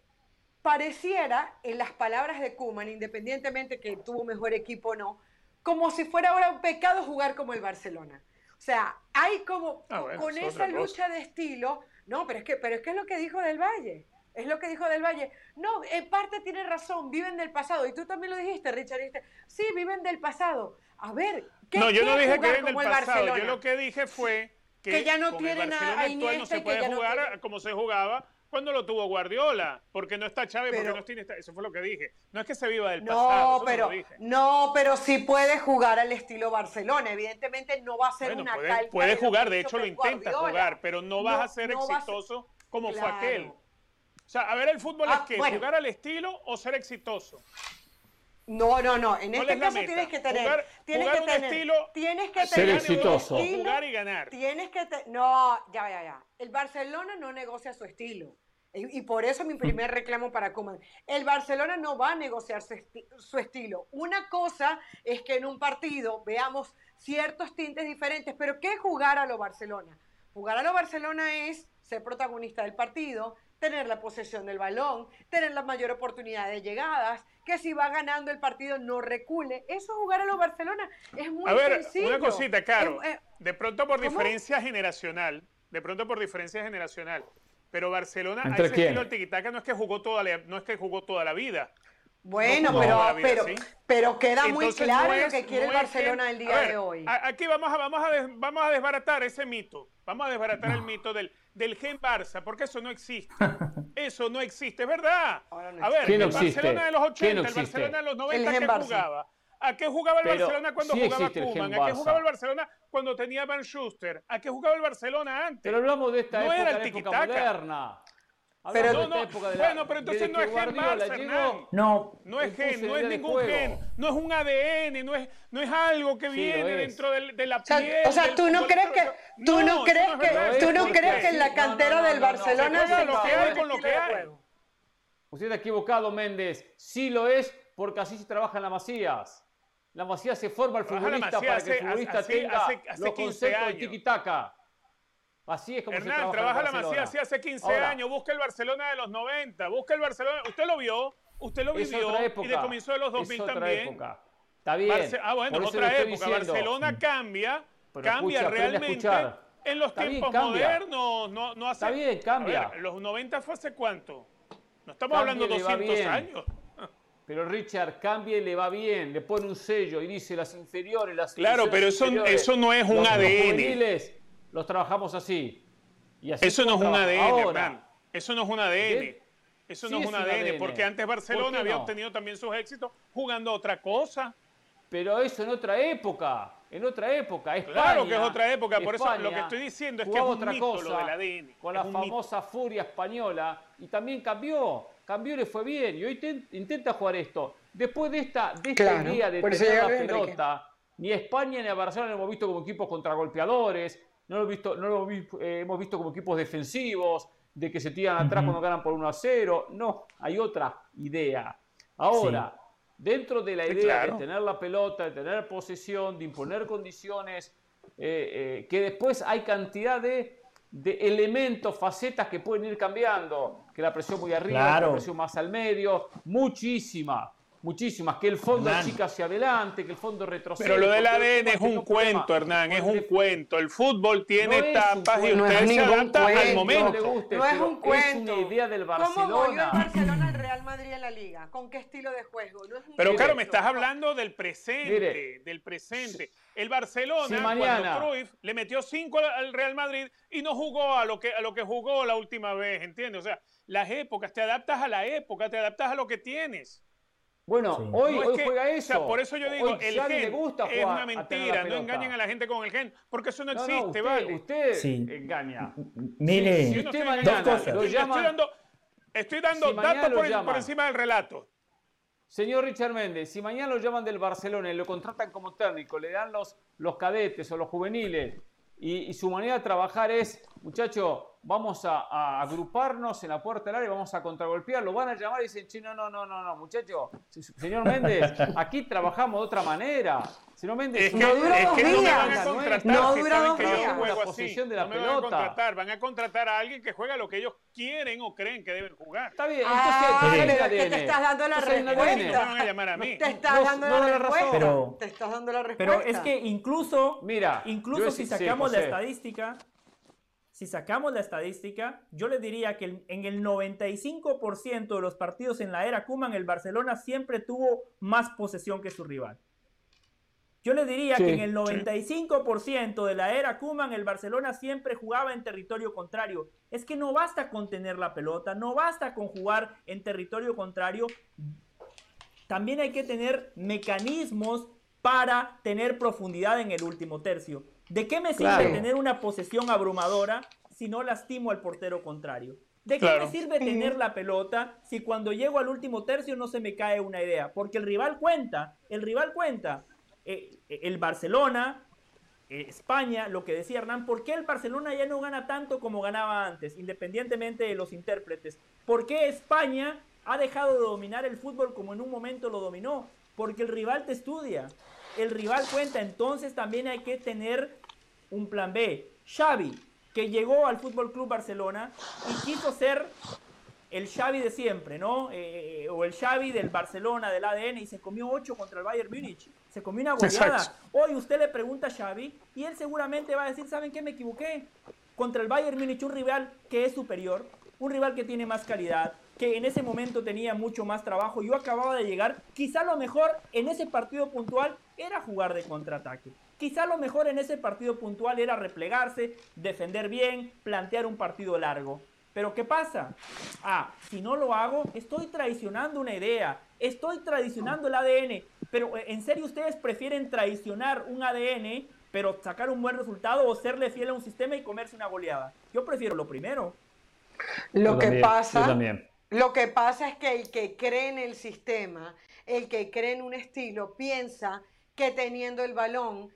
pareciera, en las palabras de Kuman, independientemente que tuvo mejor equipo o no, como si fuera ahora un pecado jugar como el Barcelona. O sea, hay como ah, con esa lucha de estilo, no, pero es que pero es que es lo que dijo Del Valle. Es lo que dijo Del Valle. No, en parte tiene razón, viven del pasado. Y tú también lo dijiste, Richard. Dijiste, sí, viven del pasado. A ver, ¿qué No, yo no dije que viven del pasado. Yo lo que dije fue que, ya no tienen a, Iniesta no se puede jugar como se jugaba cuando lo tuvo Guardiola, porque no está Chávez, porque no tiene eso fue lo que dije. No es que se viva del pasado, no, pero no, pero sí puede jugar al estilo Barcelona. Evidentemente no va a ser una puede, puede jugar, de, hecho lo intenta jugar, pero no vas a ser exitoso como fue aquel. O sea, a ver, el fútbol es ah, que jugar al estilo o ser exitoso. No, no, no. En este caso tienes que tener, tienes que tener, estilo, tienes que ser exitoso, jugar y ganar. Tienes que, no, ya, ya, ya. El Barcelona no negocia su estilo. Y, por eso mi primer reclamo para Koeman. El Barcelona no va a negociar su, estilo. Una cosa es que en un partido veamos ciertos tintes diferentes, pero ¿qué es jugar a lo Barcelona? Jugar a lo Barcelona es ser protagonista del partido, tener la posesión del balón, tener la mayor oportunidad de llegadas, que si va ganando el partido no recule. Eso es jugar a lo Barcelona es muy a ver, sencillo. Una cosita, Caro. de pronto por diferencia generacional, de pronto por diferencia generacional, pero Barcelona, a ese estilo del tiquitaca no es que jugó toda la, no es que jugó toda la vida. Bueno, pero, pero, queda muy claro lo que quiere el Barcelona el día de hoy. Aquí vamos a, vamos, a vamos a desbaratar ese mito. Vamos a desbaratar el mito del, del gen Barça, porque eso no existe. Eso no existe, es verdad. a ver, el Barcelona de los 80, el Barcelona de los 90 que jugaba. ¿A qué jugaba el Barcelona cuando jugaba Koeman? ¿A qué jugaba el Barcelona cuando tenía Van Schuster? ¿A qué jugaba el Barcelona antes? Pero hablamos de esta no época, era el época moderna. Pero no, no, bueno, pero entonces no es gen Barça, No, no es gen, no es ningún gen, no es un ADN, no es, no es algo que viene dentro de, de, la piel. O sea, tú no crees que, tú no, crees que, tú no crees que en la cantera del Barcelona se lo que hay con lo que hay. Usted está equivocado, Méndez. Sí lo es porque así se trabaja en la Macías. La Masía se forma el futbolista para que el futbolista tenga los conceptos de tiki-taka. Así es como Hernán, se trabaja, trabaja la Masía así hace 15 años. Busca el Barcelona de los 90. Busca el Barcelona. Usted lo vio. Usted lo vivió. y de comienzo de los 2000 es otra también. Época. Está bien. ah, bueno, otra época. Barcelona cambia. cambia realmente. En los tiempos modernos. No, no hace, Está bien, cambia. los 90 fue hace cuánto? No estamos hablando de 200 años. Pero Richard cambia y le va bien, le pone un sello y dice las inferiores, las Claro, pero eso, eso no es un ADN. Los, los trabajamos así. Y así eso no es un ADN, Eso no es un ADN. Eso no es un ADN, porque antes Barcelona había obtenido también sus éxitos jugando otra cosa. Pero eso en otra época, en otra época. España, claro que es otra época, por eso lo que estoy diciendo es que es un otra mito cosa, lo del ADN. Con la famosa furia española y también cambió cambió y le fue bien. Y hoy intenta jugar esto. Después de esta, de esta idea de tener la pelota, ni España ni a Barcelona lo hemos visto como equipos contragolpeadores, no lo hemos visto, no lo eh, hemos visto como equipos defensivos, de que se tiran atrás cuando ganan por 1 a 0. No, hay otra idea. Ahora, dentro de la idea de tener la pelota, de tener posesión, de imponer condiciones, eh, eh, que después hay cantidad de de elementos, facetas que pueden ir cambiando, que la presión muy arriba, la presión más al medio, muchísima muchísimas, que el fondo chica hacia adelante, que el fondo retrocede. Pero lo del ADN es un cuento, Hernán, es un cuento. El fútbol tiene etapas y usted se adapta al momento. no es un cuento. Es una idea del Barcelona. ¿Cómo volvió el Barcelona al Real Madrid en la Liga? ¿Con qué estilo de juego? Pero claro, me estás hablando del presente, del presente. El Barcelona, cuando Cruyff le metió cinco al Real Madrid y no jugó a lo que, a lo que jugó la última vez, ¿entiendes? O sea, las épocas, te adaptas a la época, te adaptas a lo que tienes. Bueno, hoy, juega eso. por eso yo digo, el gen gusta es una mentira. No engañen a la gente con el gen, porque eso no, existe, usted, ¿vale? Usted engaña. Mire, si usted mañana dos cosas. Lo llama, estoy dando, estoy dando datos por, por, encima del relato. Señor Richard Méndez, si mañana lo llaman del Barcelona y lo contratan como técnico, le dan los, los cadetes o los juveniles y, y su manera de trabajar es, muchacho, vamos a, agruparnos en la puerta del área y vamos a contragolpear, lo van a llamar y dicen, no, no, no, no, no, muchacho, señor Méndez, aquí trabajamos de otra manera. Señor Méndez, no dura dos días, no dura dos días. La posición de la pelota. Van a, contratar, van a contratar a alguien que juega lo que ellos quieren o creen que deben jugar. Está bien, ah, entonces, es que te estás dando la respuesta. No van a llamar a mí. Te estás dando la respuesta. Pero, te estás dando la respuesta. Pero es que incluso, Mira, incluso si sacamos la estadística, si sacamos la estadística, yo le diría que en el 95% de los partidos en la era Kuman, el Barcelona siempre tuvo más posesión que su rival. Yo le diría que en el 95% de la era Kuman, el Barcelona siempre jugaba en territorio contrario. Es que no basta con tener la pelota, no basta con jugar en territorio contrario. También hay que tener mecanismos para tener profundidad en el último tercio. ¿De qué me sirve tener una posesión abrumadora si no lastimo al portero contrario? ¿De qué me sirve tener la pelota si cuando llego al último tercio no se me cae una idea? Porque el rival cuenta, el rival cuenta. Eh, eh, el Barcelona, eh, España, lo que decía Hernán, ¿por qué el Barcelona ya no gana tanto como ganaba antes, independientemente de los intérpretes? ¿Por qué España ha dejado de dominar el fútbol como en un momento lo dominó? Porque el rival te estudia el rival cuenta. Entonces también hay que tener un plan B. Xavi, que llegó al Fútbol Club Barcelona y quiso ser el Xavi de siempre, ¿no? Eh, o el Xavi del Barcelona, del ADN, y se comió 8 contra el Bayern Múnich. Se comió una goleada. Hoy usted le pregunta a Xavi y él seguramente va a decir, ¿saben qué? Me equivoqué. Contra el Bayern Múnich, un rival que es superior, un rival que tiene más calidad, que en ese momento tenía mucho más trabajo. Yo acababa de llegar. Quizá lo mejor en ese partido puntual era jugar de contraataque. Quizá lo mejor en ese partido puntual era replegarse, defender bien, plantear un partido largo. Pero ¿qué pasa? Ah, si no lo hago, estoy traicionando una idea, estoy traicionando el ADN. Pero eh, ¿en serio ustedes prefieren traicionar un ADN, pero sacar un buen resultado o serle fiel a un sistema y comerse una goleada? Yo prefiero lo primero. Lo que pasa también. Lo que pasa es que el que cree en el sistema, el que cree en un estilo, piensa que teniendo el balón,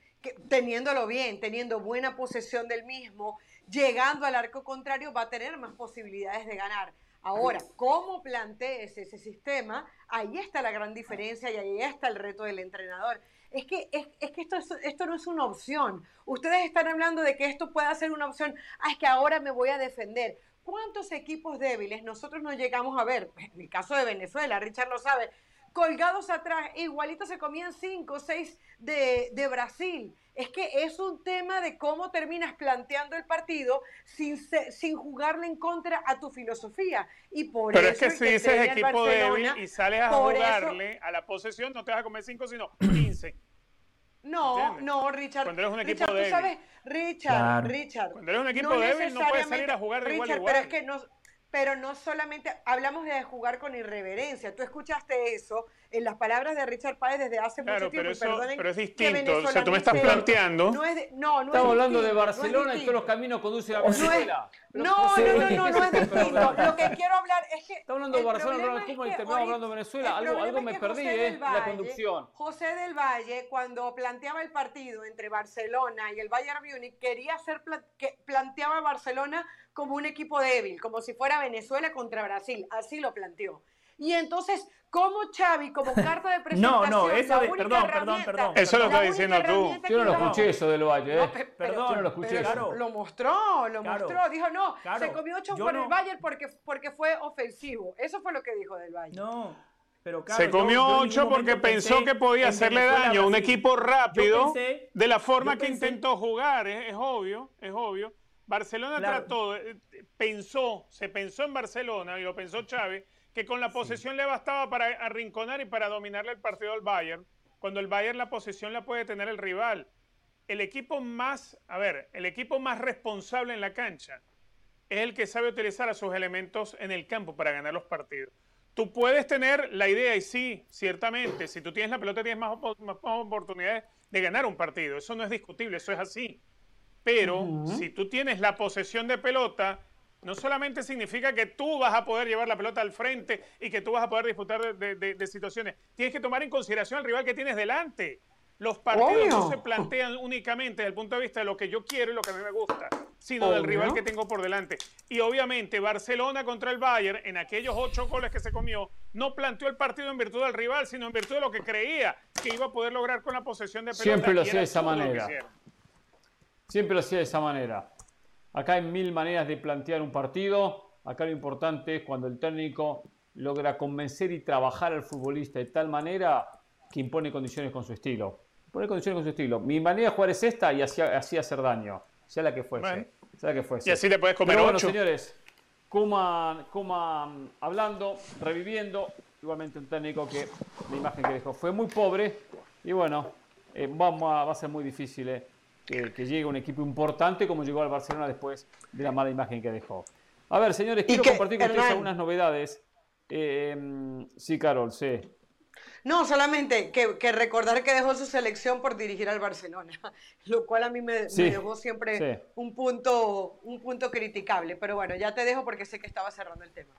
teniéndolo bien, teniendo buena posesión del mismo, llegando al arco contrario, va a tener más posibilidades de ganar. Ahora, cómo plantees ese sistema, ahí está la gran diferencia y ahí está el reto del entrenador. Es que, es, que esto, esto no es una opción. Ustedes están hablando de que esto pueda ser una opción. Ah, es que ahora me voy a defender. ¿Cuántos equipos débiles nosotros no llegamos a ver? En el caso de Venezuela, Richard lo sabe, colgados atrás, igualito se comían cinco o seis de, de, Brasil. Es que es un tema de cómo terminas planteando el partido sin, sin jugarle en contra a tu filosofía. Y por Pero es que si dices equipo débil y sales a jugarle a la posesión, no te vas a comer cinco, sino 15. No, no, Richard. Cuando eres un equipo Richard, débil. Tú sabes, Richard, Richard. Cuando eres un equipo débil no puedes salir a jugar de igual a igual. Pero es que no, pero no solamente hablamos de jugar con irreverencia. Tú escuchaste eso en las palabras de Richard Páez desde hace mucho tiempo. Pero, pero es distinto. O sea, tú me estás planteando. No, es no, no Estamos hablando de Barcelona y todos los caminos conducen a Venezuela. No, no, no, no, no, es distinto. Lo que quiero hablar es que. Estamos hablando de Barcelona, y terminamos hablando de Venezuela. Algo, algo me perdí, ¿eh? la conducción. José del Valle, cuando planteaba el partido entre Barcelona y el Bayern Múnich, quería hacer. que planteaba a Barcelona como un equipo débil, como si fuera Venezuela contra Brasil. Así lo planteó. Y entonces, ¿cómo Xavi, como carta de presentación, no, no, eso de, perdón, perdón, perdón. Eso lo estás diciendo tú. Yo no lo escuché eso del Valle, ¿eh? Perdón, yo no lo escuché. pero lo mostró, lo Claro. mostró. Dijo, no, Claro. se comió ocho por no- el Bayern porque, porque fue ofensivo. Eso fue lo que dijo del Valle. No, pero claro, Se comió yo ocho porque pensó que podía hacerle daño a un equipo rápido pensé- de la forma que pensé- intentó jugar, es, es obvio, es obvio. Barcelona Claro. trató, eh, pensó, se pensó en Barcelona y lo pensó Chávez, que con la posesión le bastaba para arrinconar y para dominarle el partido al Bayern, cuando el Bayern la posesión la puede tener el rival. El equipo más, a ver, el equipo más responsable en la cancha es el que sabe utilizar a sus elementos en el campo para ganar los partidos. Tú puedes tener la idea, y sí, ciertamente, si tú tienes la pelota tienes más, más oportunidades de ganar un partido. Eso no es discutible, eso es así. Pero si tú tienes la posesión de pelota, no solamente significa que tú vas a poder llevar la pelota al frente y que tú vas a poder disfrutar de, de- de- de situaciones. Tienes que tomar en consideración al rival que tienes delante. Los partidos no se plantean únicamente desde el punto de vista de lo que yo quiero y lo que a mí me gusta, sino del rival que tengo por delante. Y obviamente Barcelona contra el Bayern, en aquellos ocho goles que se comió, no planteó el partido en virtud del rival, sino en virtud de lo que creía que iba a poder lograr con la posesión de pelota. Siempre lo hacía de esa manera. Siempre lo hacía de esa manera. Acá hay mil maneras de plantear un partido. Acá lo importante es cuando el técnico logra convencer y trabajar al futbolista de tal manera que impone condiciones con su estilo. Impone condiciones con su estilo. Mi manera de jugar es esta y así, así hacer daño. Sea la que fuese. Bueno. Sea la que fuese. Y así te puedes comer Pero bueno, ocho. señores, Kuman, Kuman hablando, reviviendo. Igualmente un técnico que la imagen que dejó fue muy pobre. Y bueno, eh, vamos a- va a ser muy difícil eh, que, que llegue un equipo importante como llegó al Barcelona después de la mala imagen que dejó. A ver, señores, quiero que, compartir con ustedes Hernán- algunas novedades. Eh, mm, sí, Carol, sí. No, solamente que, que recordar que dejó su selección por dirigir al Barcelona, lo cual a mí me, me Sí, dejó siempre sí. un, punto, un punto criticable. Pero bueno, ya te dejo porque sé que estaba cerrando el tema.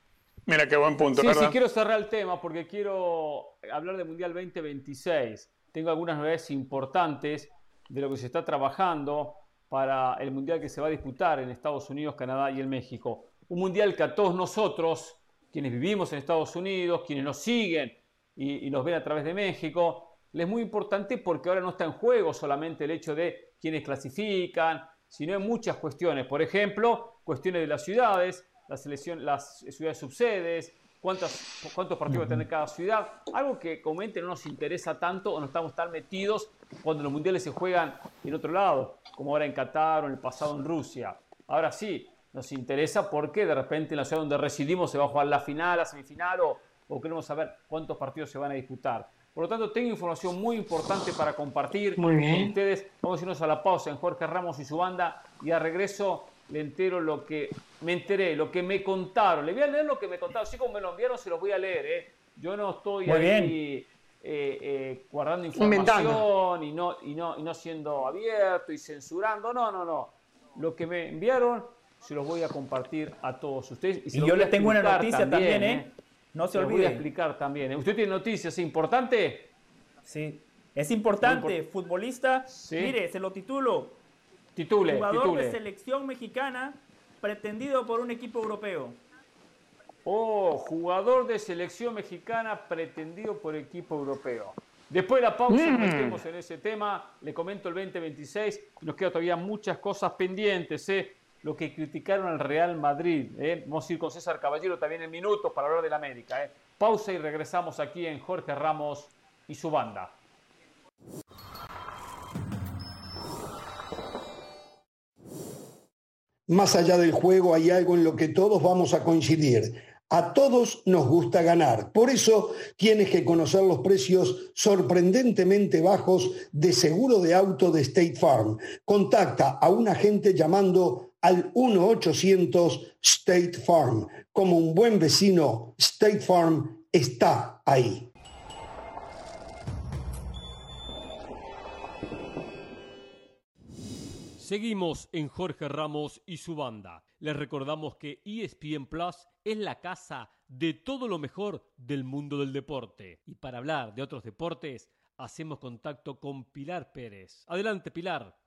Mira qué buen punto, Sí, ¿verdad? sí, quiero cerrar el tema porque quiero hablar del Mundial 2026. Tengo algunas novedades importantes de lo que se está trabajando para el Mundial que se va a disputar en Estados Unidos, Canadá y en México. Un Mundial que a todos nosotros, quienes vivimos en Estados Unidos, quienes nos siguen y, nos ven a través de México, les es muy importante porque ahora no está en juego solamente el hecho de quienes clasifican, sino en muchas cuestiones. Por ejemplo, cuestiones de las ciudades, la selección, las ciudades subsedes, cuántas, cuántos partidos va a tener cada ciudad. Algo que comúnmente no nos interesa tanto o no estamos tan metidos cuando los mundiales se juegan en otro lado, como ahora en Qatar o en el pasado en Rusia. Ahora sí, nos interesa porque de repente en la ciudad donde residimos se va a jugar la final, la semifinal o, o queremos saber cuántos partidos se van a disputar. Por lo tanto, tengo información muy importante para compartir Muy bien. con ustedes. Vamos a irnos a la pausa en Jorge Ramos y su banda y a regreso le entero lo que me enteré, lo que me contaron. Le voy a leer lo que me contaron. Así como me lo enviaron, se los voy a leer. ¿eh? Yo no estoy Muy ahí eh, eh, guardando Inventando. información y no, y, no, y no siendo abierto y censurando. No, no, no. Lo que me enviaron se los voy a compartir a todos ustedes. Y yo les tengo una noticia también, ¿eh? No se Se voy a explicar también. ¿eh? ¿Usted tiene noticias importantes? Sí. Es importante, futbolista. Sí. Mire, se lo titulo. Titule, Jugador titule. de selección mexicana pretendido por un equipo europeo. Oh, jugador de selección mexicana pretendido por equipo europeo. Después de la pausa nos metemos en ese tema, le comento el 2026, nos quedan todavía muchas cosas pendientes, ¿eh? lo que criticaron al Real Madrid. ¿eh? Vamos a ir con César Caballero también en minutos para hablar del América. ¿eh? Pausa y regresamos aquí en Jorge Ramos y su banda. Más allá del juego hay algo en lo que todos vamos a coincidir. A todos nos gusta ganar. Por eso tienes que conocer los precios sorprendentemente bajos de seguro de auto de State Farm. Contacta a un agente llamando al 1-800 State Farm. Como un buen vecino, State Farm está ahí. Seguimos en Jorge Ramos y su banda. Les recordamos que ESPN Plus es la casa de todo lo mejor del mundo del deporte. Y para hablar de otros deportes, hacemos contacto con Pilar Pérez. Adelante, Pilar.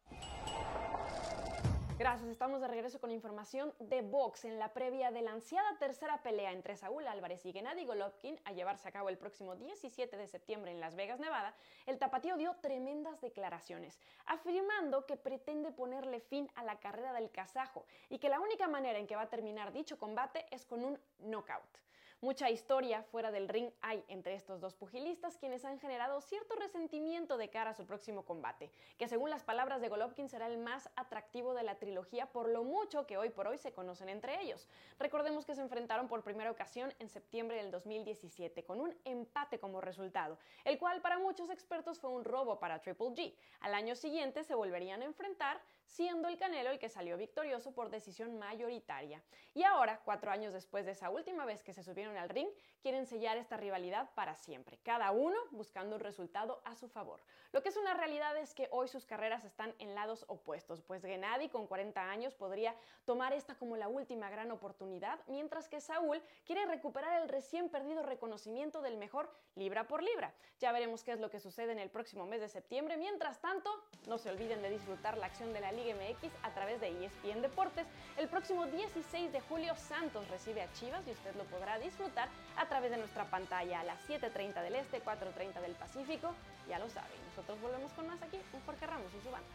Gracias, estamos de regreso con información de box en la previa de la ansiada tercera pelea entre Saúl Álvarez y Gennady Golovkin a llevarse a cabo el próximo 17 de septiembre en Las Vegas, Nevada. El tapatío dio tremendas declaraciones, afirmando que pretende ponerle fin a la carrera del kazajo y que la única manera en que va a terminar dicho combate es con un knockout. Mucha historia fuera del ring hay entre estos dos pugilistas quienes han generado cierto resentimiento de cara a su próximo combate, que según las palabras de Golovkin será el más atractivo de la trilogía por lo mucho que hoy por hoy se conocen entre ellos. Recordemos que se enfrentaron por primera ocasión en septiembre del 2017 con un empate como resultado, el cual para muchos expertos fue un robo para Triple G. Al año siguiente se volverían a enfrentar siendo el Canelo el que salió victorioso por decisión mayoritaria. Y ahora, cuatro años después de esa última vez que se subieron al ring, quieren sellar esta rivalidad para siempre, cada uno buscando un resultado a su favor. Lo que es una realidad es que hoy sus carreras están en lados opuestos, pues Gennady con 40 años podría tomar esta como la última gran oportunidad, mientras que Saúl quiere recuperar el recién perdido reconocimiento del mejor libra por libra. Ya veremos qué es lo que sucede en el próximo mes de septiembre. Mientras tanto, no se olviden de disfrutar la acción de la Liga MX a través de ESPN Deportes. El próximo 16 de julio Santos recibe a Chivas y usted lo podrá disfrutar a través de nuestra pantalla a las 7.30 del Este, 4.30 del Pacífico. Ya lo saben, nosotros volvemos con más aquí en Jorge Ramos y su banda.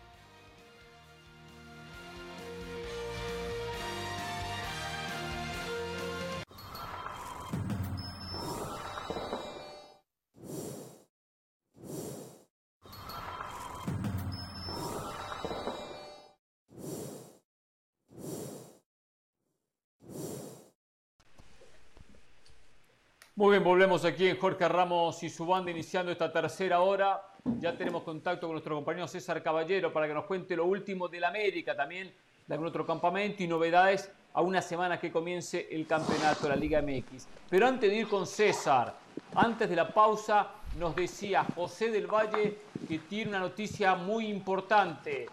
Muy bien, volvemos aquí en Jorge Ramos y su banda iniciando esta tercera hora. Ya tenemos contacto con nuestro compañero César Caballero para que nos cuente lo último del América, también de algún otro campamento y novedades a una semana que comience el campeonato de la Liga MX. Pero antes de ir con César, antes de la pausa, nos decía José del Valle que tiene una noticia muy importante.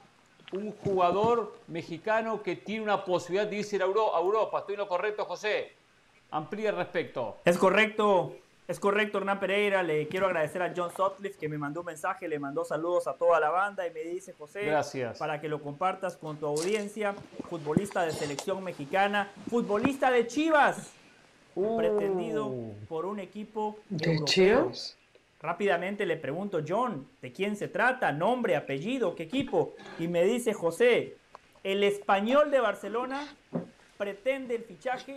Un jugador mexicano que tiene una posibilidad de irse a Europa. ¿Estoy en lo correcto, José? Amplía al respecto. Es correcto, es correcto, Hernán Pereira. Le quiero agradecer a John Sutcliffe que me mandó un mensaje, le mandó saludos a toda la banda y me dice, José, Gracias. para que lo compartas con tu audiencia, futbolista de selección mexicana, futbolista de Chivas, Uh. pretendido por un equipo ¿De europeo. Chivas? Rápidamente le pregunto, John, ¿de quién se trata? Nombre, apellido, qué equipo. Y me dice José, el español de Barcelona pretende el fichaje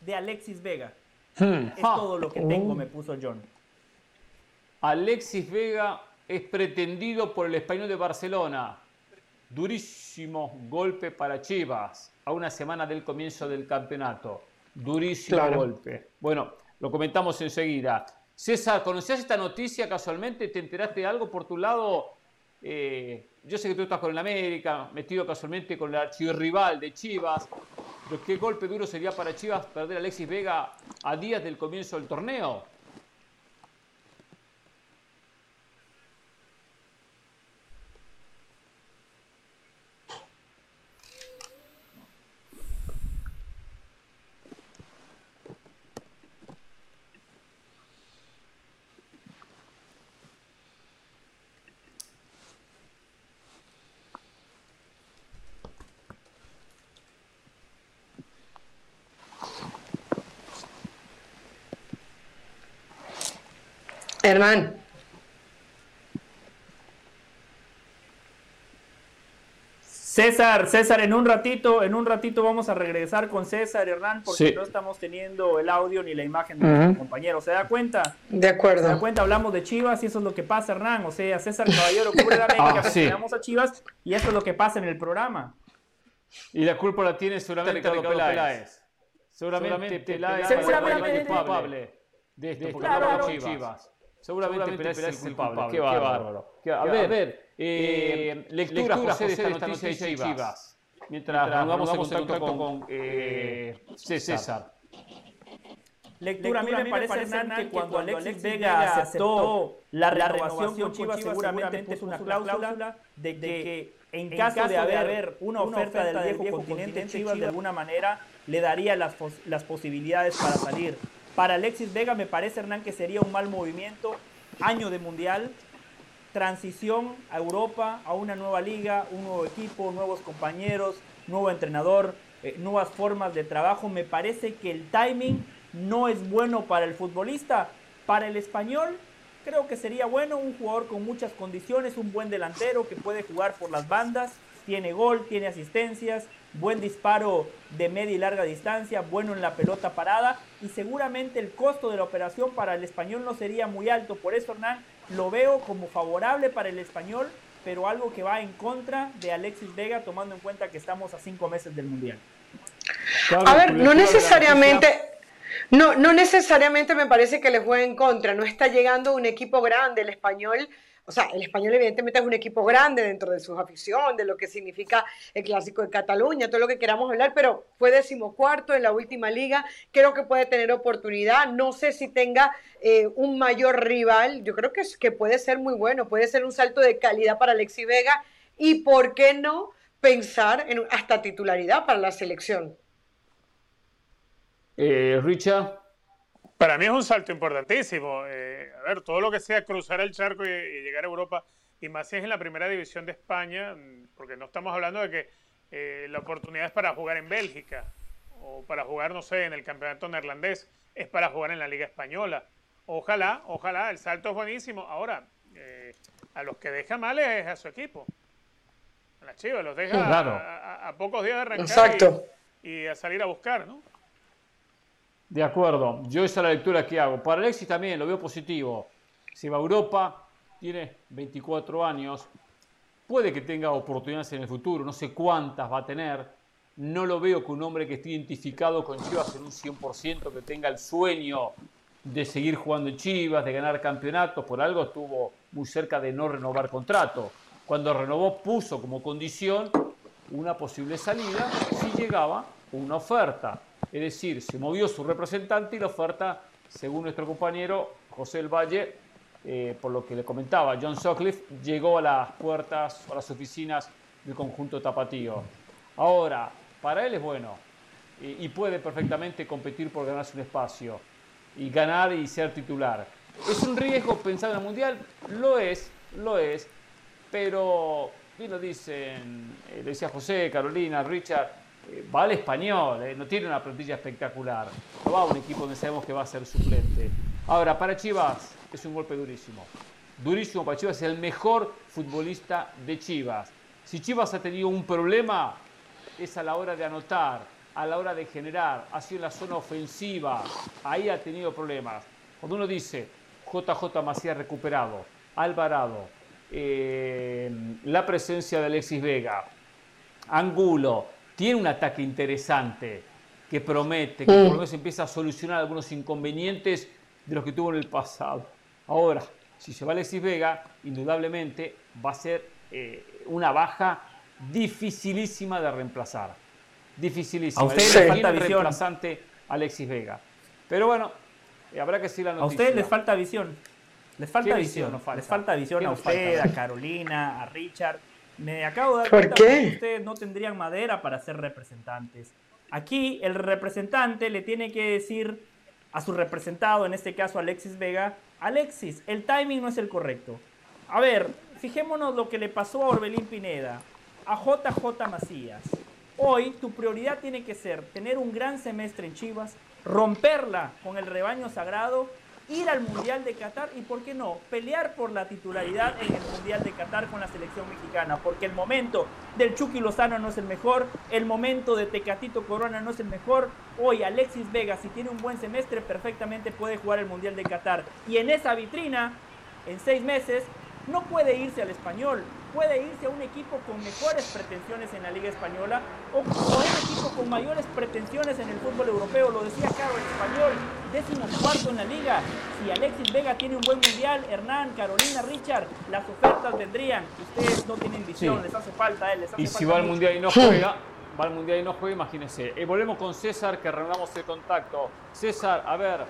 de Alexis Vega. Hmm. Es todo lo que tengo, me puso John. Alexis Vega es pretendido por el español de Barcelona. Durísimo golpe para Chivas a una semana del comienzo del campeonato. Durísimo Claro. golpe. Bueno, lo comentamos enseguida. César, ¿conocías esta noticia casualmente? ¿Te enteraste de algo por tu lado? Eh, yo sé que tú estás con el América, metido casualmente con el archirrival de Chivas. Qué golpe duro sería para Chivas perder a Alexis Vega a días del comienzo del torneo. Hernán, César, César, en un ratito, en un ratito vamos a regresar con César Hernán porque Sí. no estamos teniendo el audio ni la imagen de nuestro compañero. ¿Se da cuenta? de ¿Se da acuerdo. cuenta? Hablamos de Chivas y eso es lo que pasa, Hernán. O sea, César Caballero cubre la América, Ah, sí. a Chivas y eso es lo que pasa en el programa. Y la culpa la tiene seguramente Ricardo Ricardo Peláez. Peláez. Seguramente Peláez Seguramente- es el culpable de esto, porque Claro, Chivas. Seguramente, Peláez es el culpable. Qué Qué bárbaro. bárbaro. Qué- A ver, eh, lectura, José, de esta noticia de Chivas. Mientras nos vamos en contacto con eh, César. Lectura, a mí me parece, Hernán, que cuando Alexis Vega aceptó la renovación con Chivas, seguramente puso una cláusula de que en caso de haber una oferta del viejo continente, Chivas de alguna manera le daría las, las posibilidades para salir. Para Alexis Vega me parece, Hernán, que sería un mal movimiento, año de mundial, transición a Europa, a una nueva liga, un nuevo equipo, nuevos compañeros, nuevo entrenador, eh, nuevas formas de trabajo. Me parece que el timing no es bueno para el futbolista. Para el español, creo que sería bueno un jugador con muchas condiciones, un buen delantero que puede jugar por las bandas, tiene gol, tiene asistencias, buen disparo de media y larga distancia, bueno en la pelota parada y seguramente el costo de la operación para el español no sería muy alto. Por eso, Hernán, lo veo como favorable para el español, pero algo que va en contra de Alexis Vega, tomando en cuenta que estamos a cinco meses del Mundial. A ver, no necesariamente... No, no necesariamente me parece que le juegue en contra. No está llegando un equipo grande. El español o sea, el español evidentemente es un equipo grande dentro de su afición, de lo que significa el clásico de Cataluña, todo lo que queramos hablar, pero fue decimocuarto en la última liga, creo que puede tener oportunidad, no sé si tenga eh, un mayor rival, yo creo que, que puede ser muy bueno, puede ser un salto de calidad para Alexi Vega y por qué no pensar en hasta titularidad para la selección. Eh, Richard. Para mí es un salto importantísimo. Eh, a ver, todo lo que sea cruzar el charco y, llegar a Europa, y más si es en la primera división de España, mm, porque no estamos hablando de que eh, la oportunidad es para jugar en Bélgica o para jugar, no sé, en el campeonato neerlandés, es para jugar en la Liga Española. Ojalá, ojalá, el salto es buenísimo. Ahora, eh, a los que deja mal es a su equipo. A la Chivas, los deja a, pocos días de arrancar y a salir a buscar, ¿no? De acuerdo, yo esa es la lectura que hago. Para Alexis también lo veo positivo. Si va a Europa, tiene 24 años, puede que tenga oportunidades en el futuro, no sé cuántas va a tener. No lo veo que un hombre que esté identificado con Chivas en un 100%, que tenga el sueño de seguir jugando en Chivas, de ganar campeonatos, por algo estuvo muy cerca de no renovar contrato. Cuando renovó puso como condición una posible salida si llegaba una oferta. Es decir, se movió su representante y la oferta, según nuestro compañero José El Valle, eh, por lo que le comentaba, John Sutcliffe llegó a las puertas, a las oficinas del conjunto tapatío. Ahora, para él es bueno y, puede perfectamente competir por ganarse un espacio y ganar y ser titular. ¿Es un riesgo pensar en el Mundial? Lo es, lo es, pero, bien lo dicen, eh, decía José, Carolina, Richard, va al español, eh, no tiene una plantilla espectacular. No va a un equipo donde sabemos que va a ser suplente. Ahora, para Chivas es un golpe durísimo. Durísimo para Chivas, es el mejor futbolista de Chivas. Si Chivas ha tenido un problema, es a la hora de anotar, a la hora de generar, ha sido en la zona ofensiva, ahí ha tenido problemas. Cuando uno dice JJ Macías recuperado, Alvarado, eh, la presencia de Alexis Vega, Angulo, tiene un ataque interesante que promete, que por lo menos empieza a solucionar algunos inconvenientes de los que tuvo en el pasado. Ahora, si se va Alexis Vega, indudablemente va a ser eh, una baja dificilísima de reemplazar. Dificilísima. A usted le falta visión. reemplazante Alexis Vega. Pero bueno, eh, habrá que seguir la noticia. A ustedes les falta visión. Les falta visión. Les falta visión a usted, a Carolina, a Richard. Me acabo de dar cuenta que ustedes no tendrían madera para ser representantes. Aquí el representante le tiene que decir a su representado, en este caso Alexis Vega, Alexis, el timing no es el correcto. A ver, fijémonos lo que le pasó a Orbelín Pineda, a JJ Macías. Hoy tu prioridad tiene que ser tener un gran semestre en Chivas, romperla con el rebaño sagrado ir al Mundial de Qatar y, ¿por qué no?, pelear por la titularidad en el Mundial de Qatar con la selección mexicana, porque el momento del Chucky Lozano no es el mejor, el momento de Tecatito Corona no es el mejor. Hoy Alexis Vega, si tiene un buen semestre, perfectamente puede jugar el Mundial de Qatar. Y en esa vitrina, en seis meses, no puede irse al español, puede irse a un equipo con mejores pretensiones en la Liga Española o, a un equipo con mayores pretensiones en el fútbol europeo. Lo decía Caro el español, décimo cuarto en la Liga. Si Alexis Vega tiene un buen mundial, Hernán, Carolina, Richard, las ofertas vendrían. Ustedes no tienen visión, les hace falta él. y si va al mundial y no juega, va al mundial y no juega, imagínense. Eh, volvemos con César, que renovamos el contacto. César, a ver,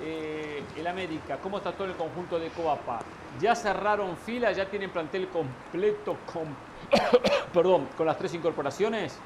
eh, el América, ¿cómo está todo el conjunto de Coapa? Ya cerraron fila, ya tienen plantel completo con, perdón, con las tres incorporaciones.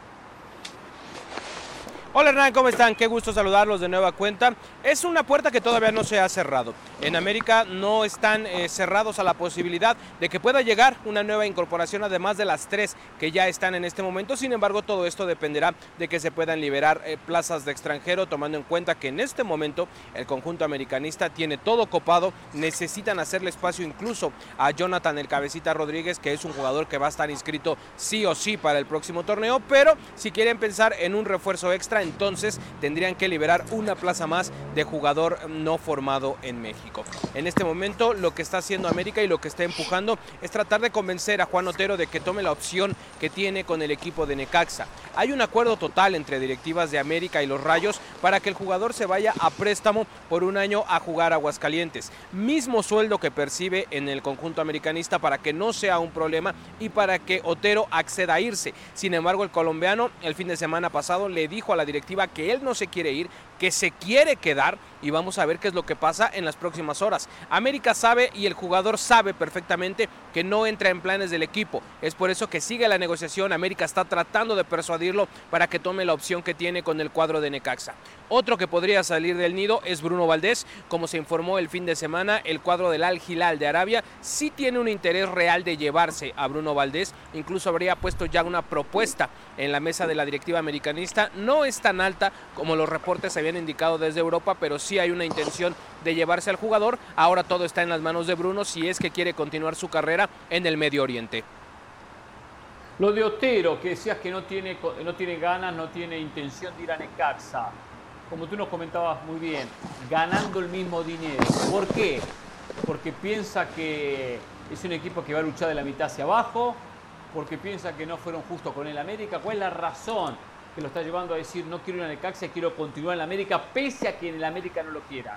Hola Hernán, ¿cómo están? Qué gusto saludarlos de nueva cuenta. Es una puerta que todavía no se ha cerrado. en América no están eh, cerrados a la posibilidad de que pueda llegar una nueva incorporación, además de las tres que ya están en este momento. Sin embargo, todo esto dependerá de que se puedan liberar eh, plazas de extranjero, tomando en cuenta que en este momento el conjunto americanista tiene todo copado, necesitan hacerle espacio incluso a Jonathan el Cabecita Rodríguez, que es un jugador que va a estar inscrito sí o sí para el próximo torneo, pero si quieren pensar en un refuerzo extra, entonces tendrían que liberar una plaza más de jugador no formado en México. En este momento lo que está haciendo América y lo que está empujando es tratar de convencer a Juan Otero de que tome la opción que tiene con el equipo de Necaxa. Hay un acuerdo total entre directivas de América y los Rayos para que el jugador se vaya a préstamo por un año a jugar a Aguascalientes. Mismo sueldo que percibe en el conjunto americanista para que no sea un problema y para que Otero acceda a irse. Sin embargo, el colombiano el fin de semana pasado le dijo a la directiva que él no se quiere ir, que se quiere quedar y vamos a ver qué es lo que pasa en las próximas horas. América sabe y el jugador sabe perfectamente que no entra en planes del equipo. Es por eso que sigue la negociación. América está tratando de persuadirlo para que tome la opción que tiene con el cuadro de Necaxa. Otro que podría salir del nido es Bruno Valdés. Como se informó el fin de semana, el cuadro del Al Hilal de Arabia sí tiene un interés real de llevarse a Bruno Valdés. Incluso habría puesto ya una propuesta en la mesa de la directiva americanista. No es tan alta como los reportes habían indicado desde Europa, pero sí hay una intención de llevarse al jugador. Ahora todo está en las manos de Bruno si es que quiere continuar su carrera en el Medio Oriente. Lo de Otero, que decías que no tiene, no tiene ganas, no tiene intención de ir a Necaxa. Como tú nos comentabas muy bien, ganando el mismo dinero. ¿Por qué? Porque piensa que es un equipo que va a luchar de la mitad hacia abajo, porque piensa que no fueron justos con el América. ¿Cuál es la razón que lo está llevando a decir no quiero ir a Necaxa, quiero continuar en la América, pese a que en el América no lo quiera?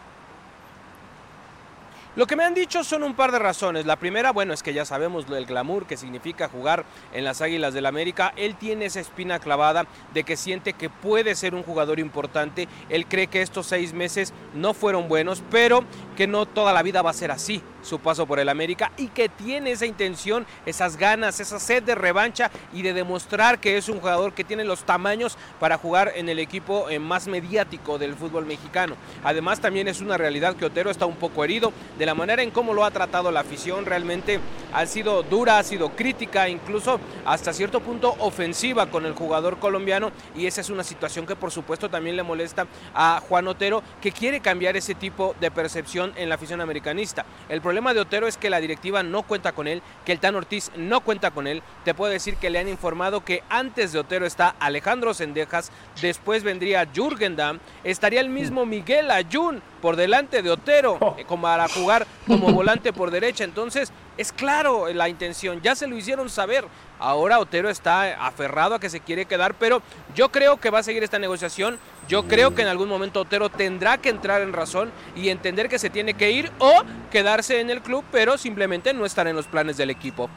Lo que me han dicho son un par de razones. La primera, bueno, es que ya sabemos del glamour que significa jugar en las Águilas del América. Él tiene esa espina clavada de que siente que puede ser un jugador importante. Él cree que estos seis meses no fueron buenos, pero que no toda la vida va a ser así su paso por el América y que tiene esa intención, esas ganas, esa sed de revancha y de demostrar que es un jugador que tiene los tamaños para jugar en el equipo eh, más mediático del fútbol mexicano. Además también es una realidad que Otero está un poco herido de la manera en cómo lo ha tratado la afición, realmente ha sido dura, ha sido crítica, incluso hasta cierto punto ofensiva con el jugador colombiano y esa es una situación que por supuesto también le molesta a Juan Otero que quiere cambiar ese tipo de percepción en la afición americanista. El problema de Otero es que la directiva no cuenta con él, que el Tan Ortiz no cuenta con él. Te puedo decir que le han informado que antes de Otero está Alejandro Sendejas, después vendría Jürgen Damm, estaría el mismo Miguel Ayun por delante de Otero oh. eh, como para jugar como volante por derecha. Entonces, es claro la intención, ya se lo hicieron saber. Ahora Otero está aferrado a que se quiere quedar, pero yo creo que va a seguir esta negociación. Yo creo que en algún momento Otero tendrá que entrar en razón y entender que se tiene que ir o quedarse en el club, pero simplemente no estar en los planes del equipo.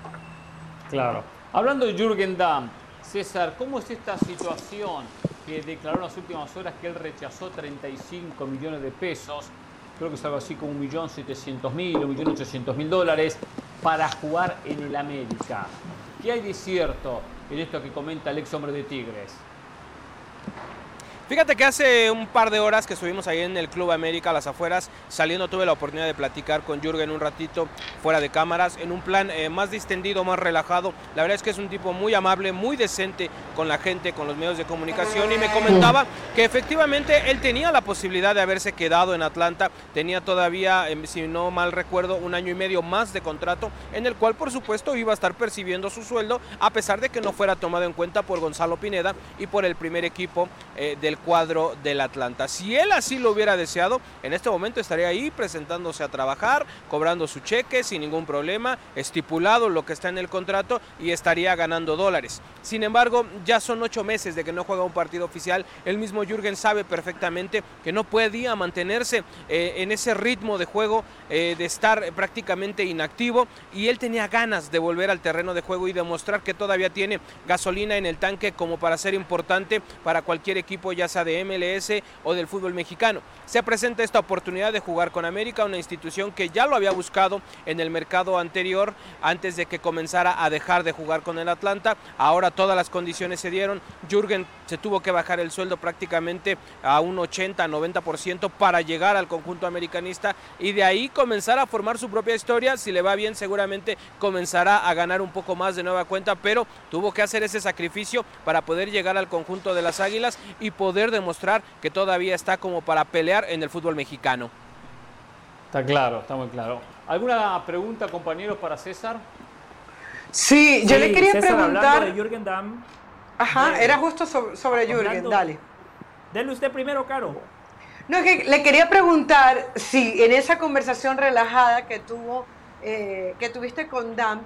Claro. Hablando de Jürgen Damm, César, ¿cómo es esta situación que declaró en las últimas horas que él rechazó 35 millones de pesos? Creo que es algo así como 1.700.000 o 1.800.000 dólares para jugar en el América. ¿Qué hay de cierto en esto que comenta el ex hombre de Tigres? Fíjate que hace un par de horas que estuvimos ahí en el Club América, a las afueras, saliendo tuve la oportunidad de platicar con Jürgen un ratito fuera de cámaras, en un plan eh, más distendido, más relajado. La verdad es que es un tipo muy amable, muy decente con la gente, con los medios de comunicación y me comentaba que efectivamente él tenía la posibilidad de haberse quedado en Atlanta, tenía todavía, em, si no mal recuerdo, un año y medio más de contrato, en el cual por supuesto iba a estar percibiendo su sueldo, a pesar de que no fuera tomado en cuenta por Gonzalo Pineda y por el primer equipo eh, del cuadro del Atlanta. Si él así lo hubiera deseado, en este momento estaría ahí presentándose a trabajar, cobrando su cheque sin ningún problema, estipulado lo que está en el contrato y estaría ganando dólares. Sin embargo, ya son ocho meses de que no juega un partido oficial. El mismo Jürgen sabe perfectamente que no podía mantenerse eh, en ese ritmo de juego, eh, de estar prácticamente inactivo y él tenía ganas de volver al terreno de juego y demostrar que todavía tiene gasolina en el tanque como para ser importante para cualquier equipo ya ya sea de MLS o del fútbol mexicano. Se presenta esta oportunidad de jugar con América, una institución que ya lo había buscado en el mercado anterior antes de que comenzara a dejar de jugar con el Atlanta. Ahora todas las condiciones se dieron. Jürgen se tuvo que bajar el sueldo prácticamente a un 80-90% para llegar al conjunto americanista y de ahí comenzar a formar su propia historia. Si le va bien, seguramente comenzará a ganar un poco más de nueva cuenta, pero tuvo que hacer ese sacrificio para poder llegar al conjunto de las Águilas y poder demostrar que todavía está como para pelear en el fútbol mexicano. Está claro, está muy claro. ¿Alguna pregunta, compañeros, para César? Sí, yo le quería preguntar. de Jürgen Damm. Ajá, era justo sobre, Jürgen, dale. Denle usted primero, Caro. No, es que le quería preguntar si en esa conversación relajada que tuvo, eh, que tuviste con Dan,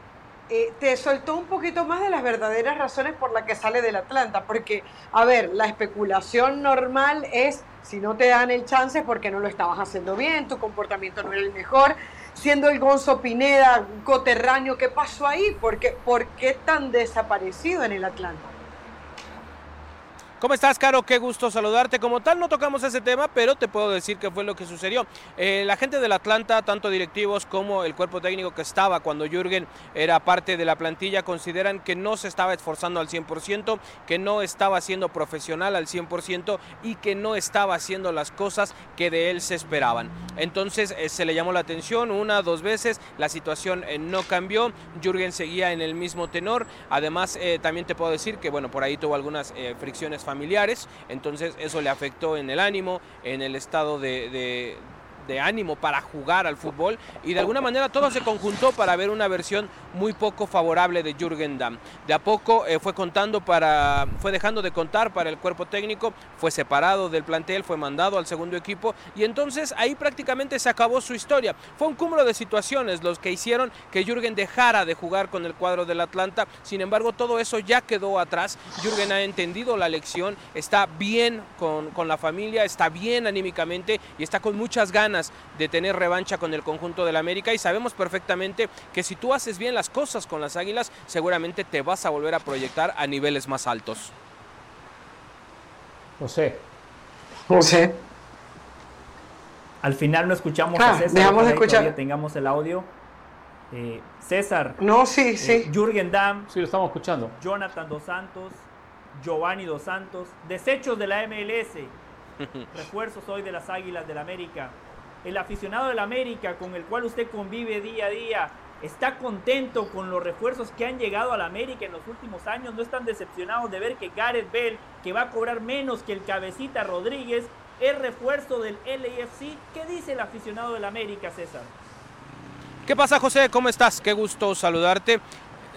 eh, te soltó un poquito más de las verdaderas razones por las que sale del Atlanta. Porque, a ver, la especulación normal es si no te dan el chance porque no lo estabas haciendo bien, tu comportamiento no era el mejor. Siendo el Gonzo Pineda coterráneo, ¿qué pasó ahí? ¿Por qué, ¿Por qué tan desaparecido en el Atlanta? ¿Cómo estás, Caro? Qué gusto saludarte. Como tal, no tocamos ese tema, pero te puedo decir que fue lo que sucedió. Eh, la gente del Atlanta, tanto directivos como el cuerpo técnico que estaba cuando Jürgen era parte de la plantilla, consideran que no se estaba esforzando al 100%, que no estaba siendo profesional al 100% y que no estaba haciendo las cosas que de él se esperaban. Entonces eh, se le llamó la atención una, dos veces, la situación eh, no cambió, Jürgen seguía en el mismo tenor. Además, también te puedo decir que, bueno, por ahí tuvo algunas fricciones familiares, entonces eso le afectó en el ánimo, en el estado de, de ánimo para jugar al fútbol y de alguna manera todo se conjuntó para ver una versión muy poco favorable de Jürgen Damm. De a poco eh, fue contando para, fue dejando de contar para el cuerpo técnico, fue separado del plantel, fue mandado al segundo equipo y entonces ahí prácticamente se acabó su historia. Fue un cúmulo de situaciones los que hicieron que Jürgen dejara de jugar con el cuadro del Atlanta. Sin embargo, todo eso ya quedó atrás. Jürgen ha entendido la lección, está bien con, con la familia, está bien anímicamente y está con muchas ganas de tener revancha con el conjunto del América y sabemos perfectamente que si tú haces bien las cosas con las Águilas, seguramente te vas a volver a proyectar a niveles más altos. José. José. Al final no escuchamos a ah, César. Dejamos de escuchar. tengamos el audio. Eh, César. No, sí, sí. Eh, Jürgen Damm. Sí, lo estamos escuchando. Jonathan Dos Santos. Giovanni Dos Santos. Desechos de la MLS. Refuerzos hoy de las Águilas del América. El aficionado del América con el cual usted convive día a día está contento con los refuerzos que han llegado al América en los últimos años, no están decepcionados de ver que Gareth Bell, que va a cobrar menos que el cabecita Rodríguez, es refuerzo del LAFC. ¿Qué dice el aficionado del América, César? ¿Qué pasa, José? ¿Cómo estás? Qué gusto saludarte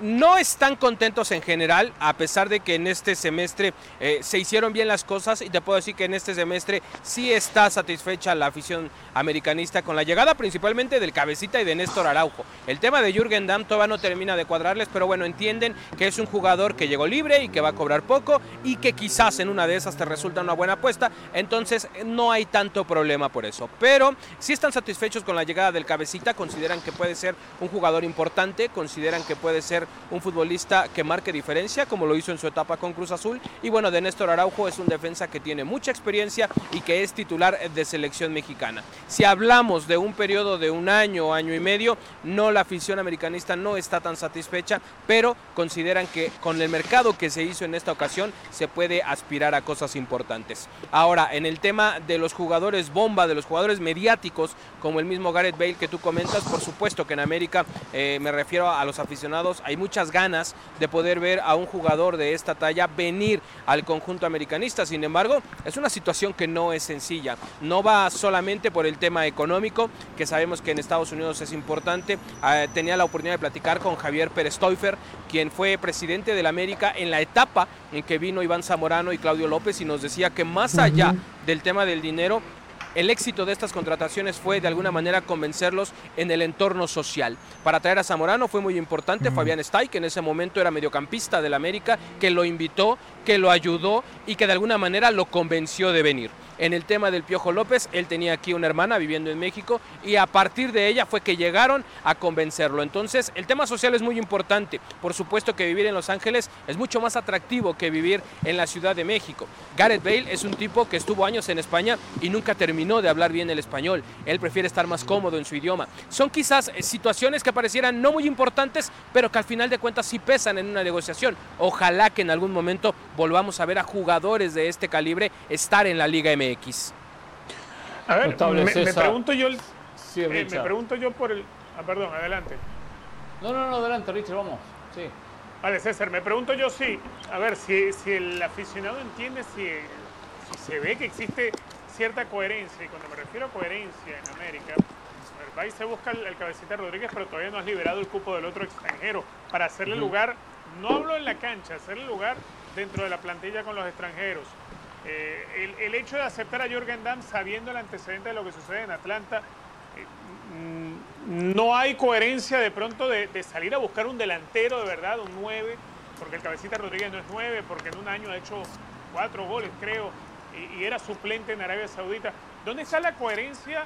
no están contentos en general, a pesar de que en este semestre eh, se hicieron bien las cosas y te puedo decir que en este semestre sí está satisfecha la afición americanista con la llegada principalmente del cabecita y de Néstor Araujo. El tema de Jürgen Damm no termina de cuadrarles, pero bueno, entienden que es un jugador que llegó libre y que va a cobrar poco y que quizás en una de esas te resulta una buena apuesta, entonces no hay tanto problema por eso. Pero si están satisfechos con la llegada del cabecita, consideran que puede ser un jugador importante, consideran que puede ser un futbolista que marque diferencia, como lo hizo en su etapa con Cruz Azul. Y bueno, de Néstor Araujo es un defensa que tiene mucha experiencia y que es titular de selección mexicana. Si hablamos de un periodo de un año, año y medio, no la afición americanista no está tan satisfecha, pero consideran que con el mercado que se hizo en esta ocasión se puede aspirar a cosas importantes. Ahora, en el tema de los jugadores bomba, de los jugadores mediáticos, como el mismo Gareth Bale que tú comentas, por supuesto que en América, eh, me refiero a los aficionados, hay muchas ganas de poder ver a un jugador de esta talla venir al conjunto americanista. Sin embargo, es una situación que no es sencilla. No va solamente por el tema económico, que sabemos que en Estados Unidos es importante. Ah, tenía la oportunidad de platicar con Javier Pérez Teufer, quien fue presidente del América en la etapa en que vino Iván Zamorano y Claudio López y nos decía que más allá del tema del dinero, el éxito de estas contrataciones fue de alguna manera convencerlos en el entorno social. Para traer a Zamorano fue muy importante Fabián Stay, que en ese momento era mediocampista del América, que lo invitó, que lo ayudó y que de alguna manera lo convenció de venir. en el tema del Piojo López. Él tenía aquí una hermana viviendo en México y a partir de ella fue que llegaron a convencerlo. Entonces, el tema social es muy importante. Por supuesto que vivir en Los Ángeles es mucho más atractivo que vivir en la Ciudad de México. Gareth Bale es un tipo que estuvo años en España y nunca terminó de hablar bien el español. Él prefiere estar más cómodo en su idioma. Son quizás eh, situaciones que parecieran no muy importantes, pero que al final de cuentas sí pesan en una negociación. Ojalá que en algún momento volvamos a ver a jugadores de este calibre estar en la Liga MX. A ver, me, pregunto yo, eh, me pregunto yo por el, ah, perdón, adelante. No, no, no, adelante, Richard, vamos. Sí. Vale, César, me pregunto yo si, a ver, si, si el aficionado entiende si, se ve que existe cierta coherencia, y cuando me refiero a coherencia en América, va y se busca el, cabecita Rodríguez, pero todavía no has liberado el cupo del otro extranjero para hacerle lugar, no hablo en la cancha, hacerle lugar dentro de la plantilla con los extranjeros. Eh, el, hecho de aceptar a Jorgen Damm sabiendo el antecedente de lo que sucede en Atlanta, eh, mm, no hay coherencia de pronto de, salir a buscar un delantero de verdad, un 9, porque el cabecita Rodríguez no es 9, porque en un año ha hecho cuatro goles, creo, y, era suplente en Arabia Saudita. ¿Dónde está la coherencia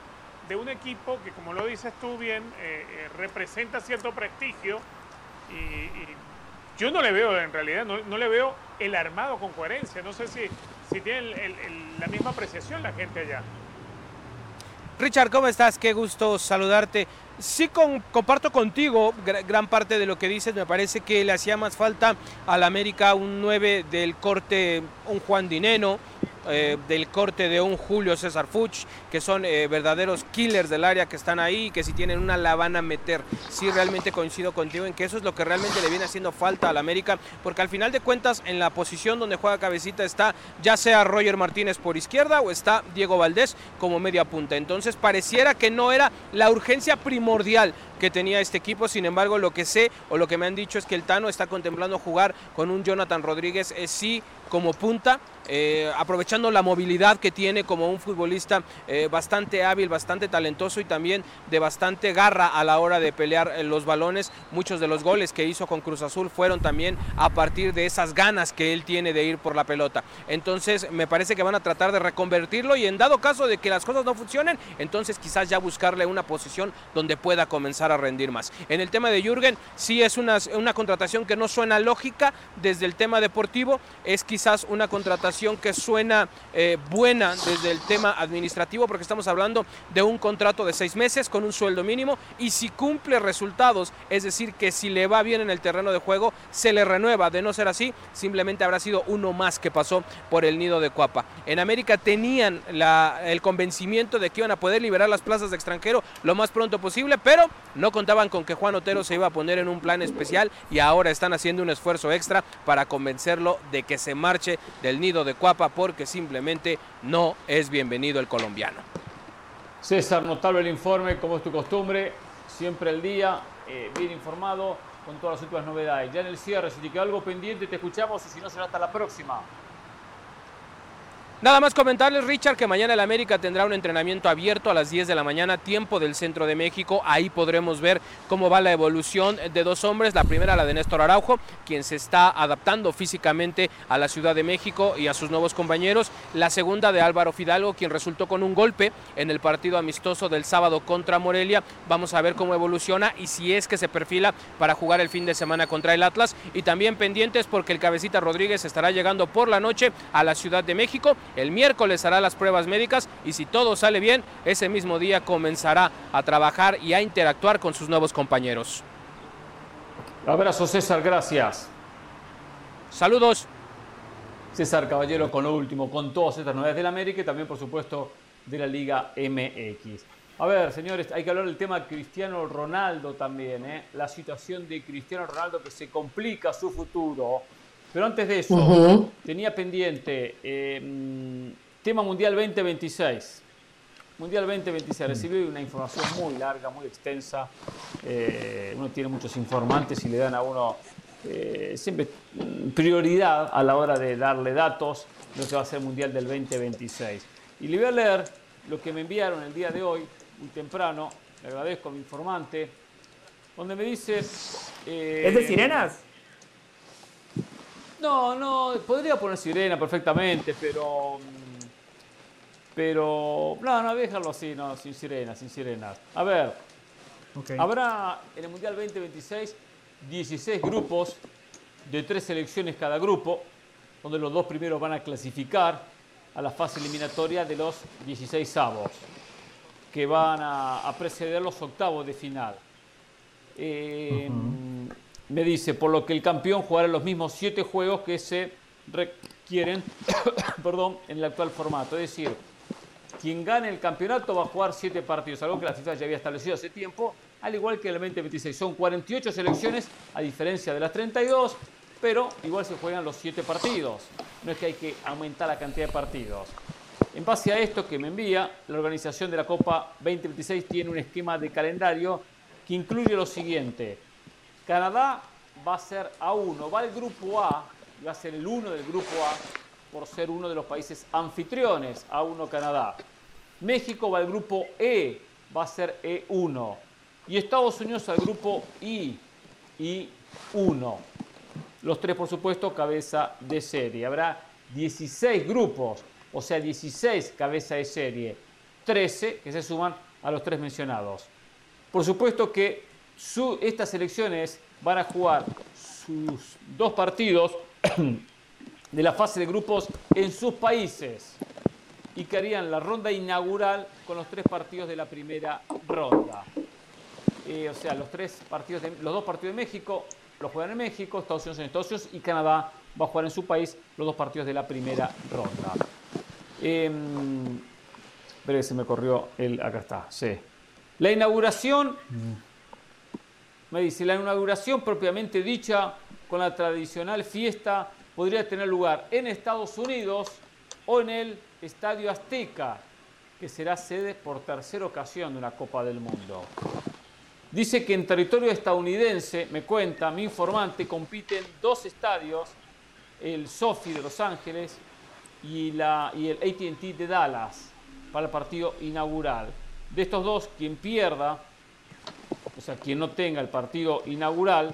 de un equipo que, como lo dices tú bien, eh, representa cierto prestigio y, yo no le veo, en realidad, no, le veo el armado con coherencia. No sé si, si la misma apreciación la gente allá. Richard, ¿cómo estás? Qué gusto saludarte. Sí, comparto contigo gran parte de lo que dices. Me parece que le hacía más falta al América un 9 del corte, un Juan Dineno, eh, del corte de un Julio César Fuchs, que son eh, verdaderos killers del área que están ahí, que si tienen una la van a meter. Sí, realmente coincido contigo en que eso es lo que realmente le viene haciendo falta al América, porque al final de cuentas en la posición donde juega Cabecita está ya sea Roger Martínez por izquierda o está Diego Valdés como media punta. Entonces pareciera que no era la urgencia primordial primordial que tenía este equipo. Sin embargo, lo que sé o lo que me han dicho es que el Tano está contemplando jugar con un Jonathan Rodríguez eh, sí como punta, eh, aprovechando la movilidad que tiene como un futbolista eh, bastante hábil, bastante talentoso y también de bastante garra a la hora de pelear los balones. Muchos de los goles que hizo con Cruz Azul fueron también a partir de esas ganas que él tiene de ir por la pelota. Entonces me parece que van a tratar de reconvertirlo y en dado caso de que las cosas no funcionen, entonces quizás ya buscarle una posición donde pueda comenzar a rendir más. En el tema de Jürgen, sí es una, una contratación que no suena lógica desde el tema deportivo, es quizás una contratación que suena eh, buena desde el tema administrativo, porque estamos hablando de un contrato de seis meses con un sueldo mínimo y si cumple resultados, es decir, que si le va bien en el terreno de juego, se le renueva. De no ser así, simplemente habrá sido uno más que pasó por el nido de Cuapa. En América tenían el convencimiento de que iban a poder liberar las plazas de extranjero lo más pronto posible, pero no contaban con que Juan Otero se iba a poner en un plan especial y ahora están haciendo un esfuerzo extra para convencerlo de que se marche del nido de Cuapa porque simplemente no es bienvenido el colombiano. César, notable el informe, como es tu costumbre, siempre el día, eh, bien informado con todas las últimas novedades. Ya en el cierre, si te queda algo pendiente, te escuchamos y si no, será hasta la próxima. Nada más comentarles, Richard, que mañana el América tendrá un entrenamiento abierto a las 10 de la mañana, tiempo del centro de México. Ahí podremos ver cómo va la evolución de dos hombres. La primera, la de Néstor Araujo, quien se está adaptando físicamente a la Ciudad de México y a sus nuevos compañeros. La segunda, de Álvaro Fidalgo, quien resultó con un golpe en el partido amistoso del sábado contra Morelia. Vamos a ver cómo evoluciona y si es que se perfila para jugar el fin de semana contra el Atlas. Y también pendientes porque el cabecita Rodríguez estará llegando por la noche a la Ciudad de México el miércoles hará las pruebas médicas y si todo sale bien, ese mismo día comenzará a trabajar y a interactuar con sus nuevos compañeros. Abrazo César, gracias. Saludos. César Caballero con lo último, con todas estas novedades del América y también por supuesto de la Liga MX. A ver, señores, hay que hablar del tema Cristiano Ronaldo también, ¿eh? la situación de Cristiano Ronaldo que se complica su futuro. Pero antes de eso, tenía pendiente eh, tema Mundial 2026. Mundial 2026. Recibí una información muy larga, muy extensa. Eh, uno tiene muchos informantes y le dan a uno eh, siempre prioridad a la hora de darle datos de lo que va a ser el Mundial del 2026. Y le voy a leer lo que me enviaron el día de hoy, muy temprano. Le agradezco a mi informante, donde me dice... ¿Es de sirenas? No, no, podría poner sirena perfectamente, pero. Pero, no, no, déjalo así, no, sin sirenas, sin sirenas. A ver, habrá en el Mundial 2026 16 grupos de tres selecciones cada grupo, donde los dos primeros van a clasificar a la fase eliminatoria de los 16 avos, que van a, preceder los octavos de final. Eh, me dice, por lo que el campeón jugará los mismos siete juegos que se requieren perdón, en el actual formato. Es decir, quien gane el campeonato va a jugar siete partidos, algo que la FIFA ya había establecido hace tiempo, al igual que el 2026. Son 48 selecciones, a diferencia de las 32, pero igual se juegan los siete partidos. No es que hay que aumentar la cantidad de partidos. En base a esto que me envía, la organización de la Copa 2026 tiene un esquema de calendario que incluye lo siguiente. Canadá va a ser A1, va al grupo A, va a ser el 1 del grupo A por ser uno de los países anfitriones, A1 Canadá. México va al grupo E, va a ser E1. Y Estados Unidos al grupo I, I1. Los tres, por supuesto, cabeza de serie. Habrá 16 grupos, o sea, 16 cabeza de serie. 13 que se suman a los tres mencionados. Por supuesto que estas selecciones van a jugar sus dos partidos de la fase de grupos en sus países y que harían la ronda inaugural con los tres partidos de la primera ronda. Eh, o sea, los, tres partidos los dos partidos de México los juegan en México, Estados Unidos en Estados Unidos y Canadá va a jugar en su país los dos partidos de la primera ronda. Eh, se me corrió el. Acá está, sí. La inauguración. Me dice, la inauguración propiamente dicha con la tradicional fiesta podría tener lugar en Estados Unidos o en el Estadio Azteca, que será sede por tercera ocasión de una Copa del Mundo. Dice que en territorio estadounidense, me cuenta mi informante, compiten dos estadios, el SoFi de Los Ángeles y, la, y el ATT de Dallas, para el partido inaugural. De estos dos, quien pierda o sea, quien no tenga el partido inaugural,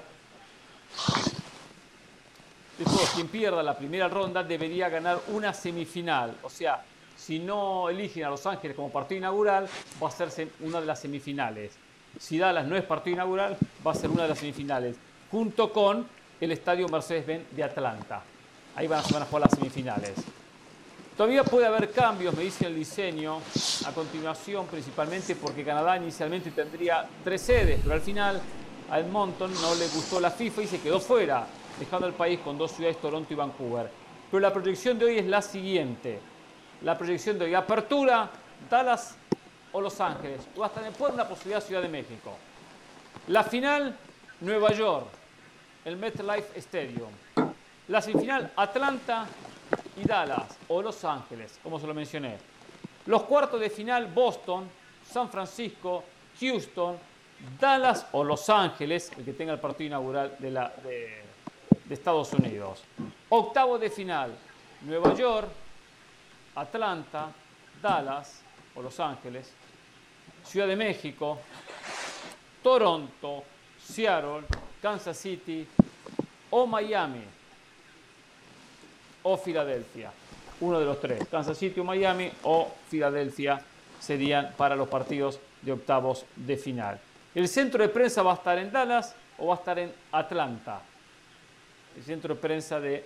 de todos, quien pierda la primera ronda debería ganar una semifinal. O sea, si no eligen a Los Ángeles como partido inaugural, va a ser una de las semifinales. Si Dallas no es partido inaugural, va a ser una de las semifinales, junto con el estadio Mercedes-Benz de Atlanta. Ahí van a, van a jugar las semifinales. Todavía puede haber cambios, me dice el diseño, a continuación, principalmente porque Canadá inicialmente tendría tres sedes, pero al final a Edmonton no le gustó la FIFA y se quedó fuera, dejando al país con dos ciudades, Toronto y Vancouver. Pero la proyección de hoy es la siguiente. La proyección de hoy, apertura, Dallas o Los Ángeles, o hasta después una posibilidad Ciudad de México. La final, Nueva York, el MetLife Stadium. La semifinal, Atlanta y Dallas o Los Ángeles, como se lo mencioné. Los cuartos de final, Boston, San Francisco, Houston, Dallas o Los Ángeles, el que tenga el partido inaugural de, Estados Unidos. Octavo de final, Nueva York, Atlanta, Dallas o Los Ángeles, Ciudad de México, Toronto, Seattle, Kansas City o Miami o Filadelfia. Uno de los tres, Kansas City o Miami o Filadelfia serían para los partidos de octavos de final. El centro de prensa va a estar en Dallas o va a estar en Atlanta. El centro de prensa de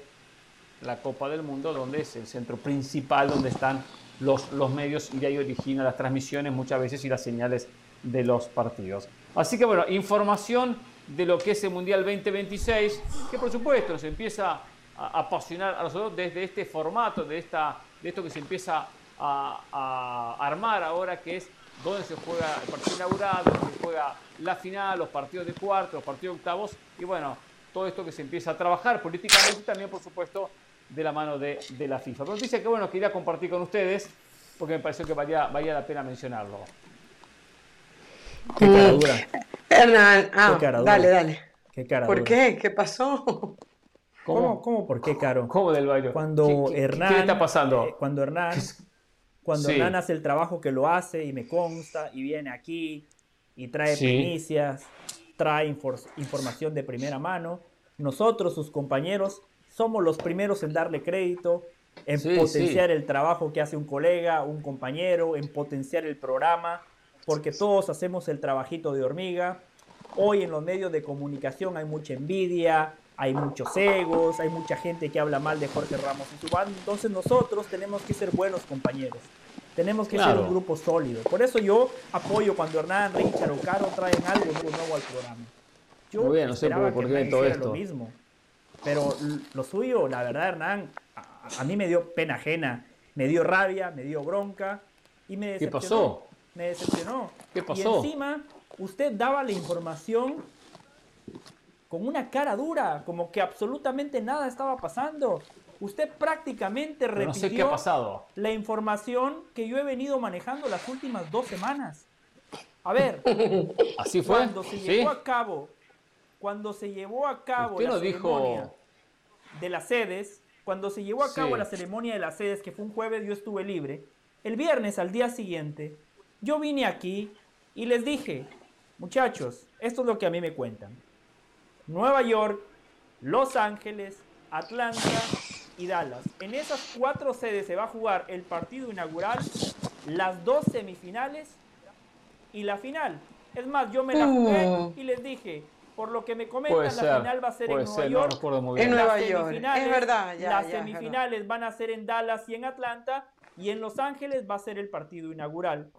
la Copa del Mundo, donde es el centro principal, donde están los, los medios y de ahí originan las transmisiones muchas veces y las señales de los partidos. Así que bueno, información de lo que es el Mundial 2026, que por supuesto nos empieza apasionar a nosotros desde este formato, de, esta, de esto que se empieza a, armar ahora, que es donde se juega el partido inaugural, donde se juega la final, los partidos de cuarto, los partidos de octavos, y bueno, todo esto que se empieza a trabajar políticamente y también, por supuesto, de la mano de, la FIFA. Pero dice que bueno, quería compartir con ustedes, porque me pareció que valía, valía la pena mencionarlo. Qué cara dura. Hernán, ah, dale, dale. Qué cara ¿Por qué? ¿Qué pasó? ¿Cómo? ¿Cómo? ¿Por qué, Caro? ¿Cómo del baile? Cuando Hernán... ¿Qué está pasando? Eh, cuando Hernán... Cuando Hernán hace el trabajo que lo hace y me consta y viene aquí y trae primicias, trae información de primera mano, nosotros, sus compañeros, somos los primeros en darle crédito en potenciar el trabajo que hace un colega, un compañero, en potenciar el programa, porque todos hacemos el trabajito de hormiga. Hoy en los medios de comunicación hay mucha envidia, hay muchos egos, hay mucha gente que habla mal de Jorge Ramos y su banda. Entonces nosotros tenemos que ser buenos compañeros. Tenemos que ser un grupo sólido. Por eso yo apoyo cuando Hernán, Richard o Caro traen algo nuevo al programa. Yo Muy bien, no sé por qué todo esto. Lo mismo. Pero lo suyo, la verdad, Hernán, a, mí me dio pena ajena. Me dio rabia, me dio bronca y me decepcionó. ¿Qué pasó? Me decepcionó. ¿Qué pasó? Y encima, usted daba la información con una cara dura, como que absolutamente nada estaba pasando. Usted prácticamente repitió la información que yo he venido manejando las últimas dos semanas. A ver, así fue. Cuando se llevó a cabo, cuando se llevó a cabo la ceremonia de las sedes, cuando se llevó a cabo la ceremonia de las sedes, que fue un jueves, yo estuve libre. El viernes, al día siguiente, yo vine aquí y les dije, muchachos, esto es lo que a mí me cuentan. Nueva York, Los Ángeles, Atlanta y Dallas. En esas cuatro sedes se va a jugar el partido inaugural, las dos semifinales y la final. Es más, yo me la jugué uh. y les dije, por lo que me comentan, la final va a ser en Nueva York. en Nueva York. Es verdad, Las semifinales van a ser en Dallas y en Atlanta y en Los Ángeles va a ser el partido inaugural.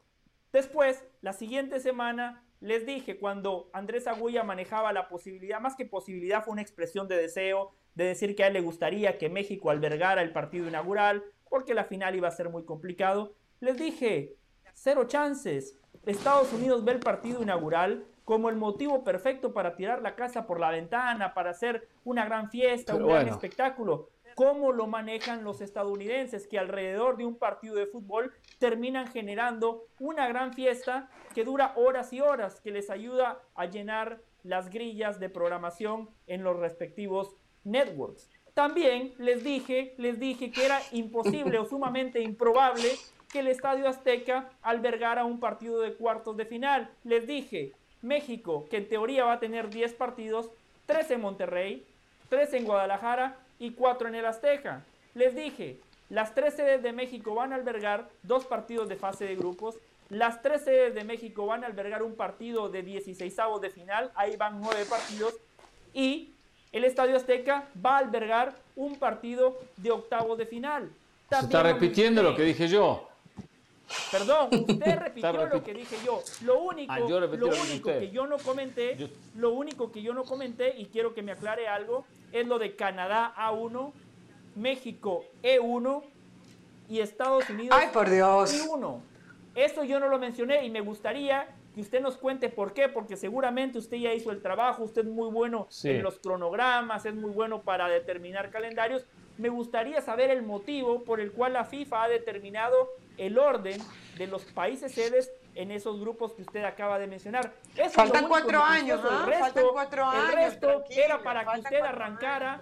Después, la siguiente semana, les dije cuando Andrés Agulla manejaba la posibilidad, más que posibilidad, fue una expresión de deseo de decir que a él le gustaría que México albergara el partido inaugural, porque la final iba a ser muy complicado. Les dije, cero chances. Estados Unidos ve el partido inaugural como el motivo perfecto para tirar la casa por la ventana, para hacer una gran fiesta, un gran espectáculo cómo lo manejan los estadounidenses, que alrededor de un partido de fútbol terminan generando una gran fiesta que dura horas y horas, que les ayuda a llenar las grillas de programación en los respectivos networks. También les dije, les dije que era imposible o sumamente improbable que el Estadio Azteca albergara un partido de cuartos de final. Les dije, México, que en teoría va a tener 10 partidos, 3 en Monterrey, 3 en Guadalajara y cuatro en el Azteca. Les dije, las tres sedes de México van a albergar dos partidos de fase de grupos. Las tres sedes de México van a albergar un partido de 16 de final. Ahí van nueve partidos. Y el Estadio Azteca va a albergar un partido de octavos de final. Se está repitiendo lo que dije yo. Perdón, usted repitió lo que dije yo. Lo único, ah, lo único que yo no comenté, lo único que yo no comenté y quiero que me aclare algo es lo de Canadá A1, México E1 y Estados Unidos Ay, por Dios. E1. Eso yo no lo mencioné y me gustaría que usted nos cuente por qué, porque seguramente usted ya hizo el trabajo, usted es muy bueno en los cronogramas, es muy bueno para determinar calendarios. Me gustaría saber el motivo por el cual la FIFA ha determinado el orden de los países sedes en esos grupos que usted acaba de mencionar. Faltan cuatro años, ¿no? Resto, cuatro años. El resto era para que usted arrancara.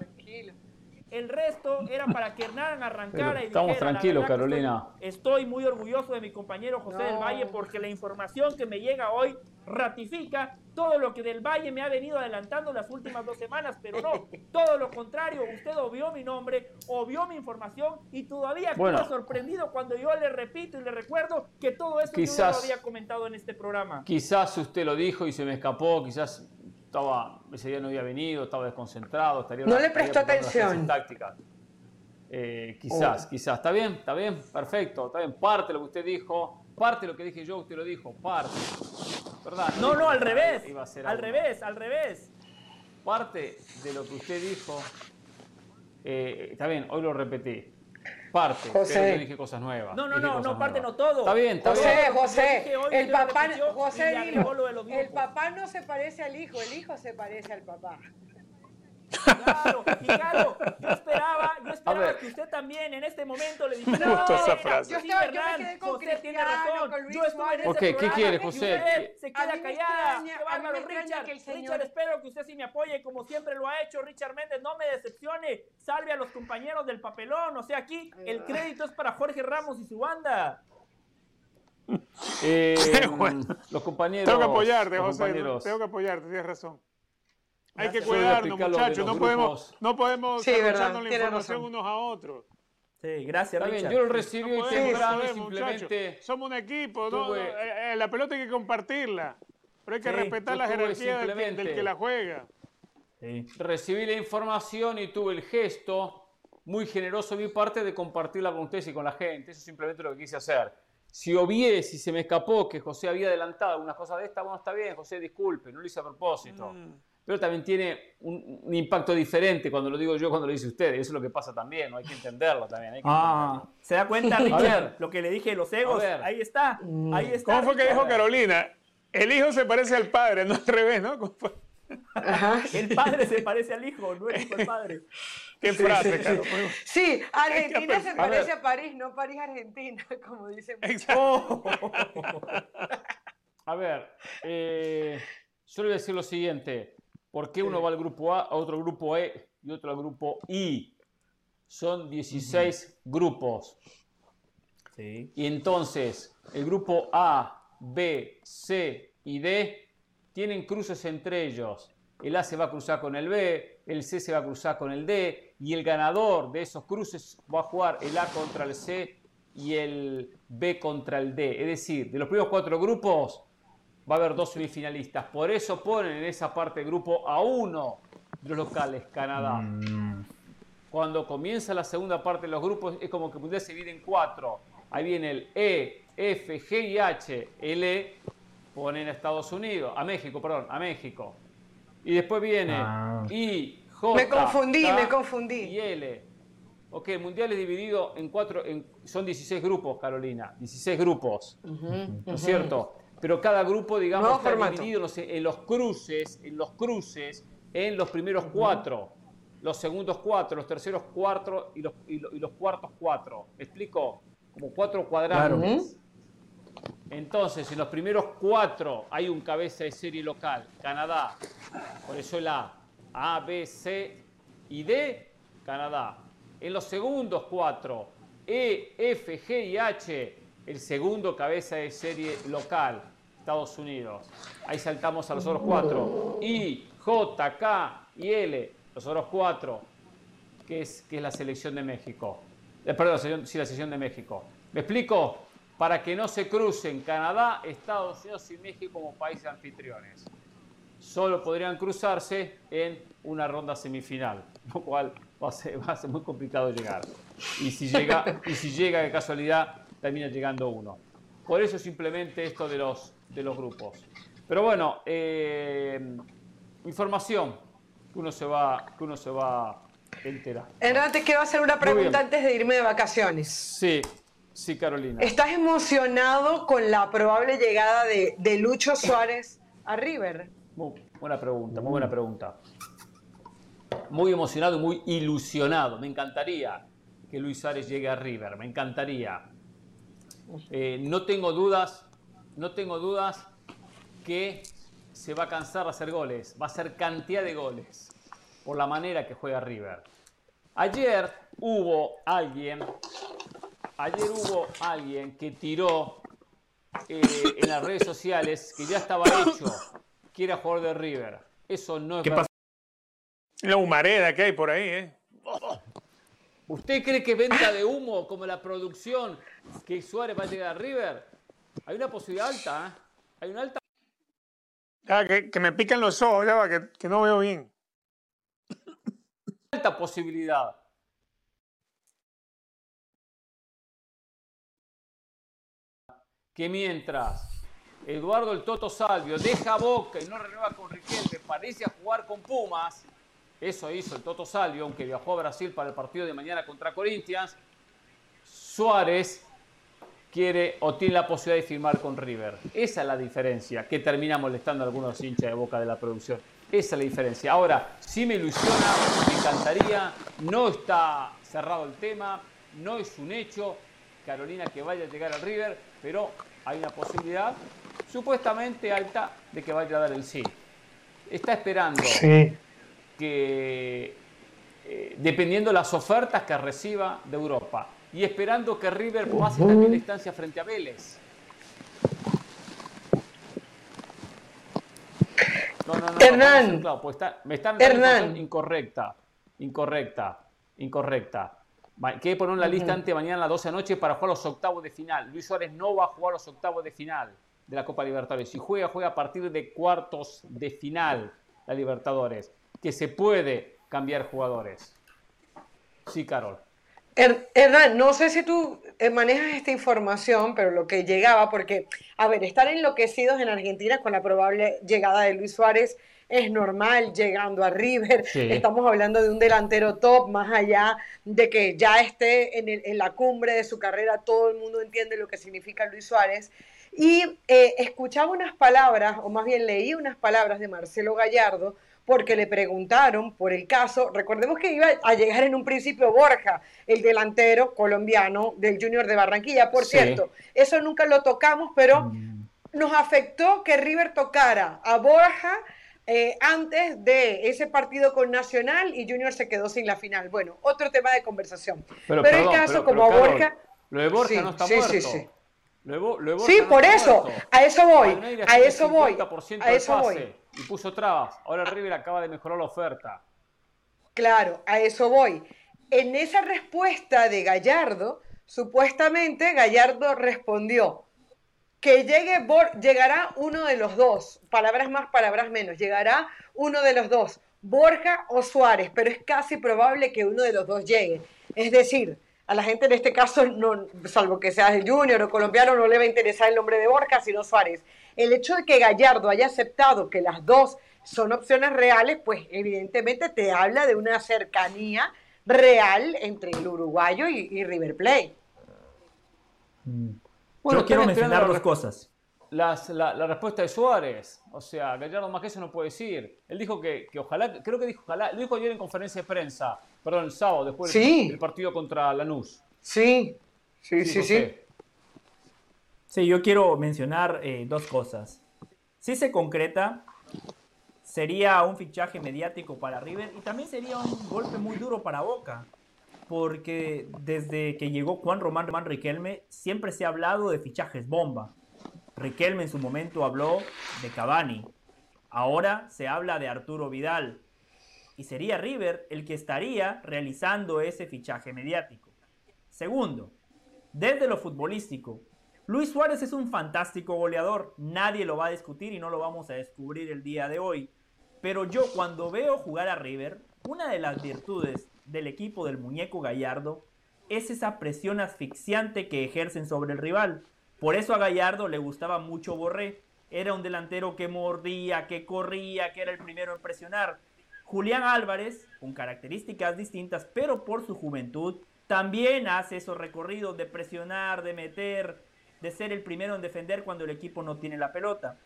El resto era para que Hernán arrancara y Estamos tranquilos, Carolina. Estoy, muy orgulloso de mi compañero José del Valle porque la información que me llega hoy ratifica todo lo que del Valle me ha venido adelantando las últimas dos semanas, pero no, todo lo contrario, usted obvió mi nombre, obvió mi información y todavía bueno, sorprendido cuando yo le repito y le recuerdo que todo eso quizás, yo lo había comentado en este programa. Quizás usted lo dijo y se me escapó, quizás estaba, ese día no había venido, estaba desconcentrado, estaría No le prestó atención. Táctica. Eh, quizás, oh. quizás. Está bien, está bien, perfecto, está bien. Parte de lo que usted dijo, parte de lo que dije yo, usted lo dijo, parte. No, no, al revés. Al revés, al revés. Parte de lo que usted dijo, eh, está bien, hoy lo repetí. Parte, José. pero yo dije cosas nuevas. No, no, no, no, parte no todo. Está bien, está José, bien. José, el papá, José el papá no se parece al hijo, el hijo se parece al papá. Claro, y claro, yo esperaba, yo esperaba que usted también en este momento le dijera, no, esa frase. Yo, estaba, yo me quedé con José tiene razón, yo estuve en ese okay, ¿qué quiere, José? usted se queda callada, qué bárbaro, Richard, Richard, espero que usted sí me apoye como siempre lo ha hecho, Richard Méndez, no me decepcione, salve a los compañeros del papelón, o sea, aquí el crédito es para Jorge Ramos y su banda. Eh, los compañeros. Tengo que apoyarte, José. Tengo que apoyarte, tienes razón. Hay que cuidarnos, muchachos. No podemos, no podemos la información unos a otros. Sí, gracias, Está Richard. bien, yo lo recibí No temprano y podemos, simplemente... Somos un equipo, ¿no? tuve- Eh, eh, la pelota hay que compartirla. Pero hay que Sí, respetar la jerarquía del que, simplemente- del que la juega. Sí. recibí la información y tuve el gesto muy generoso de mi parte de compartirla con ustedes y con la gente. Eso es simplemente lo que quise hacer. Si obvié, si se me escapó que José había adelantado algunas cosas de esta, bueno, está bien, José, disculpe, no lo hice a propósito. Mm. Pero también tiene un, un impacto diferente cuando lo digo yo, cuando lo dice usted. Y eso es lo que pasa también, ¿no? hay que entenderlo también. hay que Ah, entenderlo. ¿se da cuenta, A Richard? Lo que le dije de los egos. Ahí está. Ahí está. ¿Cómo fue que dijo Carolina? El hijo se parece al padre, no al revés, ¿no? ¿Cómo fue? Ajá. El padre se parece al hijo, no el hijo al padre. Qué frase, Caro. Sí, Argentina se parece a París, no París Argentina, como dicen. Exacto. A ver, eh, yo le voy a decir lo siguiente. ¿Por qué uno va al grupo A, a otro grupo E y otro al grupo I? Son 16 grupos. Sí. Y entonces, el grupo A, B, C y D tienen cruces entre ellos. El A se va a cruzar con el B, el C se va a cruzar con el D, y el ganador de esos cruces va a jugar el A contra el C y el B contra el D. Es decir, de los primeros cuatro grupos va a haber dos semifinalistas. Por eso ponen en esa parte del grupo a uno de los locales, Canadá. Cuando comienza la segunda parte de los grupos, es como que el mundial se divide en cuatro. Ahí viene el E, F, G y H. El E ponen a Estados Unidos, a México, perdón, a México. Y después viene Ah. I, J, Me confundí, K me confundí. y L. Ok, el mundial es dividido en cuatro, en- son 16 grupos, Carolina, 16 grupos, ¿no es cierto? Pero cada grupo, digamos, está formato. dividido no sé, en los cruces, en los cruces, en los primeros cuatro, los segundos cuatro, los terceros cuatro y los, y lo- y los cuartos cuatro. ¿Me explico? Como cuatro cuadrantes. Entonces, en los primeros cuatro hay un cabeza de serie local, Canadá. Por eso el A. A, B, C y D, Canadá. En los segundos cuatro, E, F, G y H, el segundo cabeza de serie local, Estados Unidos. Ahí saltamos a los otros cuatro. I, J, K y L, los otros cuatro, que es, que es la selección de México. Eh, perdón, sí, la selección de México. ¿Me explico? Para que no se crucen Canadá, Estados Unidos y México como países anfitriones. Solo podrían cruzarse en una ronda semifinal, lo cual va a ser, va a ser muy complicado llegar. Y si llega, y si llega de casualidad, termina llegando uno. Por eso simplemente esto de los, de los grupos. Pero bueno, eh, información que uno se va, que uno se va enterar. Hernán, te quiero hacer una pregunta antes de irme de vacaciones. Sí, sí, Carolina. ¿Estás emocionado con la probable llegada de, de Lucho Suárez a River? Muy buena pregunta, muy buena pregunta. Muy emocionado y muy ilusionado. Me encantaría que Luis Suárez llegue a River, me encantaría. Eh, no tengo dudas, no tengo dudas que se va a cansar de hacer goles, va a hacer cantidad de goles por la manera que juega River. Ayer hubo alguien, ayer hubo alguien que tiró eh, en las redes sociales que ya estaba hecho que era jugador de River. Eso no es ¿Qué verdad. La humareda que hay por ahí, ¿eh? ¿Usted cree que venta de humo como la producción que Suárez va a llegar a River? Hay una posibilidad alta, ¿eh? Hay una alta Ah, que, que me pican los ojos, ya va, que, que no veo bien. alta posibilidad. Que mientras Eduardo el Toto Salvio deja Boca y no renueva con Riquelme, parece a jugar con Pumas, eso hizo el Toto Salvio, aunque viajó a Brasil para el partido de mañana contra Corinthians, Suárez quiere o tiene la posibilidad de firmar con River. Esa es la diferencia que termina molestando a algunos hinchas de boca de la producción. Esa es la diferencia. Ahora, sí me ilusiona, me encantaría, no está cerrado el tema, no es un hecho, Carolina que vaya a llegar al River, pero hay una posibilidad supuestamente alta de que vaya a dar el sí. Está esperando que, eh, dependiendo las ofertas que reciba de Europa, y esperando que River pase también la instancia frente a Vélez. No, no, no, Hernán. claros, pues está- me están dando Hernán. incorrecta, incorrecta, incorrecta. que poner la lista ante mañana a las 12 de la noche para jugar los octavos de final. Luis Suárez no va a jugar los octavos de final de la Copa Libertadores. Si juega, juega a partir de cuartos de final la Libertadores. Que se puede cambiar jugadores. Sí, Carol. Hernán, no sé si tú eh, manejas esta información, pero lo que llegaba, porque, a ver, estar enloquecidos en Argentina con la probable llegada de Luis Suárez es normal llegando a River. Estamos hablando de un delantero top, más allá de que ya esté en, la cumbre de su carrera, todo el mundo entiende lo que significa Luis Suárez. Y eh, escuchaba unas palabras, o más bien leí unas palabras de Marcelo Gallardo, porque le preguntaron por el caso, recordemos que iba a llegar en un principio Borja, el delantero colombiano del Junior de Barranquilla, por cierto, eso nunca lo tocamos, pero mm. nos afectó que River tocara a Borja eh, antes de ese partido con Nacional y Junior se quedó sin la final. Bueno, otro tema de conversación. Pero, el caso, como Borja... Lo de Borja no está muerto. Sí, sí. sí, por eso, a eso voy, a eso voy, a eso voy. Y puso trabas. Ahora River acaba de mejorar la oferta. Claro, a eso voy. En esa respuesta de Gallardo, supuestamente Gallardo respondió, que llegue llegará uno de los dos, palabras más, palabras menos, llegará uno de los dos, Borja o Suárez, pero es casi probable que uno de los dos llegue. Es decir, a la gente en este caso, no, salvo que seas el junior o colombiano, no le va a interesar el nombre de Borja, sino Suárez. El hecho de que Gallardo haya aceptado que las dos son opciones reales, pues evidentemente te habla de una cercanía real entre el uruguayo y, River Plate. Mm. Bueno, Yo quiero mencionar dos cosas. la, respuesta de Suárez, o sea, Gallardo más que eso no puede decir. Él dijo que, ojalá, creo que dijo ojalá, lo dijo ayer en conferencia de prensa, perdón, el sábado, después del, partido contra Lanús. Sí, sí, sí, sí. Sí, yo quiero mencionar eh, dos cosas. Si se concreta, sería un fichaje mediático para River y también sería un golpe muy duro para Boca porque desde que llegó Juan Román Román Riquelme siempre se ha hablado de fichajes bomba. Riquelme en su momento habló de Cavani. Ahora se habla de Arturo Vidal. Y sería River el que estaría realizando ese fichaje mediático. Segundo, desde lo futbolístico, Luis Suárez es un fantástico goleador. Nadie lo va a discutir y no lo vamos a descubrir el día de hoy. Pero yo cuando veo jugar a River, una de las virtudes del equipo del muñeco Gallardo es esa presión asfixiante que ejercen sobre el rival. Por eso a Gallardo le gustaba mucho Borré. Era un delantero que mordía, que corría, que era el primero en presionar. Julián Álvarez, con características distintas, pero por su juventud, también hace esos recorridos de presionar, de meter, de ser el primero en defender cuando el equipo no tiene la pelota.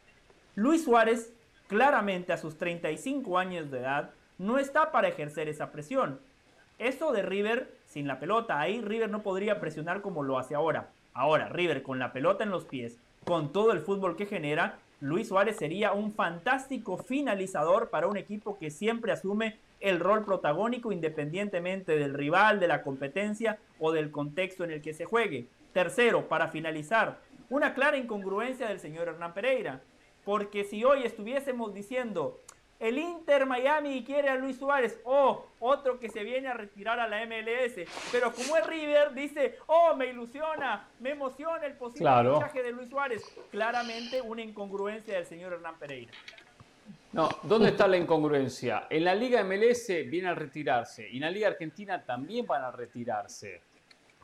Luis Suárez, claramente a sus 35 años de edad, no está para ejercer esa presión. Eso de River sin la pelota, ahí River no podría presionar como lo hace ahora. Ahora, River con la pelota en los pies, con todo el fútbol que genera, Luis Suárez sería un fantástico finalizador para un equipo que siempre asume el rol protagónico independientemente del rival, de la competencia o del contexto en el que se juegue. Tercero, para finalizar, una clara incongruencia del señor Hernán Pereira, porque si hoy estuviésemos diciendo el Inter Miami quiere a Luis Suárez. Oh, otro que se viene a retirar a la MLS. Pero como es River, dice, oh, me ilusiona, me emociona el posible fichaje de Luis Suárez. Claramente una incongruencia del señor Hernán Pereira. No, ¿dónde está la incongruencia? En la Liga MLS viene a retirarse y en la Liga Argentina también van a retirarse.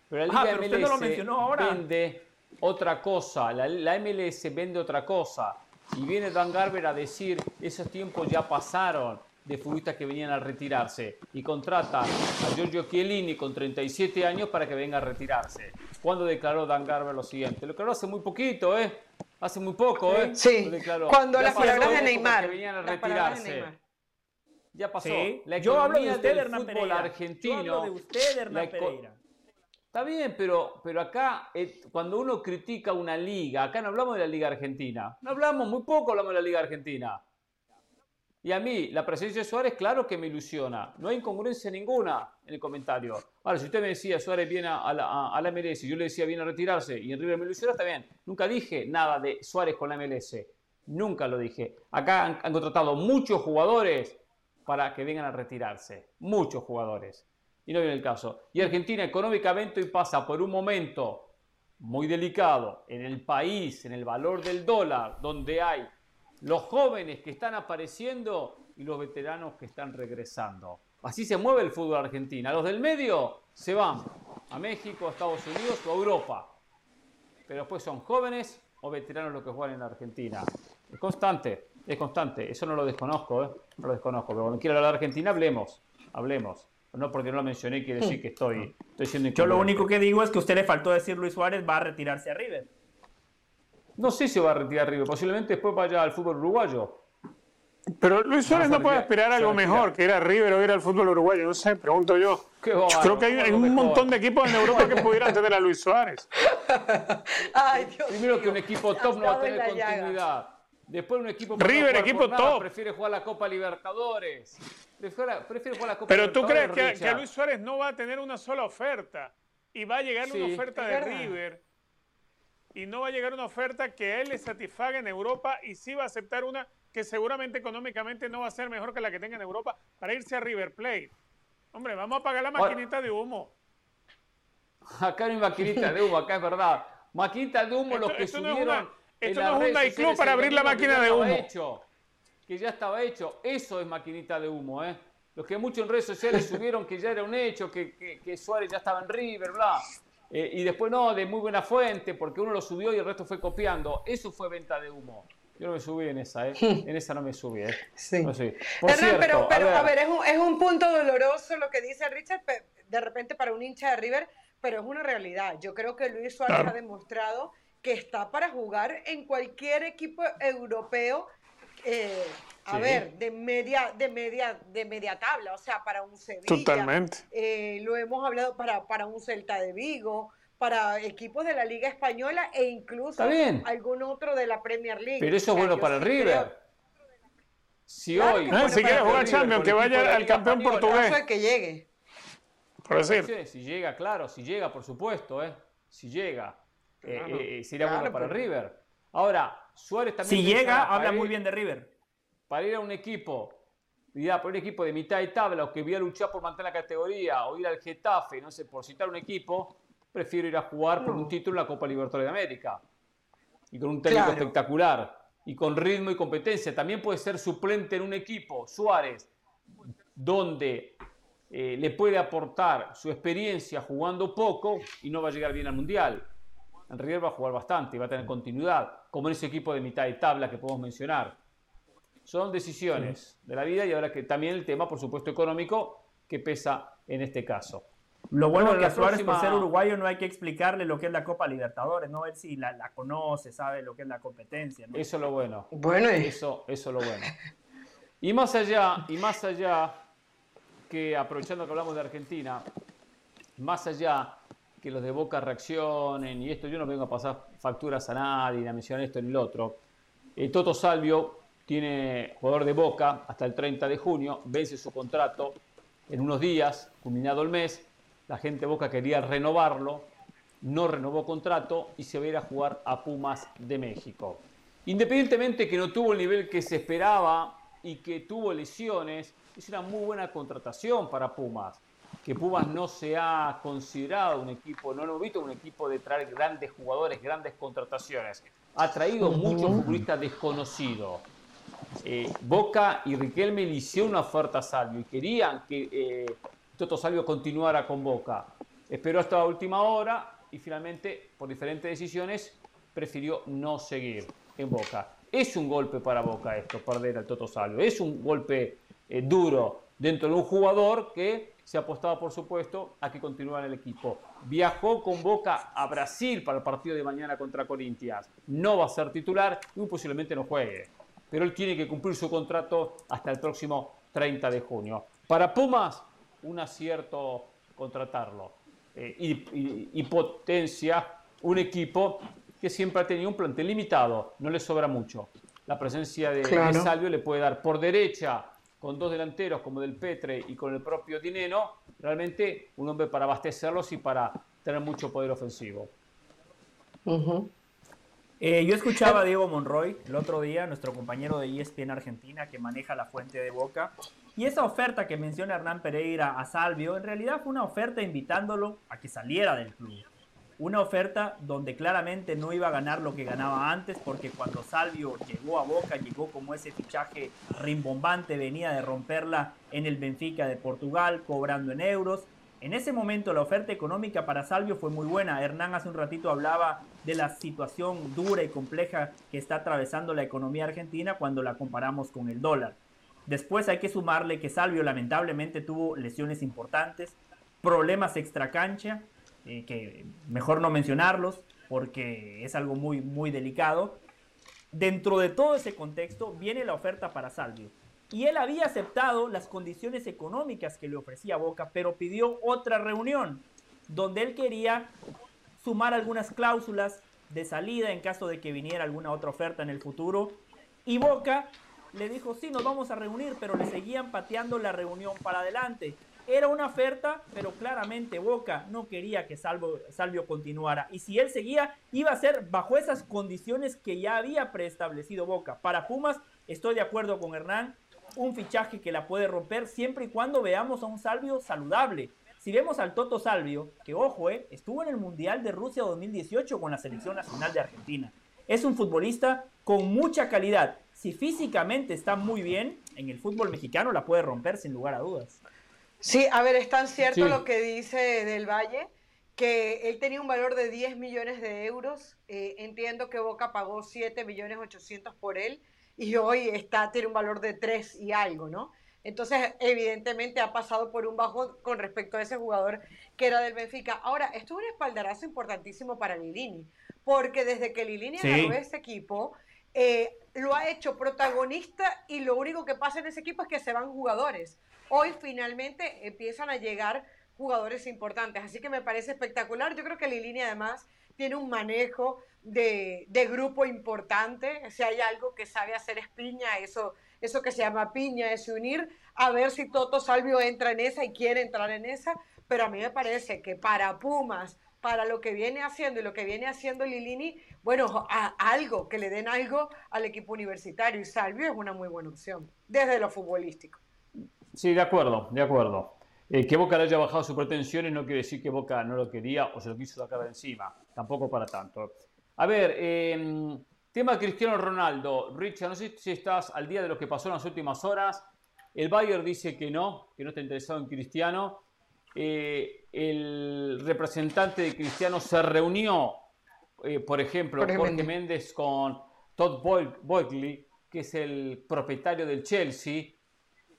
Pero la Liga MLS vende otra cosa, la, la MLS vende otra cosa. Y viene Dan Garber a decir, esos tiempos ya pasaron de futbolistas que venían a retirarse y contrata a Giorgio Chiellini con 37 años para que venga a retirarse. ¿Cuándo declaró Dan Garber lo siguiente? Lo declaró hace muy poquito, ¿eh? Hace muy poco, ¿eh? Sí, cuando las palabras de Neymar. Que venían a retirarse. Ya pasó. La Yo hablo de usted, Hernán Pereira. argentino. Yo hablo de usted, Hernán Pereira. Está bien, pero, pero acá, eh, cuando uno critica una liga, acá no hablamos de la liga argentina. No hablamos, muy poco hablamos de la liga argentina. Y a mí, la presencia de Suárez, claro que me ilusiona. No hay incongruencia ninguna en el comentario. Ahora, si usted me decía Suárez viene a la, a, la MLS yo le decía viene a retirarse y en River me ilusiona, está bien. Nunca dije nada de Suárez con la MLS. Nunca lo dije. Acá han contratado muchos jugadores para que vengan a retirarse. Muchos jugadores. Y no viene el caso. Y Argentina económicamente hoy pasa por un momento muy delicado en el país, en el valor del dólar, donde hay los jóvenes que están apareciendo y los veteranos que están regresando. Así se mueve el fútbol argentino. Los del medio se van a México, a Estados Unidos o a Europa. Pero después son jóvenes o veteranos los que juegan en la Argentina. Es constante, es constante. Eso no lo desconozco, ¿eh? No lo desconozco. Pero cuando quiera hablar de Argentina, hablemos. Hablemos. No porque no lo mencioné quiere decir que estoy, estoy siendo Yo lo único que digo es que a usted le faltó decir Luis Suárez va a retirarse a River. No sé si va a retirar a River. Posiblemente después vaya al fútbol uruguayo. Pero Luis Suárez no, puede aspirar a algo mejor, que era River o ir al fútbol uruguayo. No sé, pregunto yo. yo creo que hay, un montón de equipos en Europa que pudieran tener a Luis Suárez. Ay, Dios Primero que un equipo top no va a tener continuidad. Después un equipo River, equipo top. prefiere jugar la Copa Libertadores. Prefiere, jugar la Copa Pero tú crees que, a Luis Suárez no va a tener una sola oferta y va a llegar una oferta de River y no va a llegar una oferta que a él le satisfaga en Europa y sí va a aceptar una que seguramente económicamente no va a ser mejor que la que tenga en Europa para irse a River Plate. Hombre, vamos a pagar la maquinita de humo. Acá no hay maquinita de humo, acá es verdad. Maquinita de humo, los que subieron. esto no es un nightclub para abrir la máquina de humo. Hecho, que ya estaba hecho. Eso es maquinita de humo, ¿eh? Los que muchos en redes sociales subieron que ya era un hecho, que, que, Suárez ya estaba en River, bla. Eh, y después no, de muy buena fuente, porque uno lo subió y el resto fue copiando. Eso fue venta de humo. Yo no me subí en esa, ¿eh? En esa no me subí, ¿eh? Sí. pero, a ver, es, un, es, un, punto doloroso lo que dice Richard, de repente para un hincha de River, pero es una realidad. Yo creo que Luis Suárez ha demostrado que está para jugar en cualquier equipo europeo. Eh, a ver, de media, de media, de media tabla, o sea, para un Sevilla. Totalmente. Eh, lo hemos hablado para, para un Celta de Vigo, para equipos de la Liga Española e incluso algún otro de la Premier League. Pero eso es bueno para el River. Si hoy. si quiere jugar Champions, que vaya al campeón portugués. Caso que llegue. Por decir. Si llega, claro, si llega, por supuesto, ¿eh? Si llega. Eh, eh, sería bueno para el River. Ahora, Suárez también. Si llega, habla muy bien de River. Para ir a un equipo ya por un equipo de mitad de tabla o que voy a luchar por mantener la categoría o ir al Getafe, no sé, por citar un equipo, prefiero ir a jugar por un título en la Copa Libertadores de América. Y con un técnico espectacular. Y con ritmo y competencia. También puede ser suplente en un equipo, Suárez, donde eh, le puede aportar su experiencia jugando poco y no va a llegar bien al Mundial. En River va a jugar bastante y va a tener continuidad, como en ese equipo de mitad de tabla que podemos mencionar. Son decisiones de la vida y ahora que también el tema, por supuesto, económico que pesa en este caso. Lo bueno, es que a Suárez, por ser uruguayo, no hay que explicarle lo que es la Copa Libertadores, no ver si la, conoce, sabe lo que es la competencia. Eso es lo bueno. Bueno, eso, eso es lo bueno. Y más allá, y más allá, que aprovechando que hablamos de Argentina, más allá que los de Boca reaccionen, y esto yo no vengo a pasar facturas a nadie, ni a mencionar esto ni lo otro. Eh, Toto Salvio tiene jugador de Boca hasta el 30 de junio, vence su contrato en unos días, culminado el mes, la gente Boca quería renovarlo, no renovó contrato y se va a ir a jugar a Pumas de México. Independientemente que no tuvo el nivel que se esperaba y que tuvo lesiones, es una muy buena contratación para Pumas. Que Pumas no se ha considerado un equipo, no lo visto un equipo de traer grandes jugadores, grandes contrataciones. Ha traído muchos futbolistas desconocidos. Eh, Boca y Riquelme le hicieron una oferta a Salvio y querían que eh, Toto Salvio continuara con Boca. Esperó hasta la última hora y finalmente, por diferentes decisiones, prefirió no seguir en Boca. Es un golpe para Boca esto, perder al Toto Salvio. Es un golpe eh, duro dentro de un jugador que se apostaba, por supuesto, a que continuara en el equipo. Viajó con Boca a Brasil para el partido de mañana contra Corinthians. No va a ser titular y posiblemente no juegue. Pero él tiene que cumplir su contrato hasta el próximo 30 de junio. Para Pumas, un acierto contratarlo. Eh, y, potencia un equipo que siempre ha tenido un plantel limitado, no le sobra mucho. La presencia de, Salvio le puede dar por derecha, con dos delanteros como del Petre y con el propio Dineno, realmente un hombre para abastecerlos y para tener mucho poder ofensivo. Eh, yo escuchaba a Diego Monroy el otro día, nuestro compañero de ESPN Argentina, que maneja la fuente de Boca. Y esa oferta que menciona Hernán Pereira a Salvio, en realidad fue una oferta invitándolo a que saliera del club. Una oferta donde claramente no iba a ganar lo que ganaba antes, porque cuando Salvio llegó a Boca, llegó como ese fichaje rimbombante, venía de romperla en el Benfica de Portugal, cobrando en euros. En ese momento la oferta económica para Salvio fue muy buena. Hernán hace un ratito hablaba de la situación dura y compleja que está atravesando la economía argentina cuando la comparamos con el dólar. Después hay que sumarle que Salvio lamentablemente tuvo lesiones importantes, problemas extracancha, eh, que mejor no mencionarlos porque es algo muy, muy delicado. Dentro de todo ese contexto viene la oferta para Salvio y él había aceptado las condiciones económicas que le ofrecía Boca, pero pidió otra reunión donde él quería sumar algunas cláusulas de salida en caso de que viniera alguna otra oferta en el futuro. Y Boca le dijo, sí, nos vamos a reunir, pero le seguían pateando la reunión para adelante. Era una oferta, pero claramente Boca no quería que Salvo, Salvio continuara. Y si él seguía, iba a ser bajo esas condiciones que ya había preestablecido Boca. Para Pumas, estoy de acuerdo con Hernán, un fichaje que la puede romper siempre y cuando veamos a un Salvio saludable. Si vemos al Toto Salvio, que ojo, eh, estuvo en el Mundial de Rusia 2018 con la selección nacional de Argentina. Es un futbolista con mucha calidad. Si físicamente está muy bien, en el fútbol mexicano la puede romper sin lugar a dudas. Sí, a ver, es tan cierto lo que dice Del Valle, que él tenía un valor de 10 millones de euros. Eh, entiendo que Boca pagó 7 millones 800 por él y hoy está, tiene un valor de 3 y algo, ¿no? Entonces, evidentemente ha pasado por un bajo con respecto a ese jugador que era del Benfica. Ahora, esto es un espaldarazo importantísimo para Lilini, porque desde que Lilini sí. agarró ese equipo, eh, lo ha hecho protagonista y lo único que pasa en ese equipo es que se van jugadores. Hoy finalmente empiezan a llegar jugadores importantes, así que me parece espectacular. Yo creo que Lilini además tiene un manejo de, grupo importante. Si hay algo que sabe hacer es piña, eso, eso que se llama piña es unir, a ver si Toto Salvio entra en esa y quiere entrar en esa. Pero a mí me parece que para Pumas, para lo que viene haciendo y lo que viene haciendo Lilini, bueno, algo, que le den algo al equipo universitario. Y Salvio es una muy buena opción, desde lo futbolístico. Sí, de acuerdo, de acuerdo. Eh, que Boca le haya bajado sus pretensiones no quiere decir que Boca no lo quería o se lo quiso sacar de encima. Tampoco para tanto. A ver, eh, tema Cristiano Ronaldo. Richard, no sé si estás al día de lo que pasó en las últimas horas. El Bayern dice que no, que no está interesado en Cristiano. Eh, el representante de Cristiano se reunió, eh, por ejemplo, Jorge, Jorge Méndez con Todd Boyle, que es el propietario del Chelsea,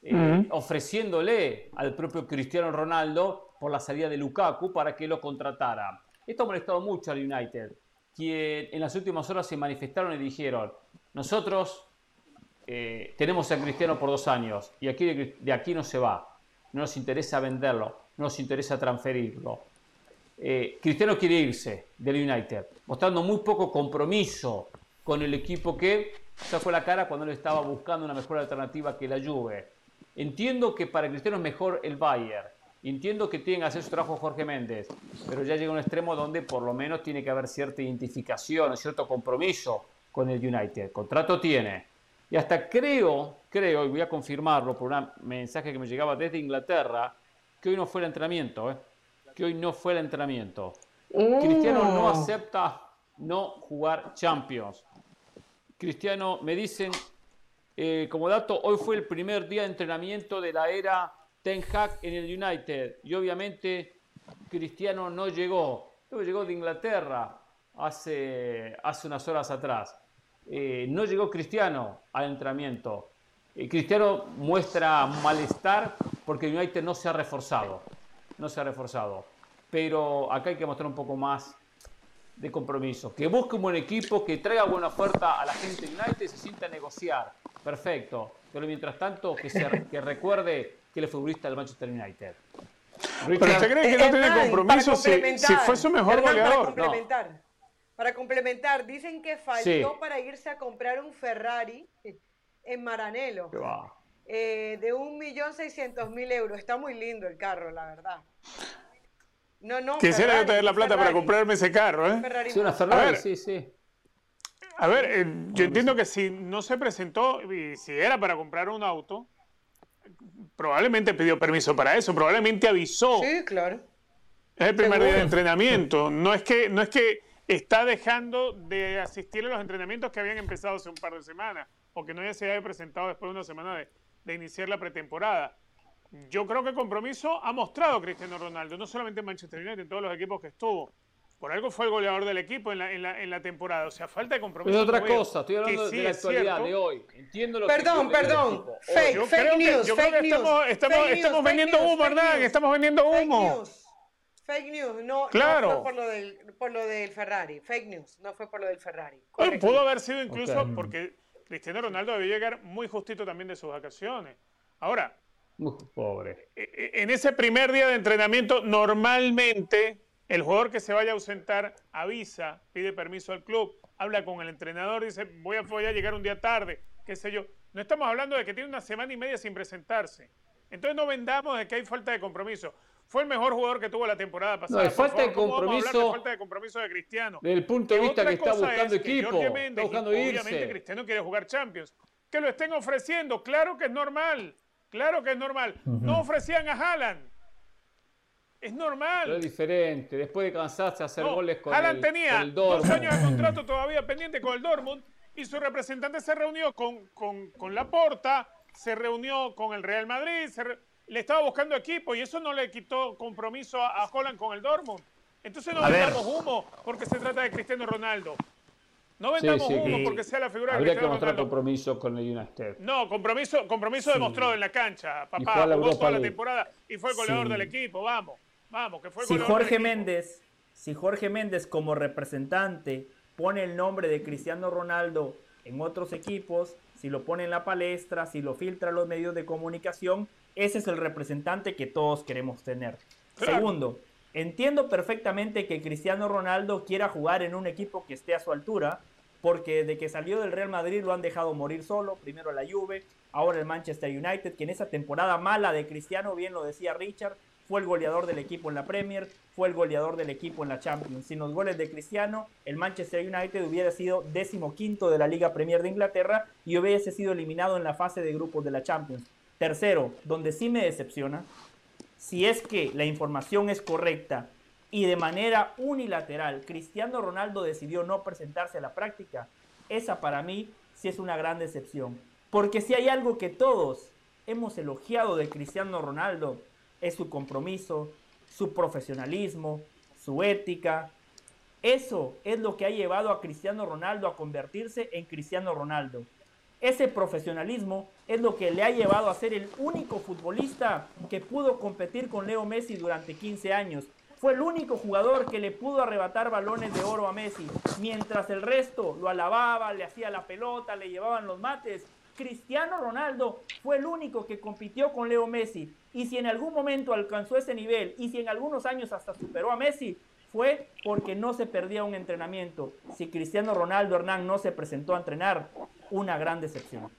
eh, uh -huh. ofreciéndole al propio Cristiano Ronaldo por la salida de Lukaku para que lo contratara. Esto ha molestado mucho al United, quien en las últimas horas se manifestaron y dijeron, nosotros eh, tenemos a Cristiano por dos años y aquí de, de, aquí no se va, no nos interesa venderlo, no nos interesa transferirlo. Eh, Cristiano quiere irse del United, mostrando muy poco compromiso con el equipo que sacó la cara cuando él estaba buscando una mejor alternativa que la Juve. Entiendo que para Cristiano es mejor el Bayern. Entiendo que tiene que hacer su trabajo Jorge Méndez, pero ya llega un extremo donde por lo menos tiene que haber cierta identificación, cierto compromiso con el United. Contrato tiene. Y hasta creo, creo, y voy a confirmarlo por un mensaje que me llegaba desde Inglaterra, que hoy no fue el entrenamiento, ¿eh? que hoy no fue el entrenamiento. Oh. Cristiano no acepta no jugar Champions. Cristiano, me dicen, eh, como dato, hoy fue el primer día de entrenamiento de la era Ten Hag en el United. Y obviamente Cristiano no llegó. Luego llegó de Inglaterra hace, hace unas horas atrás. Eh, no llegó Cristiano al entrenamiento. Eh, Cristiano muestra malestar porque el United no se ha reforzado. No se ha reforzado. Pero acá hay que mostrar un poco más de compromiso. Que busque un buen equipo, que traiga buena oferta a la gente United y se sienta a negociar. Perfecto. Pero mientras tanto, que, se, que recuerde que él es futbolista del Manchester United. Richard, ¿Pero usted cree que no tiene compromiso si, si, fue su mejor Hernán, goleador? Para complementar, no. para complementar, dicen que faltó sí. para irse a comprar un Ferrari en Maranelo. Eh, de 1.600.000 euros. Está muy lindo el carro, la verdad. No, no, Quisiera Ferrari, yo tener la plata Ferrari. para comprarme ese carro, ¿eh? Ferrari sí, una Ferrari, sí, sí. A ver, eh, yo entiendo que si no se presentó y si era para comprar un auto, probablemente pidió permiso para eso, probablemente avisó. Sí, claro. Es el primer día de entrenamiento. No es que, no es que está dejando de asistir a los entrenamientos que habían empezado hace un par de semanas o que no ya se haya presentado después de una semana de, de iniciar la pretemporada. Yo creo que el compromiso ha mostrado Cristiano Ronaldo, no solamente en Manchester United, en todos los equipos que estuvo. Por algo fue el goleador del equipo en la, en la, en la temporada. O sea, falta de compromiso. Es otra cosa, estoy hablando de la actualidad de hoy. Entiendo lo perdón, que perdón. Fake, fake news, fake news. Estamos, estamos, fake estamos news, vendiendo fake humo, fake Estamos vendiendo humo. Fake news. Fake news, no, Claro. no fue por lo, del, por lo del Ferrari. Fake news, no fue por lo del Ferrari. Correcto. pudo haber sido incluso Ok. porque Cristiano Ronaldo debió llegar muy justito también de sus vacaciones. Ahora, Uf, pobre. e- e- en ese primer día de entrenamiento, normalmente el jugador que se vaya a ausentar avisa, pide permiso al club, habla con el entrenador, dice, voy a, voy a llegar un día tarde, qué sé yo. No estamos hablando de que tiene una semana y media sin presentarse. Entonces no vendamos de que hay falta de compromiso. Fue el mejor jugador que tuvo la temporada pasada. No, falta de favor, ¿cómo vamos a hablar compromiso falta de compromiso de Cristiano. Desde el punto de vista que está buscando es que equipo, está buscando Obviamente irse. Cristiano quiere jugar Champions. Que lo estén ofreciendo, claro que es normal. Claro que es normal. No ofrecían a Haaland. Es Pero es normal. diferente. Después de cansarse de hacer No, goles con Haaland el, tenía con el dos años de contrato todavía pendiente con el Dortmund y su representante se reunió con, con, con Laporta, se reunió con el Real Madrid, se re- le estaba buscando equipo y eso no le quitó compromiso a, a Holland con el Dortmund. Entonces no A ver. vendamos humo porque se trata de Cristiano Ronaldo. No vendamos sí, humo porque sea la figura de Habría que Cristiano mostrar Ronaldo. compromiso con el United. No, compromiso, compromiso demostrado en la cancha. Papá, fue a la jugó toda la League. temporada y fue el goleador Sí. del equipo. Vamos, vamos, que fue el si Jorge. Méndez, si Jorge Méndez como representante pone el nombre de Cristiano Ronaldo en otros equipos, si lo pone en la palestra, si lo filtra a los medios de comunicación, ese es el representante que todos queremos tener. Claro. Segundo, entiendo perfectamente que Cristiano Ronaldo quiera jugar en un equipo que esté a su altura, porque desde que salió del Real Madrid lo han dejado morir solo, primero la Juve, ahora el Manchester United, que en esa temporada mala de Cristiano, bien lo decía Richard, fue el goleador del equipo en la Premier, fue el goleador del equipo en la Champions. Sin los goles de Cristiano, el Manchester United hubiera sido décimo quinto de la Liga Premier de Inglaterra y hubiese sido eliminado en la fase de grupos de la Champions. Tercero, donde sí me decepciona, si es que la información es correcta y de manera unilateral Cristiano Ronaldo decidió no presentarse a la práctica, esa para mí sí es una gran decepción. Porque si hay algo que todos hemos elogiado de Cristiano Ronaldo, es su compromiso, su profesionalismo, su ética. Eso es lo que ha llevado a Cristiano Ronaldo a convertirse en Cristiano Ronaldo. Ese profesionalismo es lo que le ha llevado a ser el único futbolista que pudo competir con Leo Messi durante 15 años. Fue el único jugador que le pudo arrebatar balones de oro a Messi, mientras el resto lo alababa, le hacía la pelota, le llevaban los mates. Cristiano Ronaldo fue el único que compitió con Leo Messi. Y si en algún momento alcanzó ese nivel y si en algunos años hasta superó a Messi, fue porque no se perdía un entrenamiento. Si Cristiano Ronaldo Hernán no se presentó a entrenar, una gran decepción.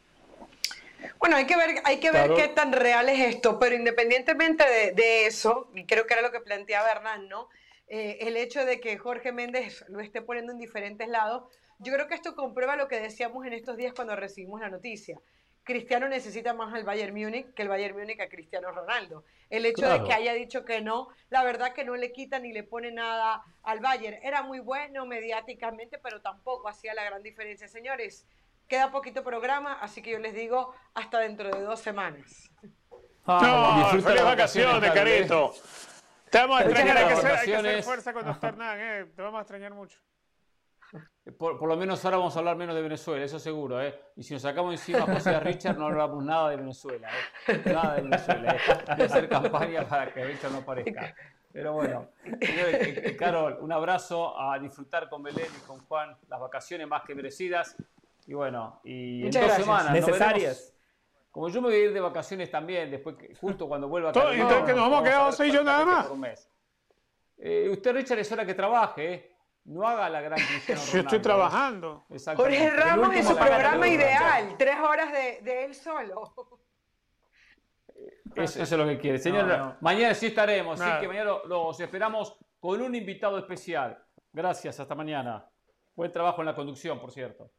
Bueno, hay que ver, hay que ver Claro. qué tan real es esto, pero independientemente de, de eso, y creo que era lo que planteaba Hernán, ¿no? Eh, el hecho de que Jorge Méndez lo esté poniendo en diferentes lados, yo creo que esto comprueba lo que decíamos en estos días cuando recibimos la noticia. Cristiano necesita más al Bayern Múnich que el Bayern Múnich a Cristiano Ronaldo. El hecho Claro. de que haya dicho que no, la verdad que no le quita ni le pone nada al Bayern. Era muy bueno mediáticamente, pero tampoco hacía la gran diferencia. Señores, queda poquito programa, así que yo les digo hasta dentro de dos semanas. Ah, No, disfruta feliz vacaciones. Carito. Te vamos a extrañar, hay que, hacer, hay que hacer vacaciones. fuerza cuando está Hernán, ¿eh? Te vamos a extrañar mucho. Por, por lo menos ahora vamos a hablar menos de Venezuela, eso seguro, ¿eh? Y si nos sacamos encima a José Richard, no hablamos nada de Venezuela, ¿eh? Nada de Venezuela, ¿eh? Voy a hacer campaña para que Richard no aparezca. Pero bueno, señores, eh, eh, Carol, un abrazo a disfrutar con Belén y con Juan las vacaciones más que merecidas. Y bueno, y Muchas en dos gracias. semanas. Necesarias. Como yo me voy a ir de vacaciones también, después que- justo cuando vuelva a entonces que nos vamos a quedar y yo nada más. por un mes. Eh, usted, Richard, es hora que trabaje, ¿eh? No haga la gran Cristiano Yo estoy Ronaldo, ¿eh? trabajando. Jorge Ramos en su programa ideal, tres horas de, de él solo. Eso, eso es lo que quiere. Señor, No, no. mañana sí estaremos, así que mañana lo- los esperamos con un invitado especial. Gracias, hasta mañana. Buen trabajo en la conducción, por cierto.